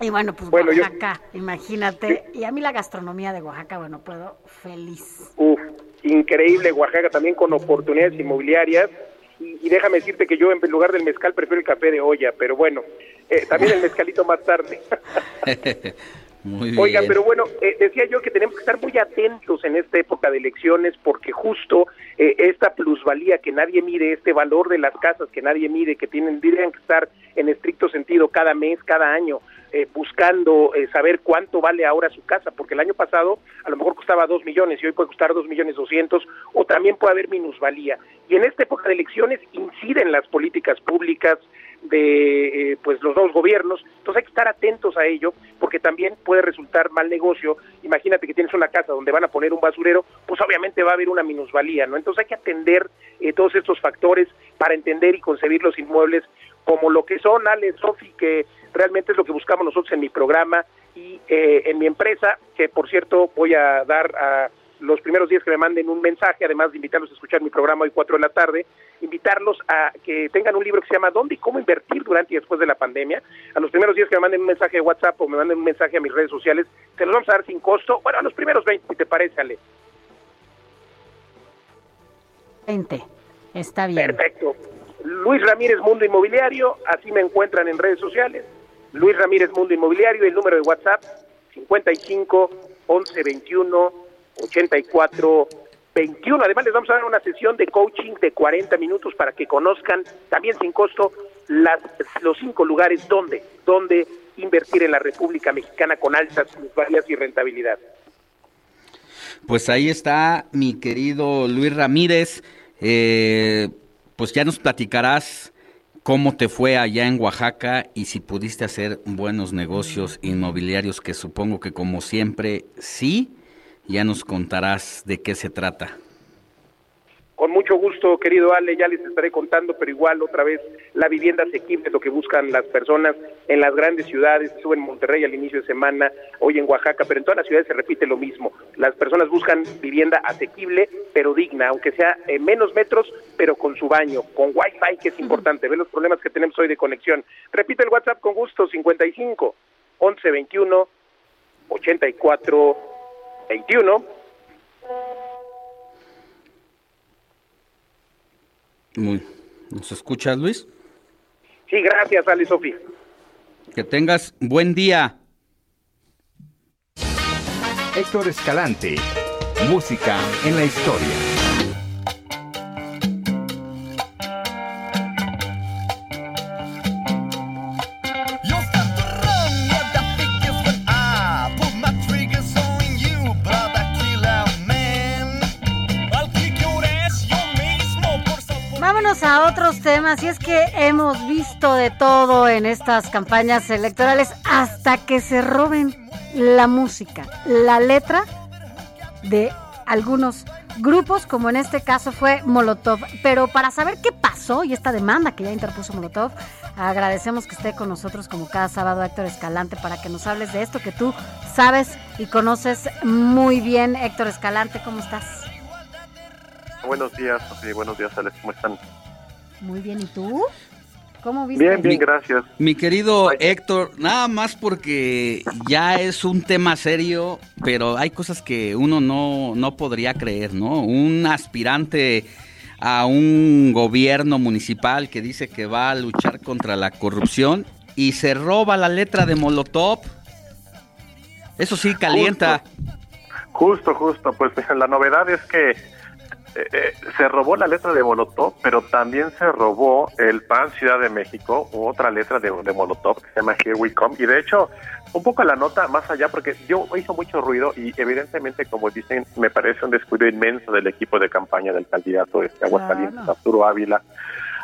Y bueno, pues Oaxaca, imagínate. Y a mí la gastronomía de Oaxaca, bueno, puedo feliz. Uf, increíble Oaxaca también con oportunidades inmobiliarias. Y, déjame decirte que yo en lugar del mezcal prefiero el café de olla, pero bueno, eh, también el mezcalito más tarde. Oiga, pero bueno, eh, decía yo que tenemos que estar muy atentos en esta época de elecciones porque justo eh, esta plusvalía que nadie mide, este valor de las casas que nadie mide, que tienen, tendrían que estar en estricto sentido cada mes, cada año, eh, buscando saber cuánto vale ahora su casa, porque el año pasado a lo mejor costaba dos millones y hoy puede costar dos millones doscientos, o también puede haber minusvalía. Y en esta época de elecciones inciden las políticas públicas, de eh, pues los dos gobiernos, entonces hay que estar atentos a ello porque también puede resultar mal negocio. Imagínate que tienes una casa donde van a poner un basurero, pues obviamente va a haber una minusvalía, ¿no? Entonces hay que atender eh, todos estos factores para entender y concebir los inmuebles como lo que son, Ale, Sofi, que realmente es lo que buscamos nosotros en mi programa y eh, en mi empresa, que por cierto voy a dar a los primeros días que me manden un mensaje, además de invitarlos a escuchar mi programa hoy 4 de la tarde, invitarlos a que tengan un libro que se llama ¿Dónde y cómo invertir durante y después de la pandemia? A los primeros días que me manden un mensaje de WhatsApp o me manden un mensaje a mis redes sociales, se los vamos a dar sin costo. Bueno, a los primeros 20, si te parece, Ale. 20. Está bien. Perfecto. Luis Ramírez Mundo Inmobiliario, así me encuentran en redes sociales. Luis Ramírez Mundo Inmobiliario, el número de WhatsApp 55 11 21 84 21. Además les vamos a dar una sesión de coaching de 40 minutos para que conozcan también sin costo las los cinco lugares donde donde invertir en la República Mexicana con altas plusvalías y rentabilidad. Pues ahí está mi querido Luis Ramírez. Eh, pues ya nos platicarás cómo te fue allá en Oaxaca y si pudiste hacer buenos negocios inmobiliarios, que supongo que como siempre sí, ya nos contarás de qué se trata. Con mucho gusto, querido Ale, ya les estaré contando, pero igual otra vez la vivienda asequible es lo que buscan las personas en las grandes ciudades, estuve en Monterrey al inicio de semana, hoy en Oaxaca, pero en todas las ciudades se repite lo mismo. Las personas buscan vivienda asequible, pero digna, aunque sea en menos metros, pero con su baño, con wifi, que es importante, ve los problemas que tenemos hoy de conexión. Repite el WhatsApp con gusto, 55 11 21 84 21 Muy. ¿Nos escuchas, Luis? Sí, gracias, Ale Sofía. Que tengas buen día. Héctor Escalante. Música en la historia. Temas y es que hemos visto de todo en estas campañas electorales hasta que se roben la música, la letra de algunos grupos, como en este caso fue Molotov. Pero para saber qué pasó y esta demanda que ya interpuso Molotov, agradecemos que esté con nosotros como cada sábado Héctor Escalante para que nos hables de esto que tú sabes y conoces muy bien. Héctor Escalante, ¿cómo estás? Buenos días, Sofía. Buenos días, Alex. ¿Cómo están? Muy bien, ¿y tú? ¿Cómo viste? Bien, bien, gracias. Mi querido Héctor, nada más porque ya es un tema serio, pero hay cosas que uno no, no podría creer, ¿no? Un aspirante a un gobierno municipal que dice que va a luchar contra la corrupción y se roba la letra de Molotov. Eso sí calienta. Justo, justo. Pues la novedad es que eh, eh, se robó la letra de Molotov, pero también se robó el PAN Ciudad de México, otra letra de, de Molotov que se llama Here We Come. Y de hecho, un poco la nota más allá, porque yo hizo mucho ruido y evidentemente, como dicen, me parece un descuido inmenso del equipo de campaña del candidato de Aguascalientes, Arturo Ávila,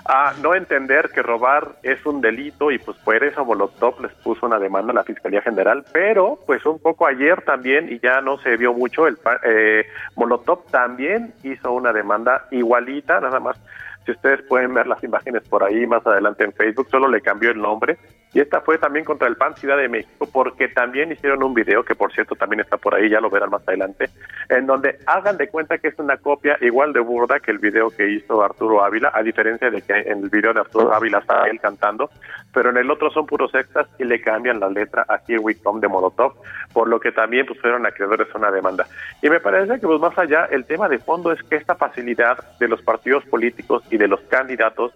a no entender que robar es un delito y pues por eso Molotov les puso una demanda a la Fiscalía General, pero pues un poco ayer también, y ya no se vio mucho, el eh, Molotov también hizo una demanda igualita, nada más si ustedes pueden ver las imágenes por ahí más adelante en Facebook, solo le cambió el nombre. Y esta fue también contra el PAN Ciudad de México, porque también hicieron un video, que por cierto también está por ahí, ya lo verán más adelante, en donde hagan de cuenta que es una copia igual de burda que el video que hizo Arturo Ávila, a diferencia de que en el video de Arturo Ávila está él cantando, pero en el otro son puros extras y le cambian la letra a Here We de Molotov, por lo que también fueron acreedores a una demanda. Y me parece que pues más allá, el tema de fondo es que esta facilidad de los partidos políticos y de los candidatos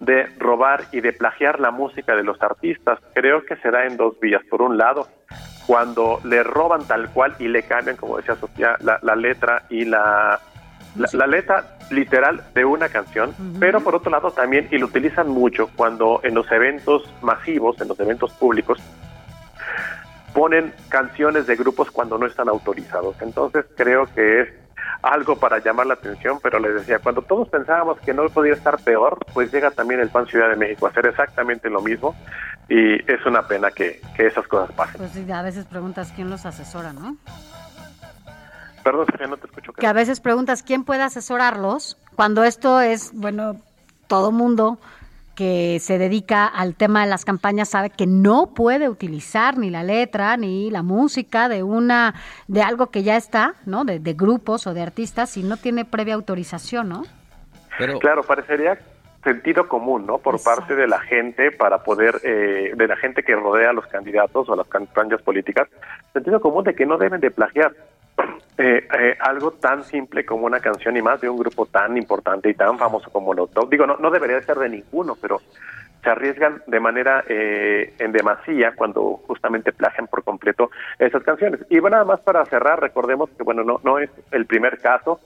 de robar y de plagiar la música de los artistas. Creo que se da en dos vías. Por un lado, cuando le roban tal cual y le cambian, como decía Sofía, la, la letra y la, la, la, letra literal de una canción, uh -huh. pero por otro lado también, y lo utilizan mucho cuando en los eventos masivos, en los eventos públicos, ponen canciones de grupos cuando no están autorizados. Entonces creo que es algo para llamar la atención, pero les decía, cuando todos pensábamos que no podía estar peor, pues llega también el PAN Ciudad de México a hacer exactamente lo mismo y es una pena que, que esas cosas pasen. Pues sí, a veces preguntas quién los asesora, ¿no? Perdón, que no te escucho. Que a veces preguntas quién puede asesorarlos cuando esto es, bueno, todo mundo que se dedica al tema de las campañas sabe que no puede utilizar ni la letra ni la música de una de algo que ya está, ¿no? De, grupos o de artistas si no tiene previa autorización, ¿no? Pero... Claro, parecería sentido común, ¿no? Por parte de la gente para poder, eh, de la gente que rodea a los candidatos o a las campañas políticas, sentido común de que no deben de plagiar. Eh, eh, algo tan simple como una canción y más de un grupo tan importante y tan famoso como los Top. Digo, no, no debería ser de ninguno, pero se arriesgan de manera eh, en demasía cuando justamente plagian por completo esas canciones. Y bueno, nada más para cerrar, recordemos que bueno, no, no es el primer caso,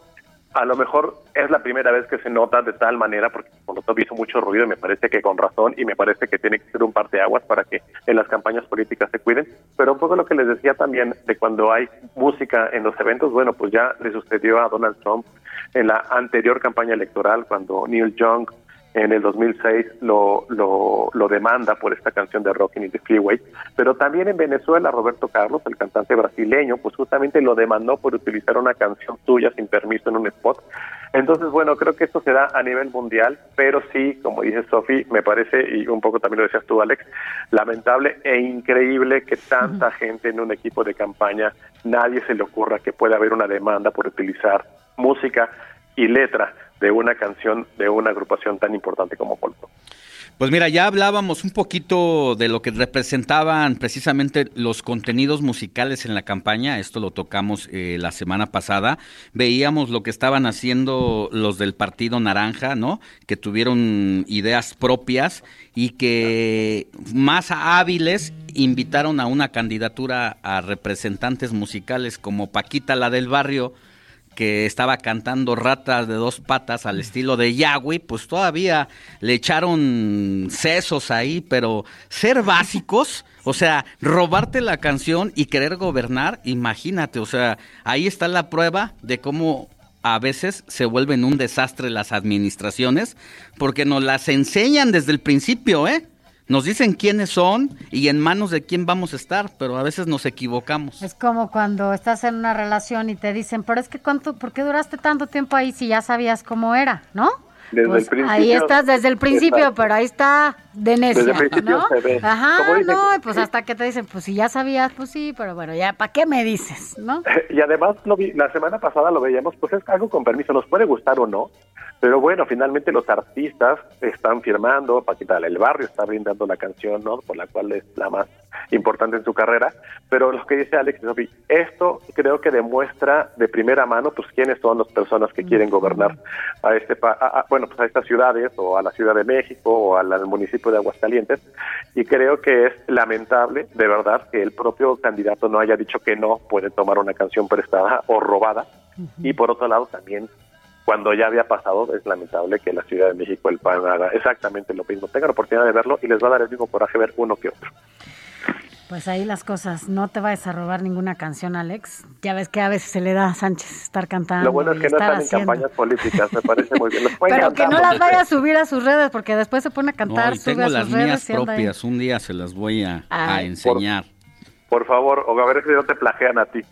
a lo mejor es la primera vez que se nota de tal manera, porque Molotov hizo mucho ruido y me parece que con razón, y me parece que tiene que ser un parteaguas para que en las campañas políticas se cuiden. Pero un poco lo que les decía también de cuando hay música en los eventos, bueno, pues ya le sucedió a Donald Trump en la anterior campaña electoral, cuando Neil Young en el 2006 lo, lo, lo, demanda por esta canción de Rockin' in the Freeway, pero también en Venezuela Roberto Carlos, el cantante brasileño, pues justamente lo demandó por utilizar una canción suya sin permiso en un spot. Entonces, bueno, creo que esto se da a nivel mundial, pero sí, como dice Sofi, me parece, y un poco también lo decías tú, Alex, lamentable e increíble que tanta gente en un equipo de campaña, nadie se le ocurra que pueda haber una demanda por utilizar música y letra de una canción de una agrupación tan importante como Polto. Pues mira, ya hablábamos un poquito de lo que representaban precisamente los contenidos musicales en la campaña, esto lo tocamos eh, la semana pasada, veíamos lo que estaban haciendo los del Partido Naranja, ¿no? Que tuvieron ideas propias y que más hábiles invitaron a una candidatura a representantes musicales como Paquita la del barrio, que estaba cantando ratas de dos patas al estilo de Yahweh, pues todavía le echaron sesos ahí, pero ser básicos, o sea, robarte la canción y querer gobernar, imagínate, o sea, ahí está la prueba de cómo a veces se vuelven un desastre las administraciones, porque nos las enseñan desde el principio, ¿eh? Nos dicen quiénes son y en manos de quién vamos a estar, pero a veces nos equivocamos. Es como cuando estás en una relación y te dicen, pero es que cuánto, ¿por qué duraste tanto tiempo ahí si ya sabías cómo era, no? Desde el pues, principio. Ahí estás desde el principio, pero ahí está de necia, desde el principio Se ve. Ajá, no, pues hasta que te dicen, pues si ya sabías, pues sí, pero bueno, ya, ¿para qué me dices, no? Y además, lo vi, la semana pasada lo veíamos, pues es algo con permiso, nos puede gustar o no, pero bueno, finalmente los artistas están firmando, Paquita el Barrio está brindando la canción, ¿no? Por la cual es la más importante en su carrera, pero lo que dice Alex Sophie, esto creo que demuestra de primera mano pues quiénes son las personas que quieren gobernar a este bueno, pues a estas ciudades o a la Ciudad de México o al municipio de Aguascalientes. Y creo que es lamentable de verdad que el propio candidato no haya dicho que no puede tomar una canción prestada o robada. Y por otro lado también cuando ya había pasado, es lamentable que la Ciudad de México el PAN haga exactamente lo mismo. Tengan la oportunidad de verlo y les va a dar el mismo coraje ver uno que otro. Pues ahí las cosas, no te vayas a robar ninguna canción, Alex. Ya ves que a veces se le da a Sánchez estar cantando. Lo bueno es que no están en campañas políticas, me parece muy bien. Pero que no las vaya a subir a sus redes, porque después se pone a cantar, no, tengo las mías propias, un día se las voy a, enseñar. Por, favor, o a ver si no te plagean a ti.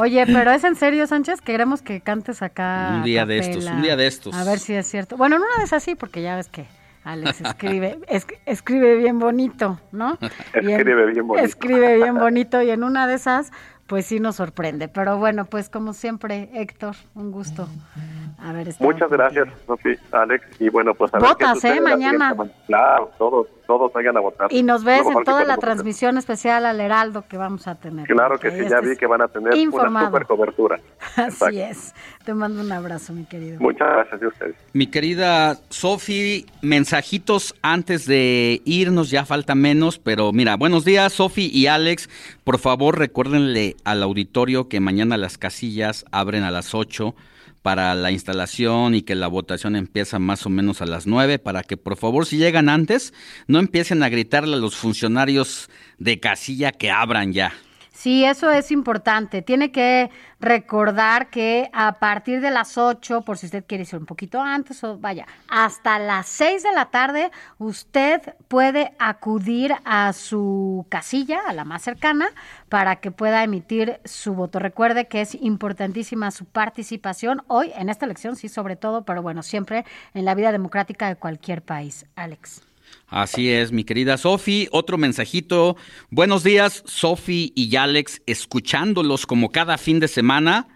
Oye, pero es en serio, Sánchez, queremos que cantes acá. Un día de estos, un día de estos. A ver si es cierto. Bueno, no una vez así, porque ya ves que Alex escribe, escribe bien bonito, ¿no? escribe bien bonito. Escribe bien bonito y en una de esas, pues sí nos sorprende. Pero bueno, pues como siempre, Héctor, un gusto. A ver, Muchas gracias, Sofi, Alex. Y bueno, pues a Votas, ¿eh? Mañana. Claro, todos, todos vayan a votar. Y nos ves en toda la transmisión especial al Heraldo que vamos a tener. Claro que sí, ya vi que van a tener una super cobertura. Así es. Te mando un abrazo, mi querido. Muchas gracias a ustedes. Mi querida Sofi, mensajitos antes de irnos, ya falta menos, pero mira, buenos días, Sofi y Alex. Por favor, recuérdenle al auditorio que mañana las casillas abren a las 8 para la instalación y que la votación empieza más o menos a las 9 para que por favor si llegan antes no empiecen a gritarle a los funcionarios de casilla que abran ya. Sí, eso es importante. Tiene que recordar que a partir de las 8, por si usted quiere ir un poquito antes, o vaya, hasta las 6 de la tarde, usted puede acudir a su casilla, a la más cercana, para que pueda emitir su voto. Recuerde que es importantísima su participación hoy en esta elección, sí, sobre todo, pero bueno, siempre en la vida democrática de cualquier país. Alex. Así es, mi querida Sofi. Otro mensajito. Buenos días, Sofi y Alex, escuchándolos como cada fin de semana,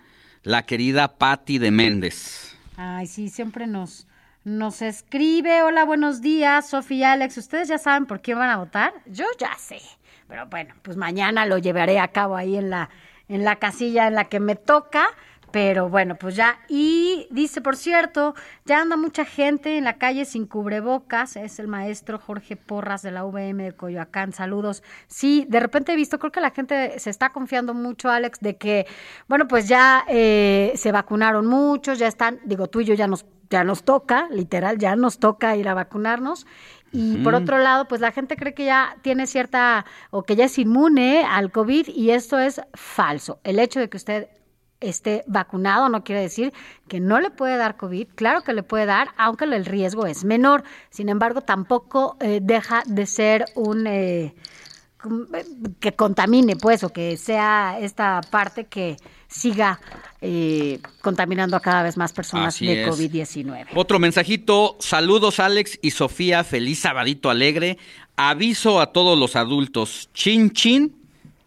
la querida Patti de Méndez. Ay, sí, siempre nos, nos escribe. Hola, buenos días, Sofi y Alex. ¿Ustedes ya saben por quién van a votar? Yo ya sé. Pero bueno, pues mañana lo llevaré a cabo ahí en la, en la casilla en la que me toca. Pero bueno, pues ya. Y dice, por cierto, ya anda mucha gente en la calle sin cubrebocas. Es el maestro Jorge Porras de la VM de Coyoacán. Saludos. Sí, de repente he visto, creo que la gente se está confiando mucho, Alex, de que, bueno, pues ya eh, se vacunaron muchos, ya están, digo, tú y yo ya nos, ya nos toca, literal, ya nos toca ir a vacunarnos. Y por otro lado, pues la gente cree que ya tiene cierta o que ya es inmune al COVID y esto es falso. El hecho de que usted esté vacunado no quiere decir que no le puede dar COVID. Claro que le puede dar, aunque el riesgo es menor. Sin embargo, tampoco eh, deja de ser un... Eh, que contamine, pues, o que sea esta parte que siga eh, contaminando a cada vez más personas de COVID-19. Otro mensajito, saludos Alex y Sofía, feliz sabadito alegre. Aviso a todos los adultos, chin chin,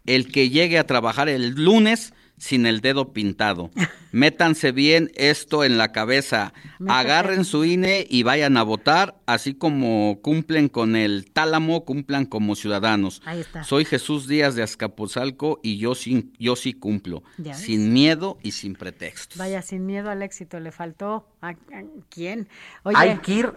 el que llegue a trabajar el lunes sin el dedo pintado. Métanse bien esto en la cabeza. Agarren su INE y vayan a votar, así como cumplen con el tálamo, cumplan como ciudadanos. Ahí está. Soy Jesús Díaz de Azcapotzalco y yo sí, yo sí cumplo, sin miedo y sin pretextos. Vaya, sin miedo al éxito, le faltó a, quién. Oye, hay que ir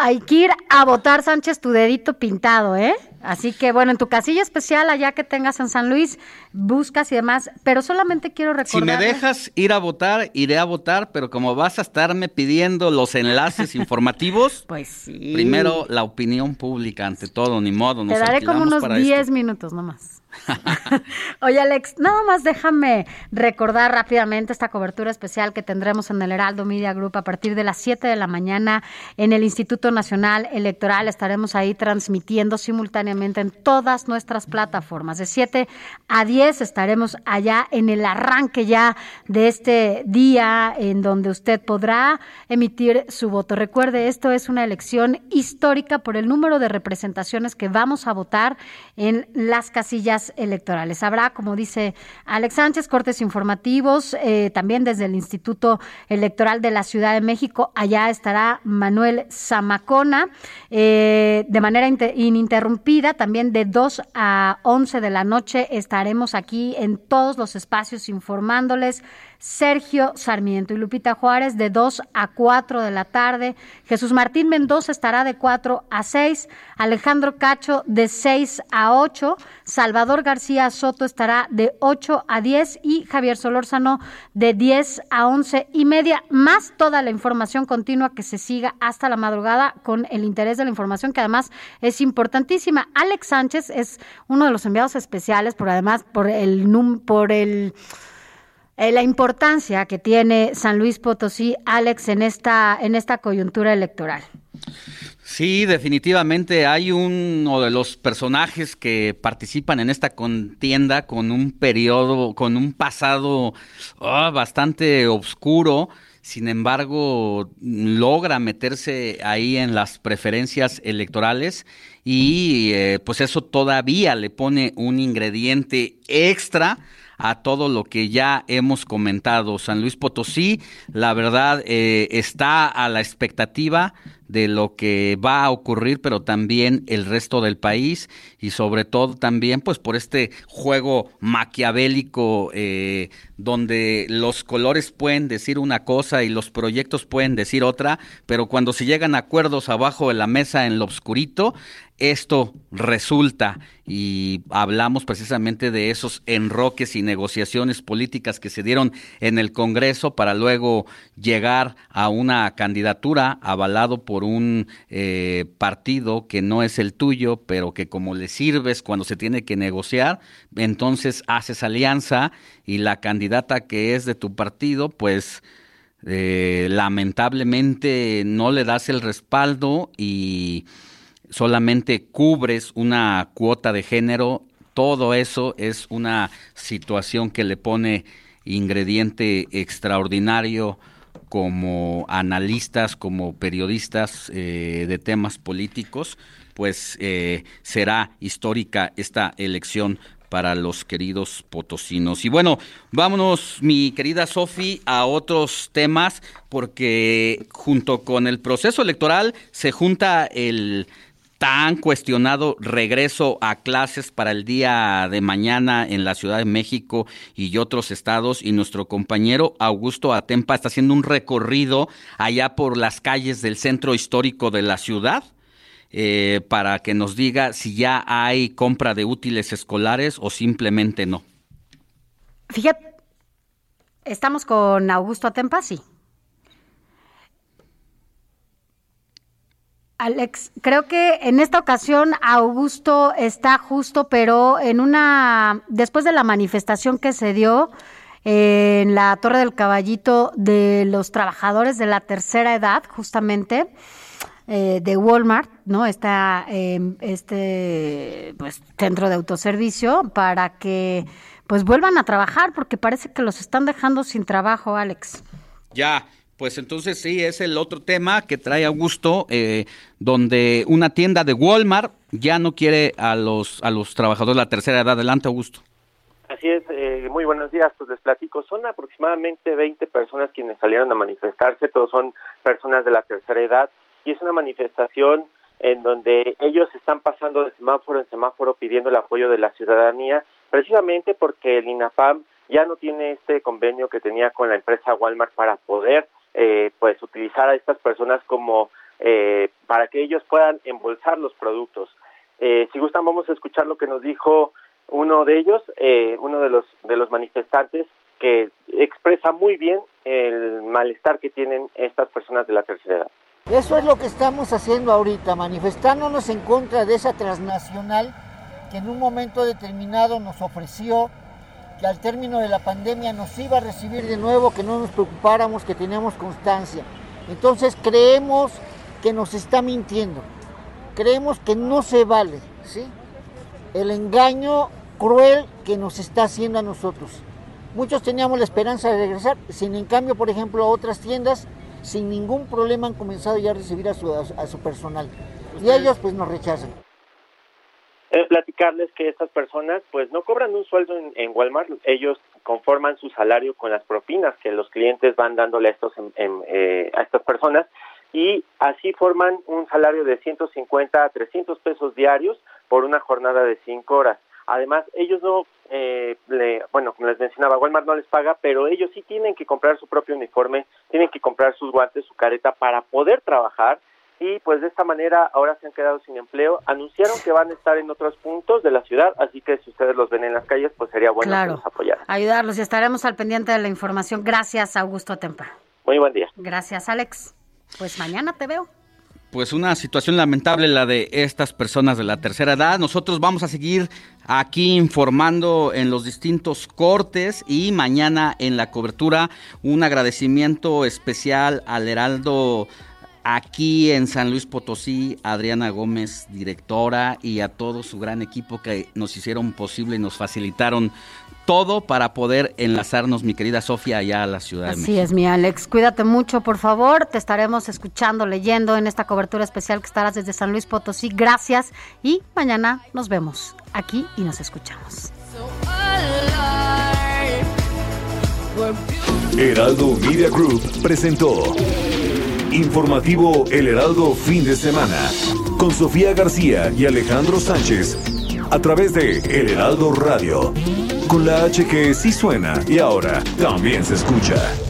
hay que ir a votar, Sánchez, tu dedito pintado, ¿eh? Así que, bueno, en tu casilla especial, allá que tengas en San Luis, buscas y demás, pero solamente quiero recordar... Si me dejas ir a votar, iré a votar, pero como vas a estarme pidiendo los enlaces informativos... Pues sí. Primero, la opinión pública, ante todo, ni modo. Te daré como unos 10 minutos nomás. Oye, Alex, nada más déjame recordar rápidamente esta cobertura especial que tendremos en el Heraldo Media Group a partir de las 7 de la mañana en el Instituto Nacional Electoral. Estaremos ahí transmitiendo simultáneamente en todas nuestras plataformas. De 7 a 10 estaremos allá en el arranque ya de este día en donde usted podrá emitir su voto. Recuerde, esto es una elección histórica por el número de representaciones que vamos a votar en las casillas electorales. Habrá, como dice Alex Sánchez, cortes informativos, eh, también desde el Instituto Electoral de la Ciudad de México. Allá estará Manuel Zamacona, eh, de manera ininterrumpida, también de 2 a 11 de la noche estaremos aquí en todos los espacios informándoles Sergio Sarmiento y Lupita Juárez de 2 a 4 de la tarde. Jesús Martín Mendoza estará de 4 a 6. Alejandro Cacho de 6 a 8. Salvador García Soto estará de 8 a 10 y Javier Solórzano de 10 a 11 y media, más toda la información continua que se siga hasta la madrugada con el interés de la información que además es importantísima. Alex Sánchez es uno de los enviados especiales por además por el por el eh, la importancia que tiene San Luis Potosí, Alex, en esta, en esta coyuntura electoral. Sí, definitivamente hay uno de los personajes que participan en esta contienda con un periodo, con un pasado ah, bastante oscuro. Sin embargo, logra meterse ahí en las preferencias electorales y eh, pues eso todavía le pone un ingrediente extra a todo lo que ya hemos comentado. San Luis Potosí, la verdad, eh, está a la expectativa de lo que va a ocurrir, pero también el resto del país y sobre todo también pues por este juego maquiavélico eh, donde los colores pueden decir una cosa y los proyectos pueden decir otra, pero cuando se llegan a acuerdos abajo de la mesa en lo oscurito, esto resulta. Y hablamos precisamente de esos enroques y negociaciones políticas que se dieron en el Congreso para luego llegar a una candidatura avalado por un eh, partido que no es el tuyo, pero que como le sirves cuando se tiene que negociar, entonces haces alianza y la candidata que es de tu partido, pues eh, lamentablemente no le das el respaldo y solamente cubres una cuota de género. Todo eso es una situación que le pone ingrediente extraordinario como analistas, como periodistas eh, de temas políticos, pues eh, será histórica esta elección para los queridos potosinos. Y bueno, vámonos, mi querida Sofi, a otros temas, porque junto con el proceso electoral se junta el tan cuestionado regreso a clases para el día de mañana en la Ciudad de México y otros estados y nuestro compañero Augusto Atempa está haciendo un recorrido allá por las calles del centro histórico de la ciudad eh, para que nos diga si ya hay compra de útiles escolares o simplemente no. Fíjate, estamos con Augusto Atempa, sí. Alex, creo que en esta ocasión Augusto está justo, pero en una después de la manifestación que se dio en la Torre del Caballito de los trabajadores de la tercera edad, justamente eh, de Walmart, ¿no? Está eh, este pues centro de autoservicio para que pues vuelvan a trabajar porque parece que los están dejando sin trabajo, Alex. Ya, pues entonces sí, es el otro tema que trae Augusto, eh, donde una tienda de Walmart ya no quiere a los, a los trabajadores de la tercera edad. Adelante, Augusto. Así es, eh, muy buenos días, pues les platico, son aproximadamente 20 personas quienes salieron a manifestarse, todos son personas de la tercera edad, y es una manifestación en donde ellos están pasando de semáforo en semáforo pidiendo el apoyo de la ciudadanía, precisamente porque el INAFAM ya no tiene este convenio que tenía con la empresa Walmart para poder eh, pues utilizar a estas personas como eh, para que ellos puedan embolsar los productos. Eh, si gustan vamos a escuchar lo que nos dijo uno de ellos, eh, uno de los de los manifestantes que expresa muy bien el malestar que tienen estas personas de la tercera edad. Eso es lo que estamos haciendo ahorita, manifestándonos en contra de esa transnacional que en un momento determinado nos ofreció que al término de la pandemia nos iba a recibir de nuevo, que no nos preocupáramos, que teníamos constancia. Entonces creemos que nos está mintiendo, creemos que no se vale ¿sí? el engaño cruel que nos está haciendo a nosotros. Muchos teníamos la esperanza de regresar, sin en cambio, por ejemplo, a otras tiendas, sin ningún problema han comenzado ya a recibir a su, a su personal. Y ellos pues nos rechazan. Eh, platicarles que estas personas pues no cobran un sueldo en, Walmart, ellos conforman su salario con las propinas que los clientes van dándole a, estos, en, eh, a estas personas y así forman un salario de 150 a 300 pesos diarios por una jornada de 5 horas. Además, ellos no, eh, le, bueno, como les mencionaba, Walmart no les paga, pero ellos sí tienen que comprar su propio uniforme, tienen que comprar sus guantes, su careta para poder trabajar y pues de esta manera ahora se han quedado sin empleo. Anunciaron que van a estar en otros puntos de la ciudad, así que si ustedes los ven en las calles, pues sería bueno claro, que los apoyaran. Ayudarlos y estaremos al pendiente de la información. Gracias, Augusto Tempa. Muy buen día. Gracias, Alex. Pues mañana te veo. Pues una situación lamentable la de estas personas de la tercera edad. Nosotros vamos a seguir aquí informando en los distintos cortes y mañana en la cobertura un agradecimiento especial al Heraldo aquí en San Luis Potosí, Adriana Gómez, directora, y a todo su gran equipo que nos hicieron posible y nos facilitaron todo para poder enlazarnos, mi querida Sofía, allá a la Ciudad Así de México. es, mi Alex. Cuídate mucho, por favor. Te estaremos escuchando, leyendo en esta cobertura especial que estarás desde San Luis Potosí. Gracias y mañana nos vemos aquí y nos escuchamos. Heraldo Media Group presentó Informativo El Heraldo Fin de Semana con Sofía García y Alejandro Sánchez a través de El Heraldo Radio con la H que sí suena y ahora también se escucha.